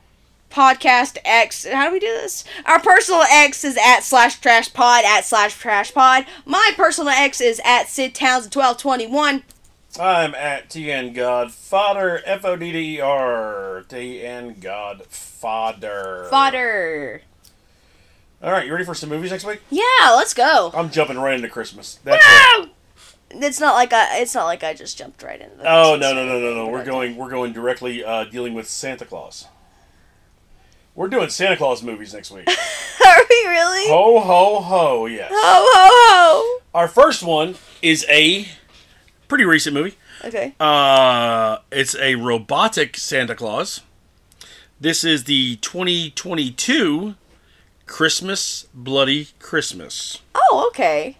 [SPEAKER 1] podcast X. How do we do this? Our personal X is at slash trash pod at slash trash pod. My personal X is at Syd Townsend twelve twenty one.
[SPEAKER 2] I'm at TN Godfather. F O D D E R. TN Godfather.
[SPEAKER 1] Fodder.
[SPEAKER 2] All right. You ready for some movies next week?
[SPEAKER 1] Yeah, let's go.
[SPEAKER 2] I'm jumping right into Christmas. That's it.
[SPEAKER 1] It's not like I. It's not like I just jumped right into. the
[SPEAKER 2] Oh
[SPEAKER 1] Christmas
[SPEAKER 2] no no no no no! We're going we're going directly uh, dealing with Santa Claus. We're doing Santa Claus movies next week.
[SPEAKER 1] Are we really?
[SPEAKER 2] ho ho ho! Yes.
[SPEAKER 1] Ho ho ho!
[SPEAKER 2] Our first one is a pretty recent movie.
[SPEAKER 1] Okay.
[SPEAKER 2] Uh, it's a robotic Santa Claus. This is the 2022 Christmas Bloody Christmas.
[SPEAKER 1] Oh okay.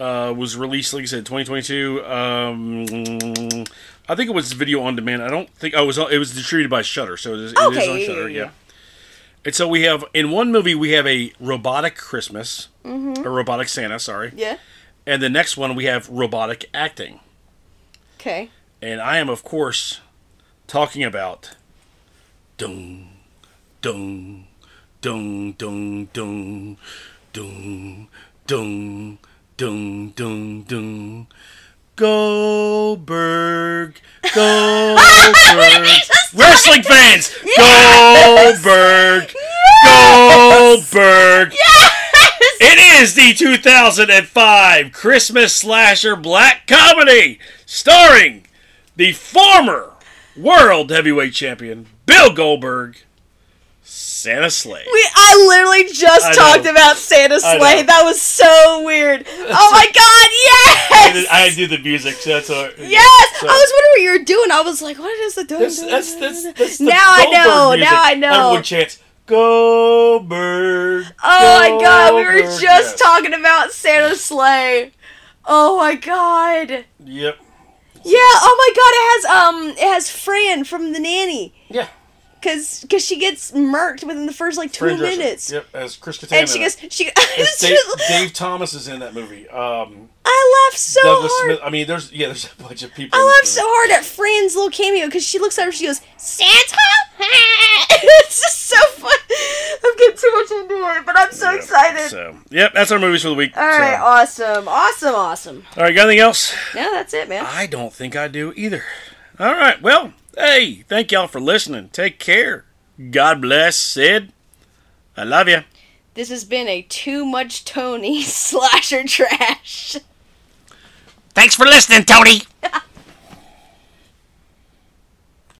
[SPEAKER 2] Uh, was released, like I said, 2022. Um, I think it was video on demand. I don't think oh, it was. It was distributed by Shudder, so it is, it is on Shudder.
[SPEAKER 1] yeah,
[SPEAKER 2] Yeah,
[SPEAKER 1] yeah.
[SPEAKER 2] And so we have in one movie we have a robotic Christmas, a robotic Santa. Sorry,
[SPEAKER 1] Yeah.
[SPEAKER 2] and the next one we have robotic acting.
[SPEAKER 1] Okay.
[SPEAKER 2] And I am, of course, talking about dung, dung, dung, dung, dung, dung, dung, dung, dung, dung. Goldberg, Goldberg. Wrestling fans, Goldberg, Goldberg. It is the 2005 Christmas slasher black comedy starring the former world heavyweight champion Bill Goldberg, Santa's Slay.
[SPEAKER 1] We, I literally just
[SPEAKER 2] I
[SPEAKER 1] talked
[SPEAKER 2] know.
[SPEAKER 1] about
[SPEAKER 2] Santa's
[SPEAKER 1] Slay. That was so weird. Oh my god,
[SPEAKER 2] I
[SPEAKER 1] yes!
[SPEAKER 2] did, I do the music, so that's a,
[SPEAKER 1] yes!
[SPEAKER 2] so-
[SPEAKER 1] I was wondering what you were doing. I was like, what is the doing?
[SPEAKER 2] That's, that's, that's, that's
[SPEAKER 1] now I know.
[SPEAKER 2] music.
[SPEAKER 1] Now I know.
[SPEAKER 2] Everyone chants Goldberg.
[SPEAKER 1] Oh my god, we were
[SPEAKER 2] Goldberg,"
[SPEAKER 1] just
[SPEAKER 2] yes.
[SPEAKER 1] talking about Santa's Slay. Oh my god.
[SPEAKER 2] Yep.
[SPEAKER 1] Yeah. Oh my god! It has um, it has Fran from the nanny.
[SPEAKER 2] Yeah.
[SPEAKER 1] Cause, cause she gets murked within the first like two
[SPEAKER 2] Fran Drescher.
[SPEAKER 1] minutes,
[SPEAKER 2] Yep, as Chris Kattan.
[SPEAKER 1] and she goes, she.
[SPEAKER 2] Dave, Dave Thomas is in that movie. Um,
[SPEAKER 1] I laughed so
[SPEAKER 2] Douglas
[SPEAKER 1] hard.
[SPEAKER 2] Smith. I mean, there's yeah, there's a bunch of people.
[SPEAKER 1] I laughed so hard at Fran's little cameo because she looks at her, she goes, Santa. it's just so fun. I'm getting too much into it, but I'm so
[SPEAKER 2] Yeah,
[SPEAKER 1] excited.
[SPEAKER 2] So, yep, that's our movies for the week.
[SPEAKER 1] All right,
[SPEAKER 2] so.
[SPEAKER 1] awesome, awesome, awesome.
[SPEAKER 2] All right, got anything else?
[SPEAKER 1] No, that's it, man.
[SPEAKER 2] I don't think I do either. All right, well, hey, thank y'all for listening. Take care. God bless, Syd. I love you.
[SPEAKER 1] This has been a too much Tony slasher trash.
[SPEAKER 4] Thanks for listening, Tony.